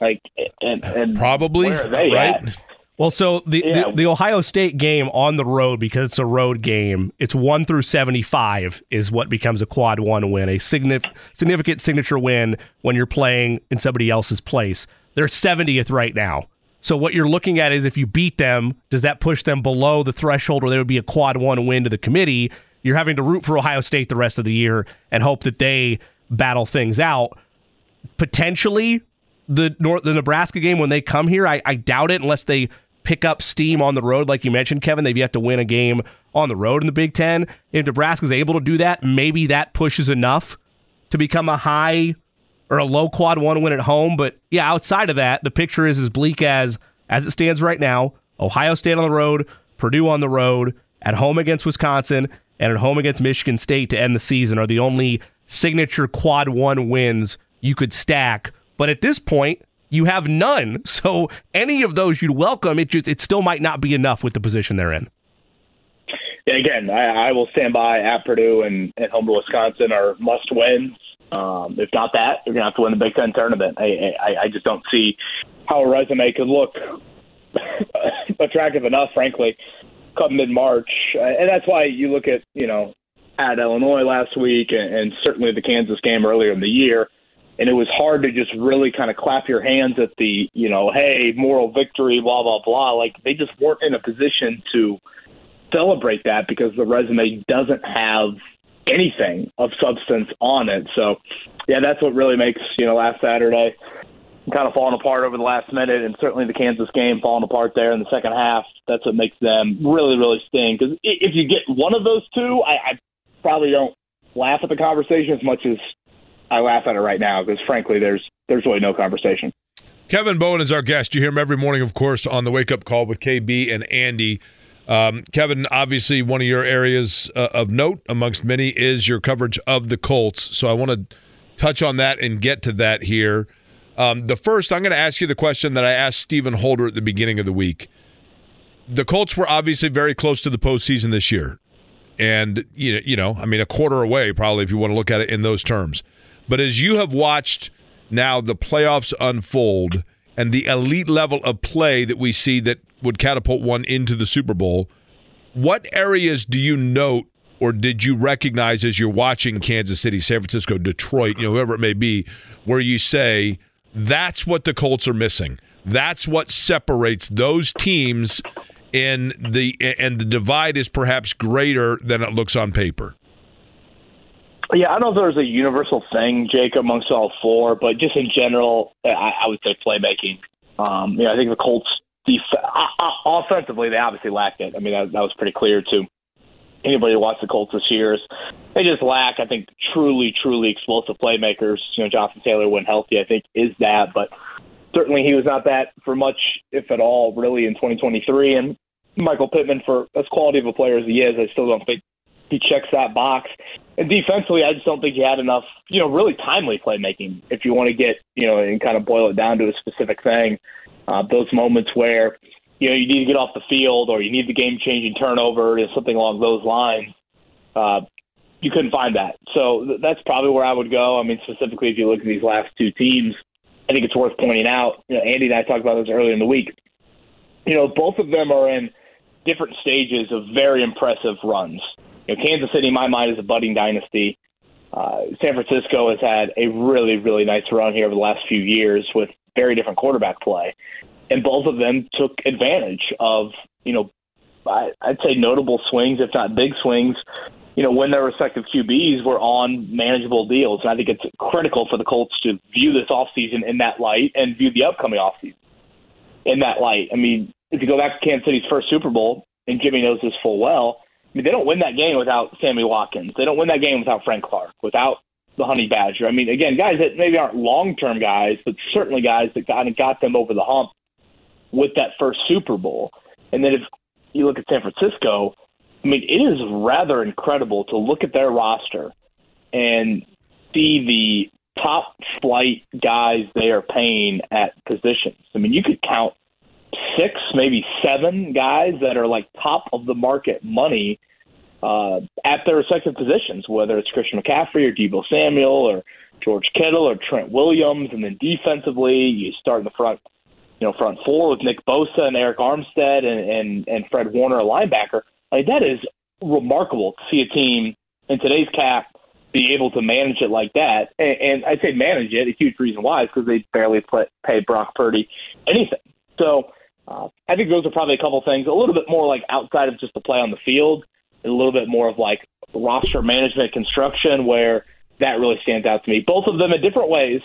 Like, and, and Probably, where are they right? at? Well, so the, Yeah. the the Ohio State game on the road because it's a road game. It's one through seventy five is what becomes a quad one win, a signif- significant signature win when you're playing in somebody else's place. They're seventieth right now. So what you're looking at is if you beat them, does that push them below the threshold where there would be a quad one win to the committee? You're having to root for Ohio State the rest of the year and hope that they battle things out potentially the North the Nebraska game when they come here. I, I doubt it unless they pick up steam on the road, like you mentioned, Kevin. They've yet to win a game on the road in the Big Ten. If Nebraska's able to do that, maybe that pushes enough to become a high or a low quad one win at home. But yeah, outside of that, the picture is as bleak as as it stands right now. Ohio State on the road, Purdue on the road, at home against Wisconsin, and at home against Michigan State to end the season are the only signature quad one wins you could stack. But at this point, you have none. So any of those you'd welcome. It just it still might not be enough with the position they're in. Yeah, again, I, I will stand by at Purdue and, and home to Wisconsin are must wins. Um, if not that, you're gonna have to win the Big Ten tournament. I, I, I just don't see how a resume could look attractive enough, frankly, come mid March, uh, and that's why you look at you know at Illinois last week and, and certainly the Kansas game earlier in the year. And it was hard to just really kind of clap your hands at the, you know, hey, moral victory, blah, blah, blah. Like they just weren't in a position to celebrate that because the resume doesn't have anything of substance on it. So, yeah, that's what really makes you know last Saturday kind of falling apart over the last minute, and certainly the Kansas game falling apart there in the second half. That's what makes them really, really sting. Because if you get one of those two, I, I probably don't laugh at the conversation as much as I laugh at it right now. Because frankly, there's there's really no conversation. Kevin Bowen is our guest. You hear him every morning, of course, on the Wake Up Call with KB and Andy. Um, Kevin, obviously, one of your areas uh, of note amongst many is your coverage of the Colts. So I want to touch on that and get to that here. Um, the first, I'm going to ask you the question that I asked Stephen Holder at the beginning of the week. The Colts were obviously very close to the postseason this year, and you know, you know, I mean, a quarter away probably if you want to look at it in those terms. But as you have watched now the playoffs unfold and the elite level of play that we see that would catapult one into the Super Bowl, what areas do you note or did you recognize as you're watching Kansas City, San Francisco, Detroit, you know, whoever it may be, where you say that's what the Colts are missing? That's what separates those teams in the and the divide is perhaps greater than it looks on paper. Yeah, I don't know if there's a universal thing, Jake, amongst all four, but just in general, I, I would say playmaking. Um, you know, I think the Colts def- offensively, they obviously lacked it. I mean, that, that was pretty clear to anybody who watched the Colts this year. They just lack, I think, truly, truly explosive playmakers. You know, Jonathan Taylor, when healthy, I think is that, but certainly he was not that for much, if at all, really in 2023. And Michael Pittman, for as quality of a player as he is, I still don't think he checks that box. And defensively, I just don't think he had enough, you know, really timely playmaking. If you want to get, you know, and kind of boil it down to a specific thing, uh, those moments where, you know, you need to get off the field or you need the game-changing turnover or something along those lines. Uh, you couldn't find that. So th- that's probably where I would go. I mean, specifically if you look at these last two teams, I think it's worth pointing out. You know, Andy and I talked about this earlier in the week. You know, both of them are in different stages of very impressive runs. You know, Kansas City, in my mind, is a budding dynasty. Uh, San Francisco has had a really, really nice run here over the last few years with very different quarterback play, and both of them took advantage of you know, I, I'd say notable swings, if not big swings. You know, when their respective QBs were on manageable deals, and I think it's critical for the Colts to view this offseason in that light and view the upcoming offseason in that light. I mean, if you go back to Kansas City's first Super Bowl, and Jimmy knows this full well, mean, they don't win that game without Sammy Watkins. They don't win that game without Frank Clark, without the Honey Badger. I mean, again, guys that maybe aren't long term guys, but certainly guys that kind of got them over the hump with that first Super Bowl. And then if you look at San Francisco, I mean, it is rather incredible to look at their roster and see the top flight guys they are paying at positions. I mean, you could count six, maybe seven guys that are like top of the market money uh, at their respective positions, whether it's Christian McCaffrey or Deebo Samuel or George Kittle or Trent Williams, and then defensively you start in the front, you know, front four with Nick Bosa and Arik Armstead and and, and Fred Warner, a linebacker. Like that is remarkable to see a team in today's cap be able to manage it like that. And, and I say manage it. A huge reason why is because they barely play, pay Brock Purdy anything. So uh, I think those are probably a couple things. A little bit more like outside of just the play on the field, a little bit more of like roster management construction, where that really stands out to me. Both of them in different ways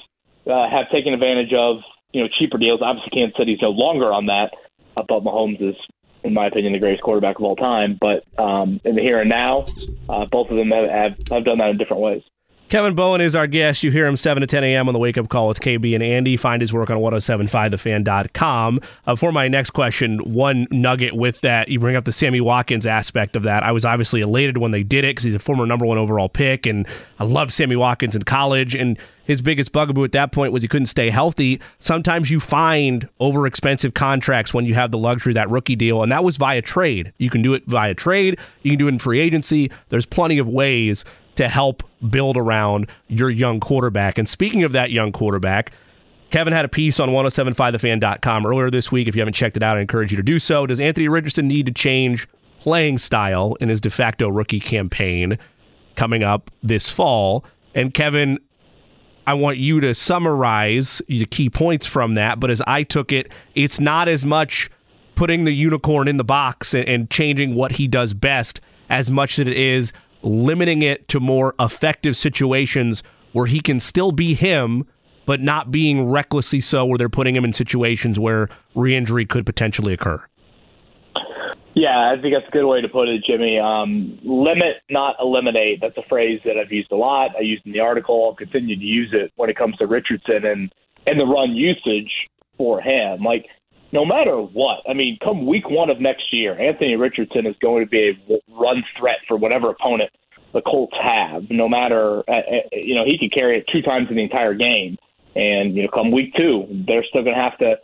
uh, have taken advantage of you know cheaper deals. Obviously, Kansas City's no longer on that, uh, but Mahomes is, in my opinion, the greatest quarterback of all time. But um, in the here and now, uh, both of them have, have, have done that in different ways. Kevin Bowen is our guest. You hear him 7 to 10 a.m. on the Wake Up Call with KB and Andy. Find his work on 1075thefan.com. Uh, for my next question, one nugget with that, you bring up the Sammy Watkins aspect of that. I was obviously elated when they did it because he's a former number one overall pick, and I loved Sammy Watkins in college. And his biggest bugaboo at that point was he couldn't stay healthy. Sometimes you find over expensive contracts when you have the luxury that rookie deal, and that was via trade. You can do it via trade, you can do it in free agency. There's plenty of ways to help build around your young quarterback. And speaking of that young quarterback, Kevin had a piece on 1075thefan.com earlier this week. If you haven't checked it out, I encourage you to do so. Does Anthony Richardson need to change playing style in his de facto rookie campaign coming up this fall? And Kevin, I want you to summarize the key points from that. But as I took it, it's not as much putting the unicorn in the box and, and changing what he does best as much as it is limiting it to more effective situations where he can still be him, but not being recklessly so, where they're putting him in situations where re-injury could potentially occur. Yeah, I think that's a good way to put it, Jimmy. Um, limit, not eliminate. That's a phrase that I've used a lot. I used in the article. I'll continue to use it when it comes to Richardson and and the run usage for him. Like no matter what, I mean, come week one of next year, Anthony Richardson is going to be a run threat for whatever opponent the Colts have. No matter, uh, uh you know, he could carry it two times in the entire game, and you know, come week two, they're still going to have to,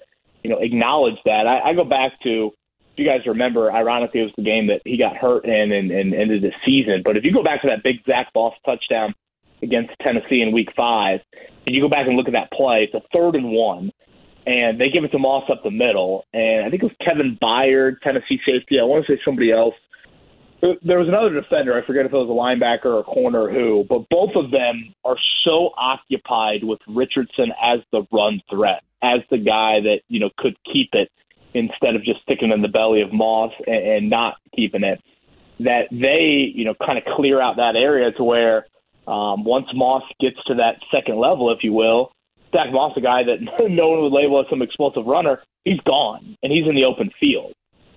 you know, acknowledge that. I, I go back to, if you guys remember, ironically, it was the game that he got hurt in and, and ended the season. But if you go back to that big Zach Moss touchdown against Tennessee in Week Five, and you go back and look at that play, it's a third and one and they give it to Moss up the middle. And I think it was Kevin Byard, Tennessee safety. I want to say somebody else. There was another defender. I forget if it was a linebacker or a corner who, but both of them are so occupied with Richardson as the run threat, as the guy that you know could keep it instead of just sticking in the belly of Moss and, and not keeping it. That they you know kind of clear out that area to where um, once Moss gets to that second level, if you will, Zach Moss, a guy that no one would label as some explosive runner, he's gone and he's in the open field.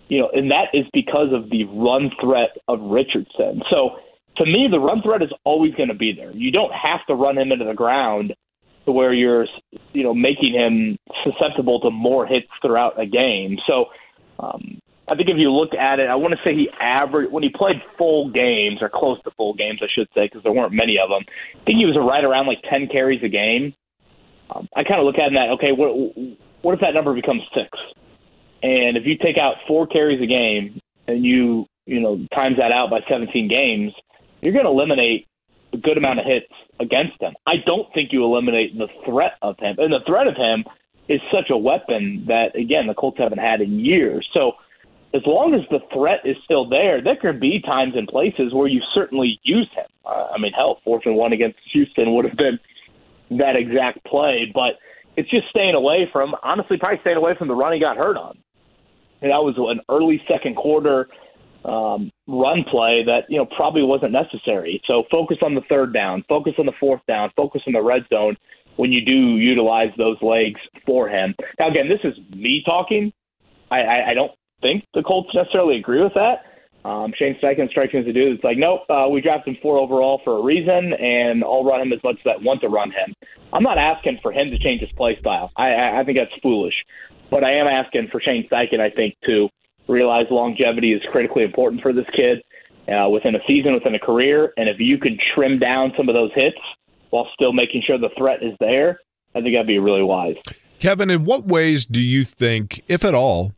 You know, and that is because of the run threat of Richardson. So to me, the run threat is always going to be there. You don't have to run him into the ground to where you're, you know, making him susceptible to more hits throughout a game. So um, I think if you look at it, I want to say he averaged when he played full games or close to full games, I should say, because there weren't many of them. I think he was right around like 10 carries a game. Um, I kind of look at it that okay, what what if that number becomes six? And if you take out four carries a game and you you know times that out by 17 games, you're going to eliminate a good amount of hits against him. I don't think you eliminate the threat of him, and the threat of him is such a weapon that again the Colts haven't had in years. So as long as the threat is still there, there can be times and places where you certainly use him. Uh, I mean, hell, fourth and one against Houston would have been that exact play, but it's just staying away from, honestly, probably staying away from the run he got hurt on. And that was an early second quarter um, run play that you know probably wasn't necessary. So focus on the third down, focus on the fourth down, focus on the red zone when you do utilize those legs for him. Now, again, this is me talking. I, I, I don't think the Colts necessarily agree with that. Um, Shane Steichen strikes me as a dude that's like, nope, uh, we drafted him four overall for a reason, and I'll run him as much as I want to run him. I'm not asking for him to change his play style. I, I, I think that's foolish. But I am asking for Shane Steichen, I think, to realize longevity is critically important for this kid uh, within a season, within a career. And if you can trim down some of those hits while still making sure the threat is there, I think that'd be really wise. Kevin, in what ways do you think, if at all,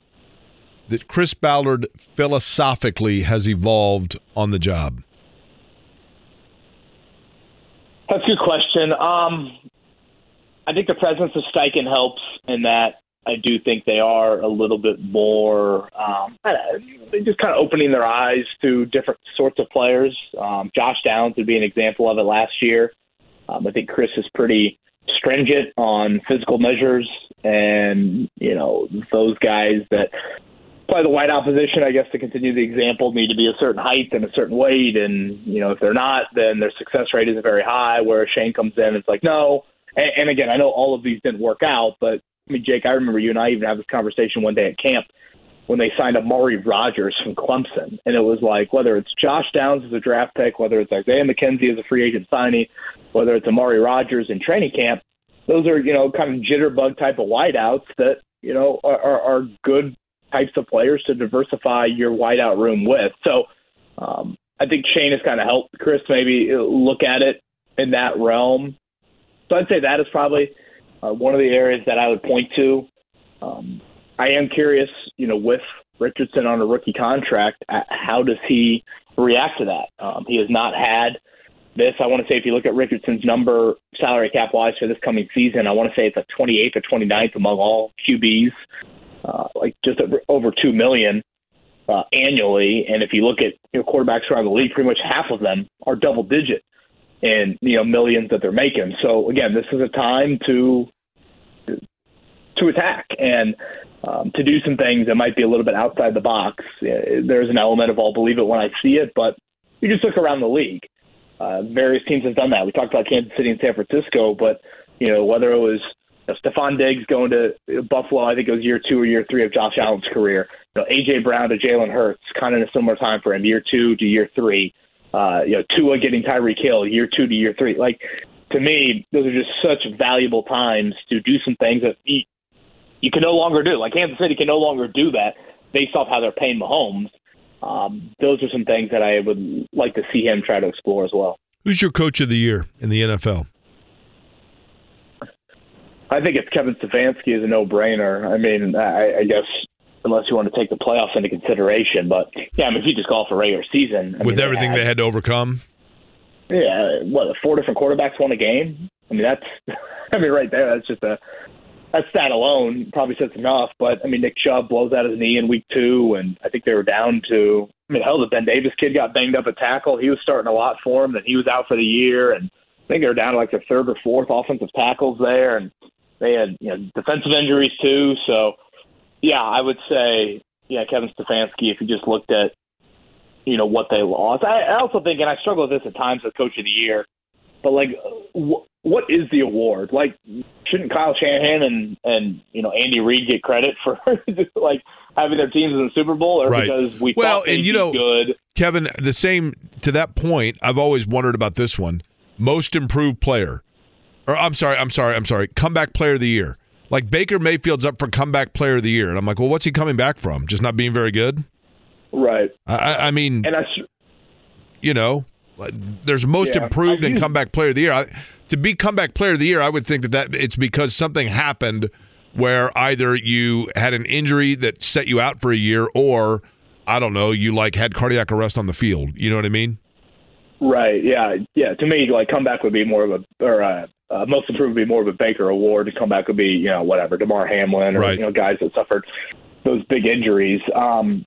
that Chris Ballard philosophically has evolved on the job? That's a good question. Um, I think the presence of Steichen helps in that I do think they are a little bit more um, just kind of opening their eyes to different sorts of players. Um, Josh Downs would be an example of it last year. Um, I think Chris is pretty stringent on physical measures, and you know those guys that play the wide opposition, I guess, to continue the example, need to be a certain height and a certain weight, and you know if they're not, then their success rate isn't very high. Where Shane comes in, it's like no. And, and again, I know all of these didn't work out, but I mean, Jake, I remember you and I even had this conversation one day at camp when they signed Amari Rodgers from Clemson. And it was like, whether it's Josh Downs as a draft pick, whether it's Isaiah McKenzie as a free agent signing, whether it's Amari Rodgers in training camp, those are, you know, kind of jitterbug type of wideouts that, you know, are, are, are good types of players to diversify your wideout room with. So um, I think Shane has kind of helped Chris maybe look at it in that realm. So I'd say that is probably – uh, one of the areas that I would point to. Um, I am curious, you know, with Richardson on a rookie contract, uh, how does he react to that? Um, he has not had this. I want to say if you look at Richardson's number salary cap wise for this coming season, I want to say it's a 28th or 29th among all QBs, uh, like just over two million uh, annually. And if you look at you know, quarterbacks around the league, pretty much half of them are double digit in you know millions that they're making. So again, this is a time to to attack and um, to do some things that might be a little bit outside the box. There's an element of I'll believe it when I see it, but you just look around the league. Uh, various teams have done that. We talked about Kansas City and San Francisco, but you know whether it was know, Stefon Diggs going to Buffalo, I think it was year two or year three of Josh Allen's career. You know, AJ Brown to Jalen Hurts, kind of in a similar time him, year two to year three uh, you know, Tua getting Tyreek Hill year two to year three. Like to me, those are just such valuable times to do some things that you, you can no longer do. Like Kansas City can no longer do that based off how they're paying Mahomes. Um, those are some things that I would like to see him try to explore as well. Who's your coach of the year in the NFL? I think it's Kevin Stefanski is a no-brainer. I mean, I, I guess unless you want to take the playoffs into consideration. But yeah, I mean, if you just call for a regular season, I with mean, everything they had, they had to overcome. Yeah, what four different quarterbacks won a game. I mean, that's I mean, right there, that's just a that's that stat alone probably says enough. But I mean, Nick Chubb blows out his knee in week two, and I think they were down to. I mean, hell, the Ben Davis kid got banged up at tackle. He was starting a lot for him, and he was out for the year. And I think they were down to like the third or fourth offensive tackles there, and they had you know defensive injuries too. So yeah, I would say, yeah, Kevin Stefanski. If you just looked at, you know, what they lost, I, I also think, and I struggle with this at times as coach of the year, but like, wh- what is the award? Like, shouldn't Kyle Shanahan and and you know Andy Reid get credit for like having their teams in the Super Bowl, or right. because we well, and you know, good? Kevin, the same to that point. I've always wondered about this one: most improved player, or I'm sorry, I'm sorry, I'm sorry, comeback player of the year. Like Baker Mayfield's up for comeback player of the year, and I'm like, well, what's he coming back from? Just not being very good? Right. I, I mean, and I, you know, there's most yeah, improved and comeback player of the year. I, to be comeback player of the year, I would think that, that it's because something happened where either you had an injury that set you out for a year, or I don't know, you like had cardiac arrest on the field. You know what I mean? Right. Yeah. Yeah. To me, like comeback would be more of a or uh, uh, most improved would be more of a Baker award. To come back would be you know whatever Damar Hamlin or Right. you know guys that suffered those big injuries. Um,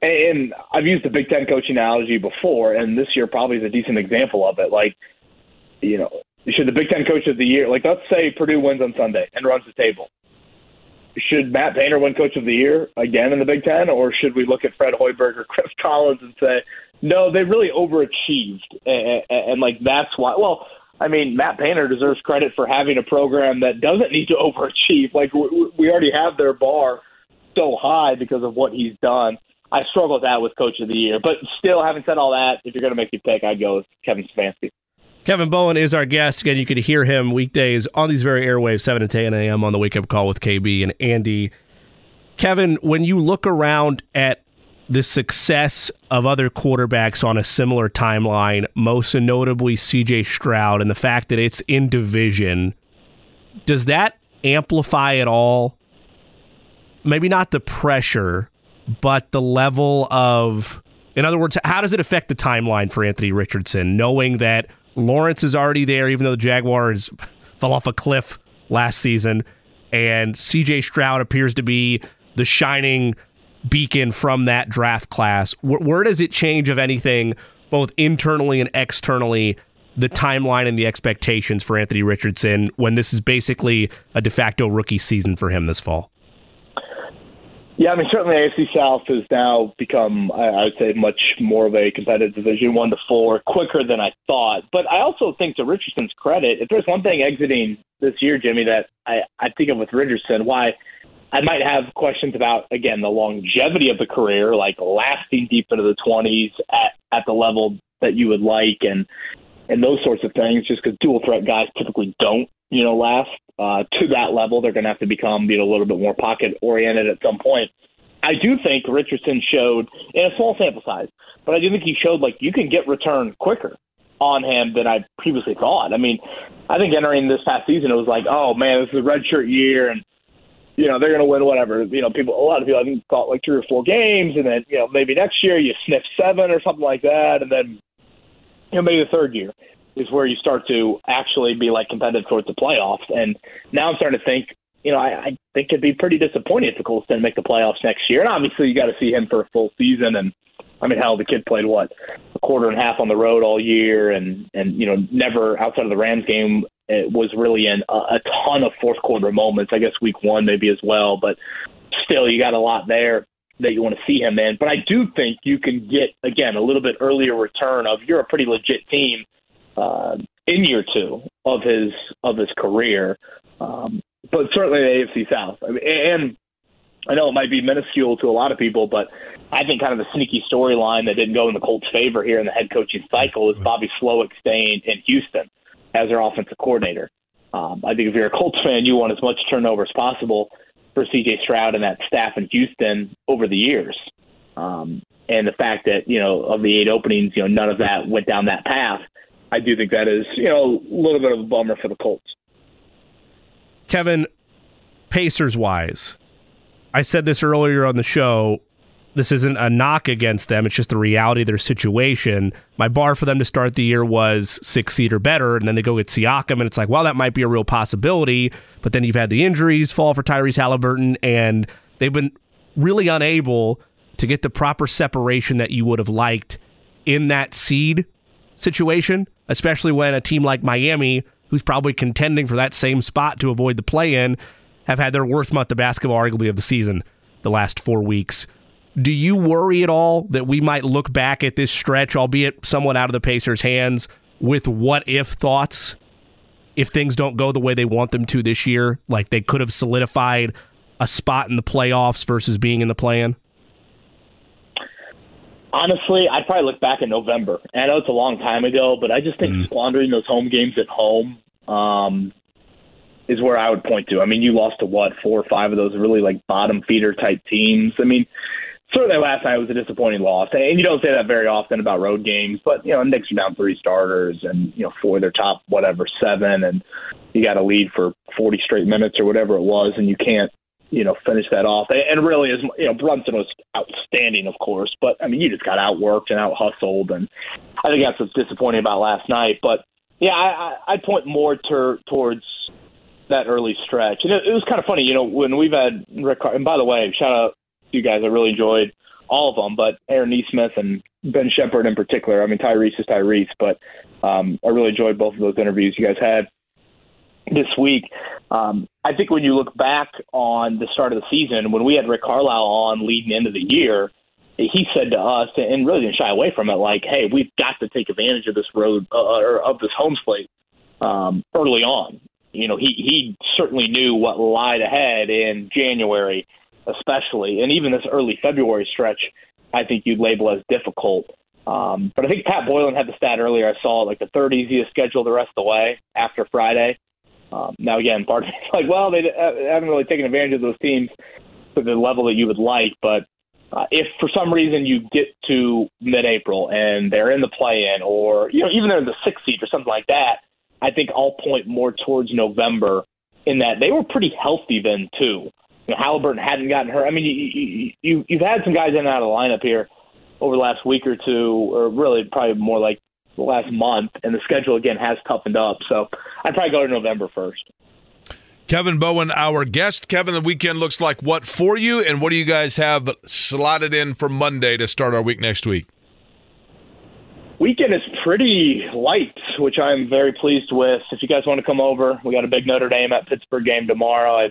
and I've used the Big Ten coaching analogy before, and this year probably is a decent example of it. Like, you know, should the Big Ten coach of the year, like let's say Purdue wins on Sunday and runs the table. Should Matt Painter win coach of the year again in the Big Ten, or should we look at Fred Hoiberg or Chris Collins and say, no, they really overachieved, and, and, and like that's why? Well, I mean, Matt Painter deserves credit for having a program that doesn't need to overachieve. Like we, already have their bar so high because of what he's done. I struggle with that with Coach of the Year, but still, having said all that, if you're going to make me pick, I'd go with Kevin Stefanski. Kevin Bowen is our guest. Again, you can hear him weekdays on these very airwaves, 7 to 10 a.m. on the Wake Up Call with KB and Andy. Kevin, when you look around at the success of other quarterbacks on a similar timeline, most notably CJ Stroud, and the fact that it's in division, does that amplify at all? Maybe not the pressure, but the level of, in other words, how does it affect the timeline for Anthony Richardson, knowing that Lawrence is already there, even though the Jaguars fell off a cliff last season, and CJ Stroud appears to be the shining beacon from that draft class. Where, where does it change, if anything, both internally and externally, the timeline and the expectations for Anthony Richardson when this is basically a de facto rookie season for him this fall? Yeah, I mean, certainly AFC South has now become, I would say, much more of a competitive division, one to four, quicker than I thought. But I also think, to Richardson's credit, if there's one thing exiting this year, Jimmy, that I, I think of with Richardson, why I might have questions about, again, the longevity of the career, like lasting deep into the 20s at, at the level that you would like, and and those sorts of things, just because dual threat guys typically don't, you know, last uh, to that level. They're going to have to become, you know, a little bit more pocket oriented at some point. I do think Richardson showed in a small sample size, but I do think he showed like you can get return quicker on him than I previously thought. I mean, I think entering this past season, it was like, oh man, this is a redshirt year, and you know they're going to win whatever. You know, people, a lot of people I think thought like three or four games, and then you know maybe next year you sniff seven or something like that, and then you know maybe the third year is where you start to actually be like competitive towards the playoffs. And now I'm starting to think, you know, I, I think it'd be pretty disappointing if the Colts didn't make the playoffs next year. And obviously, you got to see him for a full season. And I mean, hell, the kid played what a quarter and a half on the road all year, and and you know, never outside of the Rams game it was really in a, a ton of fourth quarter moments. I guess week one maybe as well, but still, you got a lot there that you want to see him in. But I do think you can get again a little bit earlier return of you're a pretty legit team uh, in year two of his of his career. Um, but certainly the AFC South. I mean, and I know it might be minuscule to a lot of people, but I think kind of the sneaky storyline that didn't go in the Colts' favor here in the head coaching cycle is Bobby Slowik staying in Houston as their offensive coordinator. Um, I think if you're a Colts fan, you want as much turnover as possible for C.J. Stroud and that staff in Houston over the years. Um, and the fact that you know of the eight openings, you know none of that went down that path. I do think that is you know a little bit of a bummer for the Colts. Kevin, Pacers wise, I said this earlier on the show. This isn't a knock against them. It's just the reality of their situation. My bar for them to start the year was six seed or better, and then they go get Siakam, and it's like, well, that might be a real possibility. But then you've had the injuries fall for Tyrese Haliburton, and they've been really unable to get the proper separation that you would have liked in that seed situation, especially when a team like Miami, who's probably contending for that same spot to avoid the play in, have had their worst month of basketball, arguably, of the season the last four weeks. Do you worry at all that we might look back at this stretch, albeit somewhat out of the Pacers' hands, with what if thoughts if things don't go the way they want them to this year? Like they could have solidified a spot in the playoffs versus being in the play in? Honestly, I'd probably look back in November. And I know it's a long time ago, but I just think squandering those home games at home um, is where I would point to. I mean, you lost to what four or five of those really like bottom feeder type teams. I mean, certainly last night was a disappointing loss, and you don't say that very often about road games. But you know, Knicks are down three starters, and you know, four of their top whatever seven, and you got a lead for forty straight minutes or whatever it was, and you can't you know, finish that off. And really, as you know, Brunson was outstanding, of course, but I mean, you just got outworked and out hustled, and I think that's what's disappointing about last night. But yeah, I, I, I point more ter- towards that early stretch. And it, it was kind of funny, you know, when we've had Rick. And by the way, shout out you guys. I really enjoyed all of them, but Aaron Nesmith and Ben Sheppard in particular. I mean, Tyrese is Tyrese, but um, I really enjoyed both of those interviews you guys had this week. Um, I think when you look back on the start of the season, when we had Rick Carlisle on leading into the year, he said to us, and really didn't shy away from it, like, "Hey, we've got to take advantage of this road uh, or of this home slate um, early on." You know, he he certainly knew what lied ahead in January, especially, and even this early February stretch. I think you'd label as difficult. Um, but I think Pat Boylan had the stat earlier. I saw like the third easiest schedule the rest of the way after Friday. Um, now again, part of it's like, well, they haven't really taken advantage of those teams to the level that you would like. But uh, if for some reason you get to mid-April and they're in the play-in, or you know even they're in the sixth seed or something like that, I think I'll point more towards November. In that they were pretty healthy then too. You know, Haliburton hadn't gotten hurt. I mean, you, you you've had some guys in and out of the lineup here over the last week or two, or really probably more like the last month, and the schedule again has toughened up. So I'd probably go to November first. Kevin Bowen, our guest. Kevin, the weekend looks like what for you, and what do you guys have slotted in for Monday to start our week next week? Weekend is pretty light, which I'm very pleased with. If you guys want to come over, we got a big Notre Dame at Pittsburgh game tomorrow. I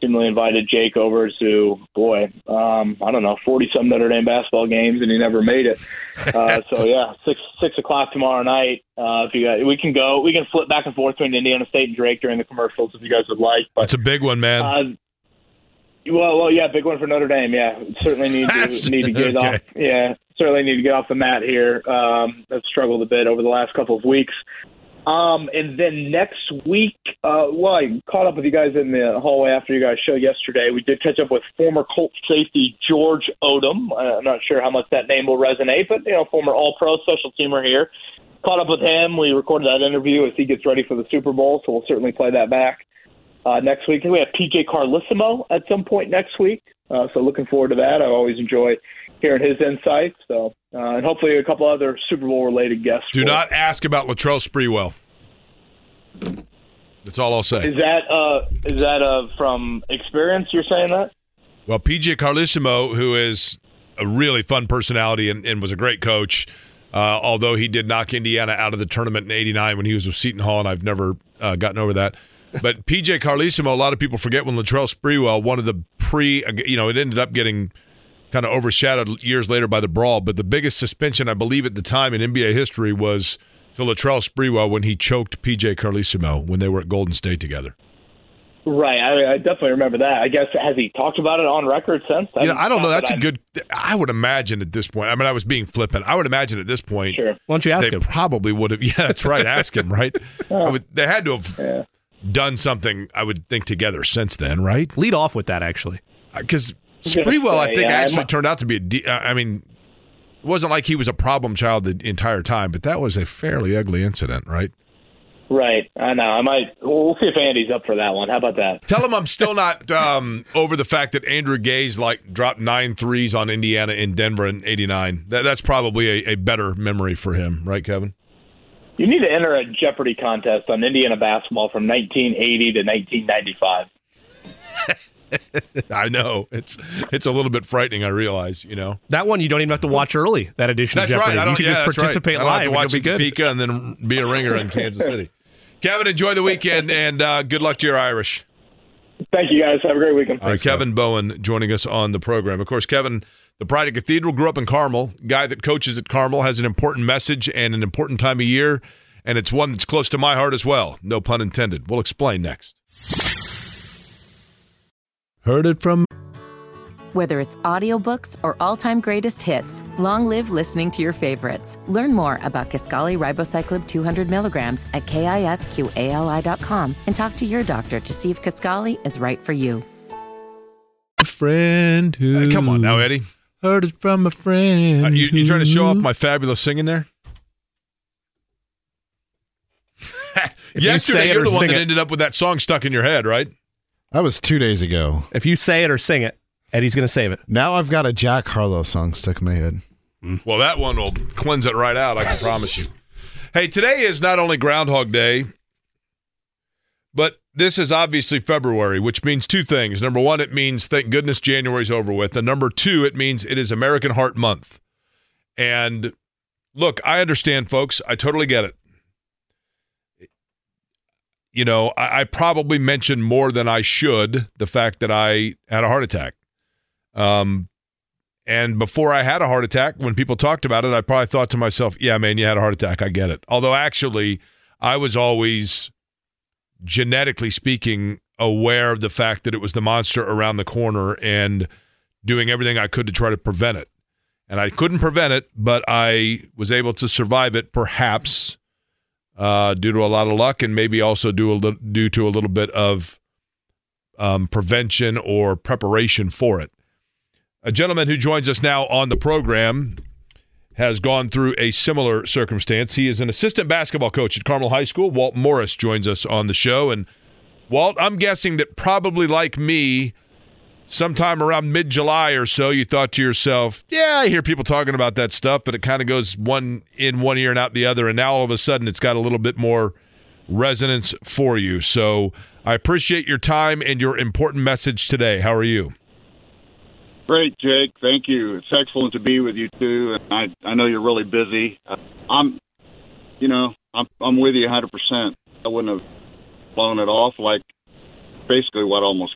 seemingly invited Jake over to boy, um, I don't know, forty some Notre Dame basketball games, and he never made it. Uh, so yeah, six six o'clock tomorrow night. Uh, if you guys, we can go, we can flip back and forth between Indiana State and Drake during the commercials if you guys would like. But, That's a big one, man. Uh, well, well, yeah, big one for Notre Dame. Yeah, certainly need to need to get okay. off. Yeah, certainly need to get off the mat here. Um, I've struggled a bit over the last couple of weeks. Um, and then next week, uh, well, I caught up with you guys in the hallway after you guys' show yesterday. We did catch up with former Colt safety George Odum. Uh, I'm not sure how much that name will resonate, but you know, former All-Pro special teamer here. Caught up with him. We recorded that interview as he gets ready for the Super Bowl, so we'll certainly play that back uh, next week. And we have PJ Carlesimo at some point next week, uh, so looking forward to that. I always enjoy hearing his insights. So, uh, and hopefully a couple other Super Bowl related guests. Do not ask about Latrell Sprewell. That's all I'll say. Is that uh, is that uh, from experience? You're saying that? Well, PJ Carlesimo, who is a really fun personality and, and was a great coach, uh, although he did knock Indiana out of the tournament in '89 when he was with Seton Hall, and I've never uh, gotten over that. But PJ Carlesimo, a lot of people forget when Latrell Sprewell, one of the pre, you know, it ended up getting kind of overshadowed years later by the brawl. But the biggest suspension, I believe, at the time in NBA history was to Latrell Sprewell when he choked PJ Carlesimo when they were at Golden State together. Right, I, I, definitely remember that. I guess has he talked about it on record since? I, I don't know. That's that a good. I would imagine at this point. I mean, I was being flippant. I would imagine at this point. Sure. Why don't you ask they him? Probably would have. Yeah, that's right. ask him. Right. oh. would, they had to have yeah. done something. I would think together since then. Right. Lead off with that actually. Uh, because Sprewell, I think, yeah, actually turned out to be a. De- I mean, it wasn't like he was a problem child the entire time, but that was a fairly ugly incident, right? Right. I know. I might. We'll see if Andy's up for that one. How about that? Tell him I'm still not um, over the fact that Andrew Gaze like dropped nine threes on Indiana in Denver in '89. That, that's probably a, a better memory for him, right, Kevin? You need to enter a Jeopardy contest on Indiana basketball from 1980 to 1995. I know it's it's a little bit frightening. I realize, you know, that one you don't even have to watch early. That edition. That's of Jeopardy. right. I don't, you can yeah, just participate right. live. I don't have to watch be good. Topeka and then be a ringer in Kansas City. Kevin, enjoy the weekend and uh, good luck to your Irish. Thank you, guys. Have a great weekend. All right, Kevin Bowen joining us on the program. Of course, Kevin, the Pride of Cathedral, grew up in Carmel. Guy that coaches at Carmel has an important message and an important time of year, and it's one that's close to my heart as well. No pun intended. We'll explain next. Heard it from. Whether it's audiobooks or all-time greatest hits, long live listening to your favorites. Learn more about Kisqali Ribociclib 200 milligrams at kisqali.com and talk to your doctor to see if Kaskali is right for you. A friend who... Uh, come on now, Eddie. Heard it from a friend. Uh, you, you trying to show off my fabulous singing there? Yesterday, you are the one that it. ended up with that song stuck in your head, right? That was two days ago. If you say it or sing it, Eddie's going to save it. Now I've got a Jack Harlow song stuck in my head. Mm. Well, that one will cleanse it right out, I can promise you. Hey, today is not only Groundhog Day, but this is obviously February, which means two things. Number one, it means thank goodness January's over with. And number two, it means it is American Heart Month. And look, I understand, folks. I totally get it. You know, I, I probably mentioned more than I should the fact that I had a heart attack. Um, and before I had a heart attack, when people talked about it, I probably thought to myself, yeah, man, you had a heart attack. I get it. Although actually, I was always, genetically speaking, aware of the fact that it was the monster around the corner and doing everything I could to try to prevent it. And I couldn't prevent it, but I was able to survive it, perhaps uh, due to a lot of luck and maybe also due, a little, due to a little bit of um, prevention or preparation for it. A gentleman who joins us now on the program has gone through a similar circumstance. He is an assistant basketball coach at Carmel High School. Walt Morris joins us on the show. And Walt, I'm guessing that probably like me, sometime around mid July or so, you thought to yourself, yeah, I hear people talking about that stuff, but it kind of goes one in one ear and out the other. And now all of a sudden it's got a little bit more resonance for you. So I appreciate your time and your important message today. How are you? Great, Jake. Thank you. It's excellent to be with you too. And I I know you're really busy. Uh, I'm, you know, I'm I'm with you 100. percent I wouldn't have blown it off like basically what almost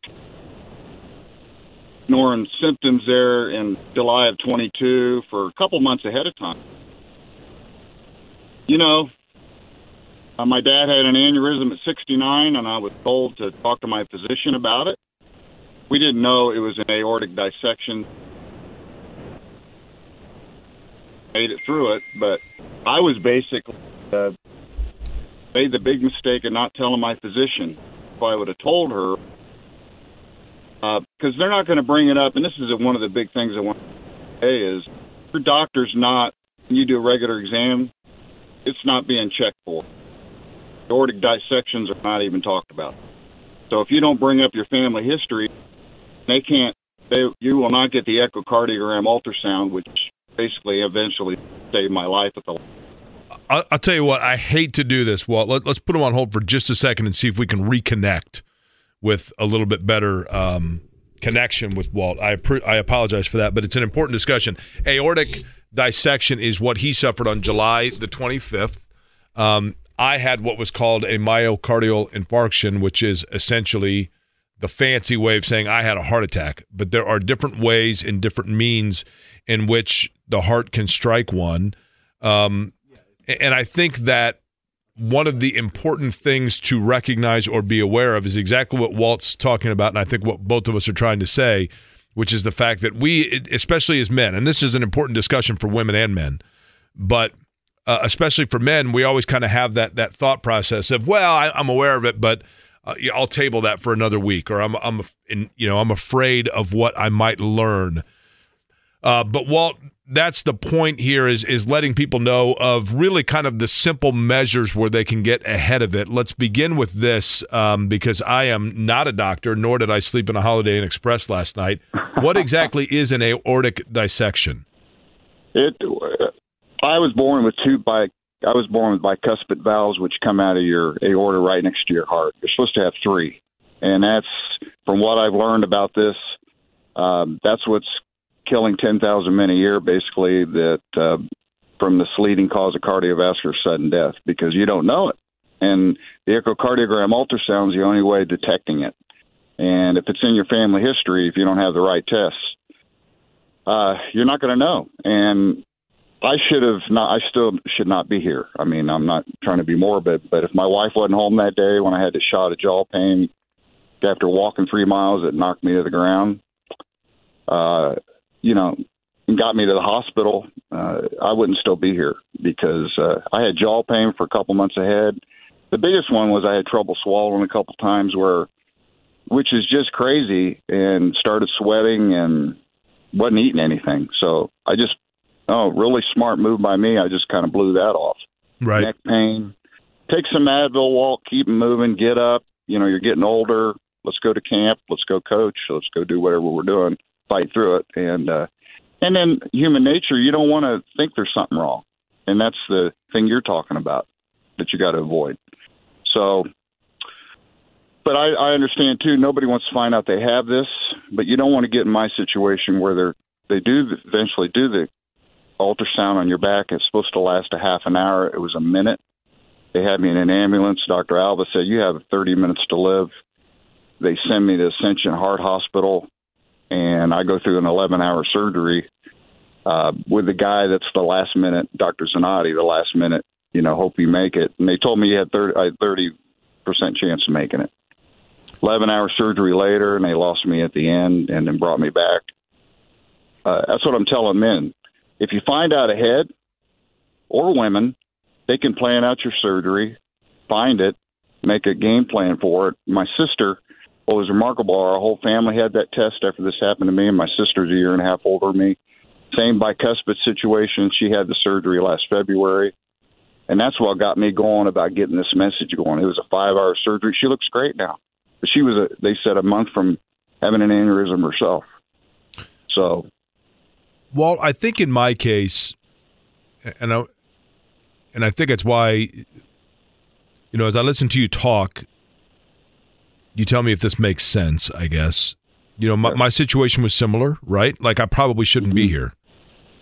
ignoring symptoms there in July of 22 for a couple months ahead of time. You know, uh, my dad had an aneurysm at 69, and I was told to talk to my physician about it we didn't know it was an aortic dissection. Made it through it, but I was basically uh, made the big mistake of not telling my physician. If I would have told her, because uh, they're not going to bring it up, and this is one of the big things I want to say is your doctor's not. You do a regular exam, it's not being checked for. Aortic dissections are not even talked about. So if you don't bring up your family history, they can't. They you will not get the echocardiogram ultrasound, which basically eventually saved my life at the. I'll, I'll tell you what. I hate to do this. Well, let, us put them on hold for just a second and see if we can reconnect with a little bit better um, connection with Walt. I I apologize for that, but it's an important discussion. Aortic dissection is what he suffered on July the 25th. Um, I had what was called a myocardial infarction, which is essentially the fancy way of saying I had a heart attack, but there are different ways and different means in which the heart can strike one. Um, and I think that one of the important things to recognize or be aware of is exactly what Walt's talking about. And I think what both of us are trying to say, which is the fact that we, especially as men, and this is an important discussion for women and men, but uh, especially for men, we always kind of have that that thought process of, well, I, I'm aware of it, but uh, I'll table that for another week, or I'm I'm you know I'm afraid of what I might learn. Uh, but Walt, that's the point here is is letting people know of really kind of the simple measures where they can get ahead of it. Let's begin with this um, because I am not a doctor, nor did I sleep in a Holiday Inn Express last night. What exactly is an aortic dissection? It. I was born with two by I was born with bicuspid valves, which come out of your aorta right next to your heart. You're supposed to have three, and that's from what I've learned about this. Um, that's what's killing 10,000 men a year, basically. That uh, from this leading cause of cardiovascular sudden death because you don't know it, and the echocardiogram ultrasound is the only way detecting it. And if it's in your family history, if you don't have the right tests, uh, you're not going to know. And I should have not. I still should not be here. I mean, I'm not trying to be morbid, but if my wife wasn't home that day when I had the shot of jaw pain after walking three miles, it knocked me to the ground. Uh, you know, and got me to the hospital. Uh, I wouldn't still be here because uh, I had jaw pain for a couple months ahead. The biggest one was I had trouble swallowing a couple times, where, which is just crazy, and started sweating and wasn't eating anything. So I just oh, really smart move by me. I just kind of blew that off. Right. Neck pain. Take some Advil, walk, keep moving, get up. You know, you're getting older. Let's go to camp. Let's go coach. Let's go do whatever we're doing. Fight through it. And uh, and then human nature, you don't want to think there's something wrong, and that's the thing you're talking about that you got to avoid. So, but I, I understand too. Nobody wants to find out they have this, but you don't want to get in my situation where they're they do eventually do the ultrasound on your back. It's supposed to last a half an hour. It was a minute. They had me in an ambulance. Dr. Alva said, You have 30 minutes to live. They send me to Ascension Heart Hospital, and I go through an 11 hour surgery uh, with the guy that's the last minute, Dr. Zanotti, the last minute, you know, hope you make it. And they told me you had 30, I had 30% chance of making it. 11 hour surgery later, and they lost me at the end and then brought me back. Uh, that's what I'm telling men. If you find out ahead, or women, they can plan out your surgery, find it, make a game plan for it. My sister, what was remarkable, our whole family had that test after this happened to me, and my sister's a year and a half older than me. Same bicuspid situation. She had the surgery last February. And that's what got me going about getting this message going. It was a five hour surgery. She looks great now. But she was, a, they said, a month from having an aneurysm herself. So Well, I think in my case, and I, and I think it's why, you know, as I listen to you talk, you tell me if this makes sense. I guess, you know, my, my situation was similar, right? Like I probably shouldn't be here.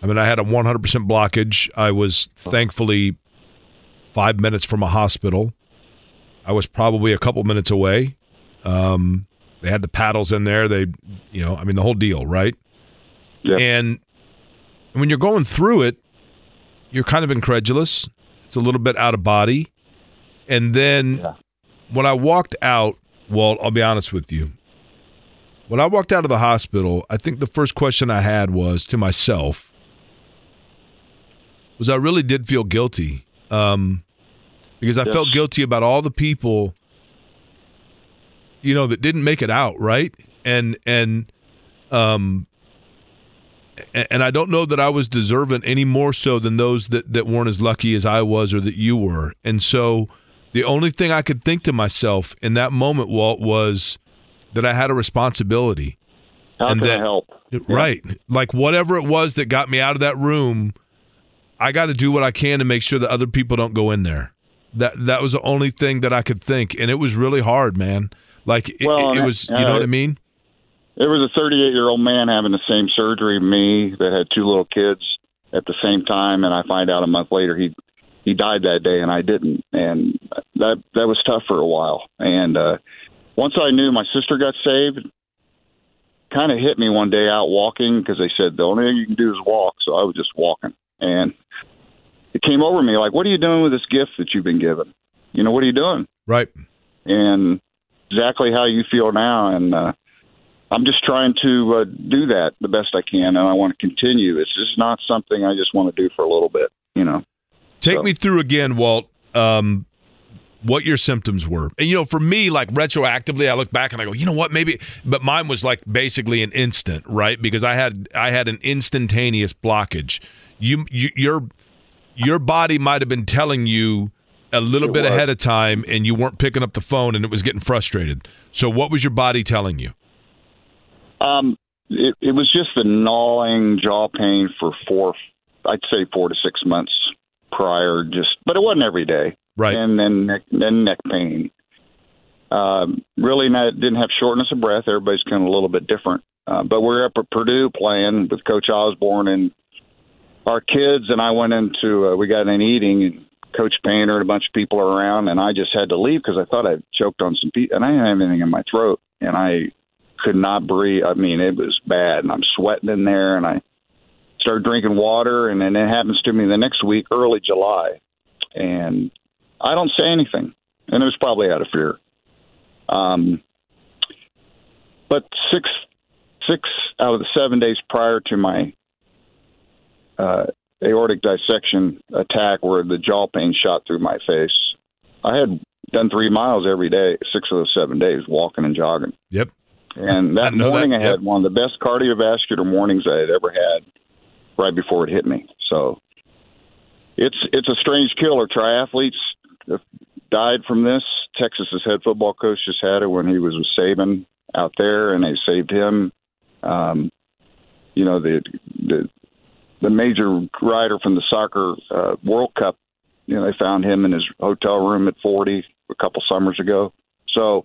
I mean, I had a 100% blockage. I was thankfully five minutes from a hospital. I was probably a couple minutes away. Um, they had the paddles in there. They, you know, I mean, the whole deal, right? Yeah. And when you're going through it, you're kind of incredulous. It's a little bit out of body. And then when I walked out, well, I'll be honest with you. When I walked out of the hospital, I think the first question I had was to myself was I really did feel guilty. Um, because I Yes. felt guilty about all the people you know that didn't make it out, right? And and um and I don't know that I was deserving any more so than those that, that weren't as lucky as I was or that you were. And so the only thing I could think to myself in that moment, Walt, was that I had a responsibility. How and can I help? Right. Like whatever it was that got me out of that room, I got to do what I can to make sure that other people don't go in there. That that was the only thing that I could think, and it was really hard, man. Like it, Well, it, it and- was, you uh, know what I mean? There was a 38 year old man having the same surgery me that had two little kids at the same time, and I find out a month later he he died that day, and I didn't, and that that was tough for a while. And uh, once I knew my sister got saved, kind of hit me one day out walking because they said the only thing you can do is walk, so I was just walking, and it came over me like, what are you doing with this gift that you've been given? You know, what are you doing? Right. and exactly how you feel now. And uh, I'm just trying to uh, do that the best I can, and I want to continue. It's just not something I just want to do for a little bit, you know. Take me through again, Walt. Um, what your symptoms were, and you know, for me, like retroactively, I look back and I go, you know what, maybe, but mine was like basically an instant, right? Because I had I had an instantaneous blockage. You, you your your body might have been telling you a little It bit was. ahead of time, and you weren't picking up the phone, and it was getting frustrated. So, what was your body telling you? Um, it, it was just the gnawing jaw pain for four, I'd say four to six months prior. Just, but it wasn't every day. Right. And then neck, then neck pain. Um, really not, didn't have shortness of breath. Everybody's kind of a little bit different. Uh, but we're up at Purdue playing with Coach Osborne and our kids, and I went into, uh, we got an eating and Coach Painter and a bunch of people are around, and I just had to leave because I thought I choked on some people, and I didn't have anything in my throat, and I could not breathe. I mean, it was bad, and I'm sweating in there, and I started drinking water, and then it happens to me the next week, early July, and I don't say anything, and it was probably out of fear. Um, but six six out of the seven days prior to my uh, aortic dissection attack, where the jaw pain shot through my face, I had done three miles every day, six of those seven days, walking and jogging. Yep. And that that, morning, I yep. had one of the best cardiovascular mornings I had ever had. Right before it hit me, so it's it's a strange killer. Triathletes, if died from this. Texas's head football coach just had it when he was with Saban out there, and they saved him. Um, you know the the the major rider from the soccer uh, World Cup. You know they found him in his hotel room at 40 a couple summers ago. So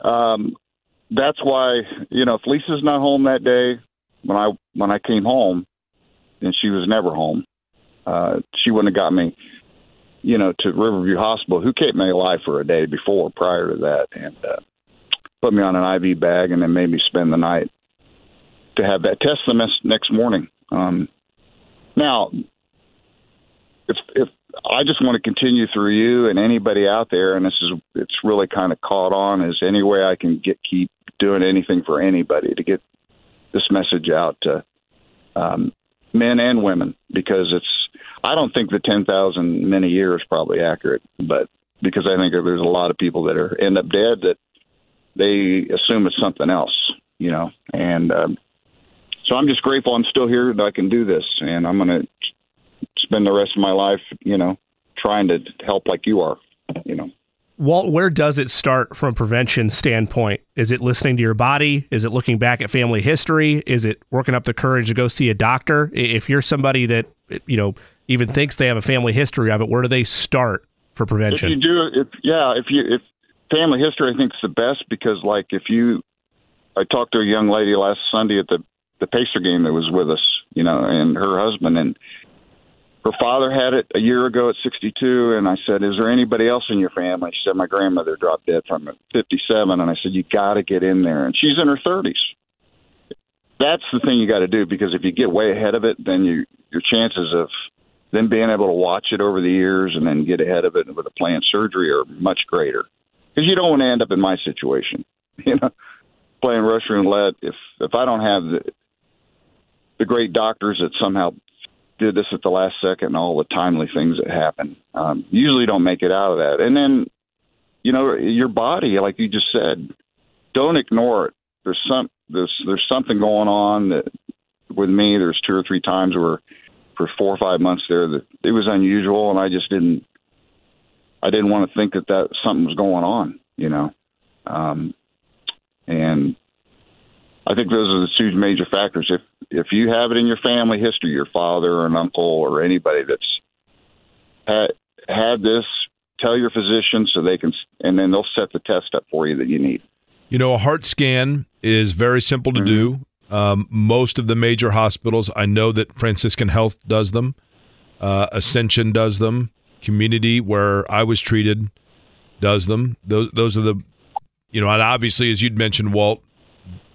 um, that's why you know if Lisa's not home that day when I when I came home, and she was never home, uh, she wouldn't have got me you know, to Riverview Hospital, who kept me alive for a day before, prior to that, and uh, put me on an IV bag, and then made me spend the night to have that test the next morning. Um, now, if if I just want to continue through you and anybody out there, and this is it's really kind of caught on. Is any way I can get keep doing anything for anybody to get this message out to um, men and women because it's I don't think the 10,000 men a year is probably accurate, but because I think there's a lot of people that are end up dead that they assume it's something else, you know. And um, so I'm just grateful I'm still here that I can do this, and I'm going to spend the rest of my life, you know, trying to help like you are, you know. Walt, where does it start from a prevention standpoint? Is it listening to your body? Is it looking back at family history? Is it working up the courage to go see a doctor? If you're somebody that, you know, even thinks they have a family history of it, where do they start for prevention? If you do, if yeah, if you if family history, I think is the best because like if you, I talked to a young lady last Sunday at the the Pacer game that was with us, you know, and her husband and her father had it a year ago at 62 and i said is there anybody else in your family she said my grandmother dropped dead from it 57 and i said you got to get in there and she's in her 30s that's the thing you got to do because if you get way ahead of it then you your chances of then being able to watch it over the years and then get ahead of it with a planned surgery are much greater. Because you don't want to end up in my situation, you know, playing Russian roulette. If if I don't have the the great doctors that somehow did this at the last second and all the timely things that happen, um, usually don't make it out of that. And then, you know, your body, like you just said, don't ignore it. There's some there's there's something going on that with me. There's two or three times where for four or five months there that it was unusual, and I just didn't. I didn't want to think that that something was going on, you know, um, and I think those are the two major factors. If if you have it in your family history, your father or an uncle or anybody that's had had this, tell your physician so they can, and then they'll set the test up for you that you need. You know, a heart scan is very simple to mm-hmm. do. Um, most of the major hospitals, I know that Franciscan Health does them, uh, Ascension does them, Community, where I was treated, does them. Those those are the, you know, and obviously, as you'd mentioned, Walt,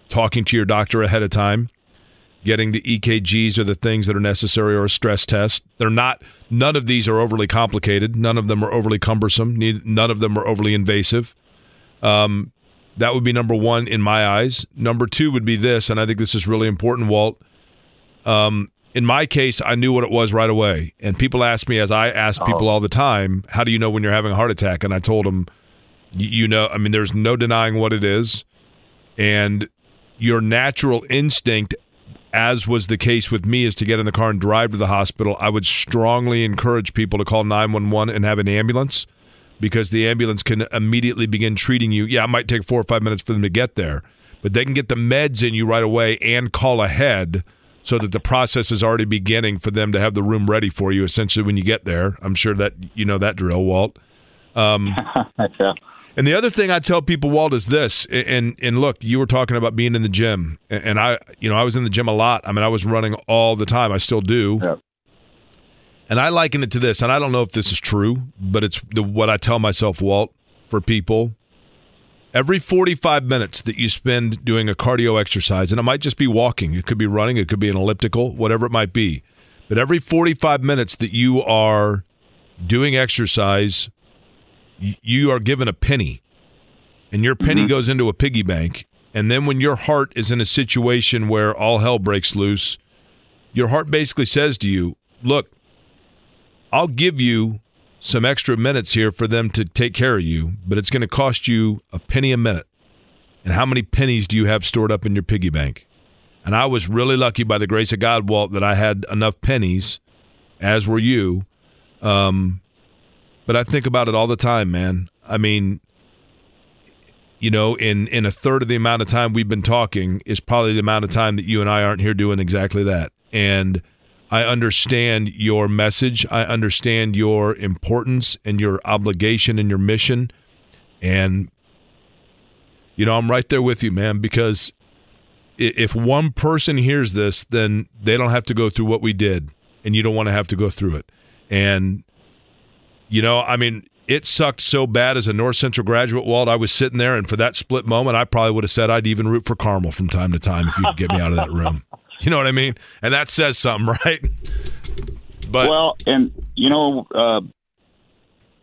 talking to your doctor ahead of time, getting the EKGs or the things that are necessary or a stress test. They're not. None of these are overly complicated. None of them are overly cumbersome. None of them are overly invasive. Um, that would be number one in my eyes. Number two would be this, and I think this is really important, Walt. Um, in my case, I knew what it was right away. And people ask me, as I ask people oh. all the time, how do you know when you're having a heart attack? And I told them, you know, I mean, there's no denying what it is. And your natural instinct, as was the case with me, is to get in the car and drive to the hospital. I would strongly encourage people to call 911 and have an ambulance because the ambulance can immediately begin treating you. Yeah, it might take four or five minutes for them to get there, but they can get the meds in you right away and call ahead so that the process is already beginning for them to have the room ready for you essentially when you get there. I'm sure that you know that drill, Walt. Um, yeah. And the other thing I tell people, Walt, is this. And and look, you were talking about being in the gym, and I, you know, I was in the gym a lot. I mean, I was running all the time. I still do. Yeah. And I liken it to this, and I don't know if this is true, but it's the, what I tell myself, Walt, for people. Every 45 minutes that you spend doing a cardio exercise, and it might just be walking, it could be running, it could be an elliptical, whatever it might be. But every 45 minutes that you are doing exercise, you are given a penny. And your penny mm-hmm. goes into a piggy bank. And then when your heart is in a situation where all hell breaks loose, your heart basically says to you, Look, I'll give you some extra minutes here for them to take care of you, but it's going to cost you a penny a minute. And how many pennies do you have stored up in your piggy bank? And I was really lucky by the grace of God, Walt, that I had enough pennies, as were you, um, but I think about it all the time, man. I mean, you know, in in a third of the amount of time we've been talking is probably the amount of time that you and I aren't here doing exactly that. And I understand your message. I understand your importance and your obligation and your mission. And you know, I'm right there with you, man, because if one person hears this, then they don't have to go through what we did, and you don't want to have to go through it. And you know, I mean, it sucked so bad as a North Central graduate, Walt. I was sitting there, and for that split moment, I probably would have said I'd even root for Carmel from time to time if you could get me out of that room. You know what I mean? And that says something, right? But well, and you know, uh,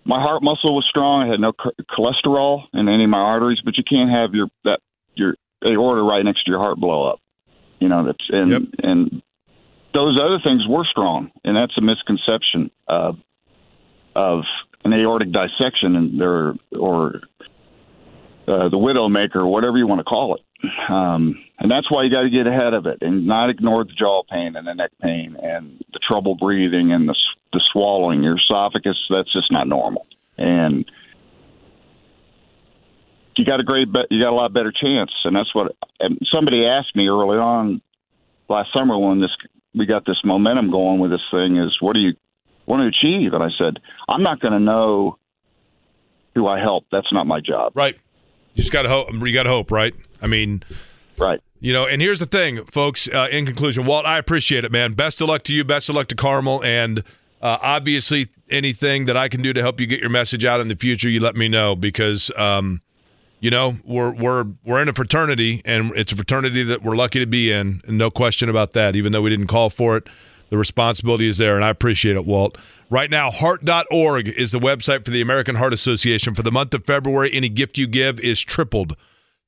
my heart muscle was strong. I had no ch- cholesterol in any of my arteries, but you can't have your that your aorta right next to your heart blow up. You know that's and and those other things were strong, and that's a misconception of of an aortic dissection and there or uh, the widowmaker, whatever you want to call it. Um, and that's why you got to get ahead of it and not ignore the jaw pain and the neck pain and the trouble breathing and the, the swallowing. Your esophagus, that's just not normal. And you got a great, you got a lot better chance. And that's what, and somebody asked me early on last summer when this, we got this momentum going with this thing is what do you want to achieve? And I said, I'm not going to know who I help. That's not my job. Right. You just got to hope. You got to hope, right? I mean, right. You know, and here's the thing, folks. Uh, in conclusion, Walt, I appreciate it, man. Best of luck to you. Best of luck to Carmel, and uh, obviously anything that I can do to help you get your message out in the future, you let me know because, um, you know, we're we're we're in a fraternity, and it's a fraternity that we're lucky to be in, and no question about that. Even though we didn't call for it, the responsibility is there, and I appreciate it, Walt. Right now, heart.org is the website for the American Heart Association. For the month of February, any gift you give is tripled,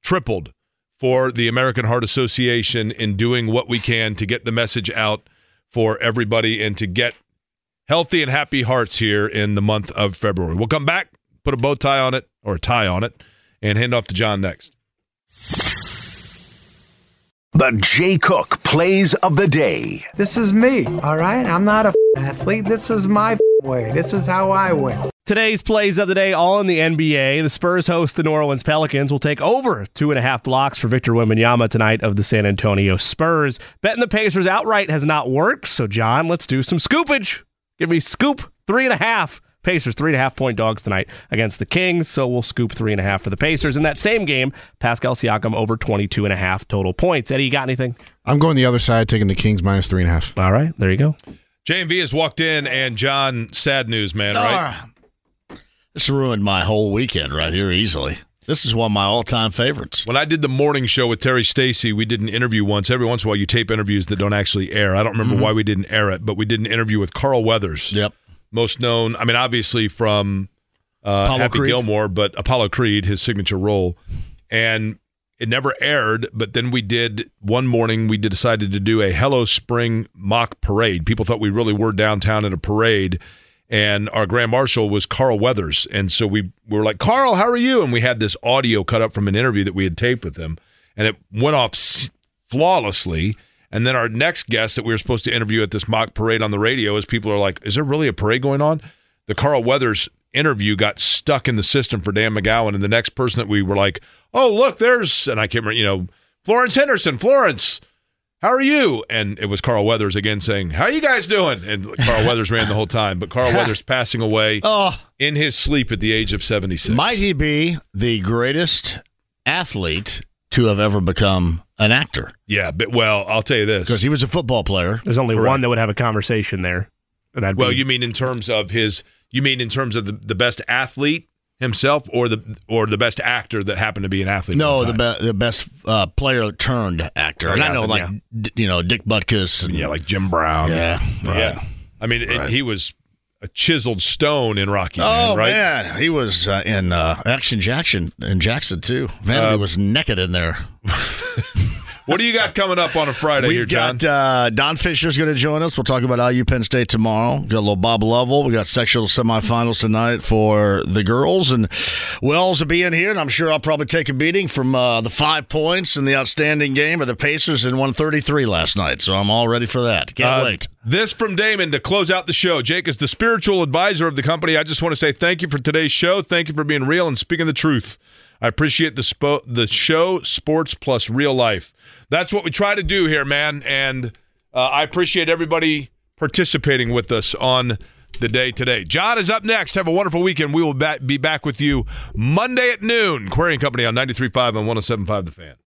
tripled for the American Heart Association in doing what we can to get the message out for everybody and to get healthy and happy hearts here in the month of February. We'll come back, put a bow tie on it or a tie on it, and hand off to John next. The Jay Cook plays of the day. This is me, all right? I'm not a athlete. This is my way. This is how I win. Today's plays of the day, all in the NBA. The Spurs host the New Orleans Pelicans. will take over two and a half blocks for Victor Wembanyama tonight of the San Antonio Spurs. Betting the Pacers outright has not worked. So, John, let's do some scoopage. Give me scoop three and a half. Pacers three and a half point dogs tonight against the Kings. So we'll scoop three and a half for the Pacers. In that same game, Pascal Siakam over 22 and a half total points. Eddie, you got anything? I'm going the other side, taking the Kings minus three and a half. All right, there you go. JMV has walked in, and John, sad news, man, right? This ruined my whole weekend right here easily. This is one of my all-time favorites. When I did the morning show with Terry Stacy, we did an interview once. Every once in a while, you tape interviews that don't actually air. I don't remember Mhm. why we didn't air it, but we did an interview with Carl Weathers. Yep. Most known, I mean, obviously from uh, Happy Creed. Gilmore, but Apollo Creed, his signature role. And it never aired, but then we did one morning, we did- decided to do a Hello Spring mock parade. People thought we really were downtown at a parade. And our grand marshal was Carl Weathers. And so we, we were like, Carl, how are you? And we had this audio cut up from an interview that we had taped with him. And it went off s- flawlessly. And then our next guest that we were supposed to interview at this mock parade on the radio, as people are like, is there really a parade going on? The Carl Weathers interview got stuck in the system for Dan McGowan. And the next person that we were like, oh, look, there's, and I can't remember, you know, Florence Henderson, Florence, how are you? And it was Carl Weathers again saying, how you guys doing? And Carl Weathers ran the whole time. But Carl Weathers passing away oh. in his sleep at the age of 76. Might he be the greatest athlete to have ever become an actor? Yeah, but well, I'll tell you this. Because he was a football player. There's only Correct. one that would have a conversation there. And that'd Well, be- you mean in terms of his? You mean in terms of the, the best athlete himself, or the or the best actor that happened to be an athlete? No, the be- the best uh, player turned actor, and I know like Yeah. d- you know Dick Butkus and yeah, like Jim Brown. Yeah, right. yeah. I mean, it- he was a chiseled stone in Rocky. Oh man, right? man, he was uh, in uh, Action Jackson in Jackson too. Vanity Uh, was naked in there. What do you got coming up on a Friday We've here, John? got uh, Don Fischer's going to join us. We'll talk about IU Penn State tomorrow. Got a little Bob Lovell. We got sectional semifinals tonight for the girls, and Wells will be in here, and I'm sure I'll probably take a beating from uh, the five points and the outstanding game of the Pacers in 133 last night. So I'm all ready for that. Can't Uh, wait. This from Damon to close out the show. Jake is the spiritual advisor of the company. I just want to say thank you for today's show. Thank you for being real and speaking the truth. I appreciate the spo- the show, sports plus real life. That's what we try to do here, man. And uh, I appreciate everybody participating with us on the day today. John is up next. Have a wonderful weekend. We will be back with you Monday at noon. Query Company on 93.5 and 107.5 The Fan.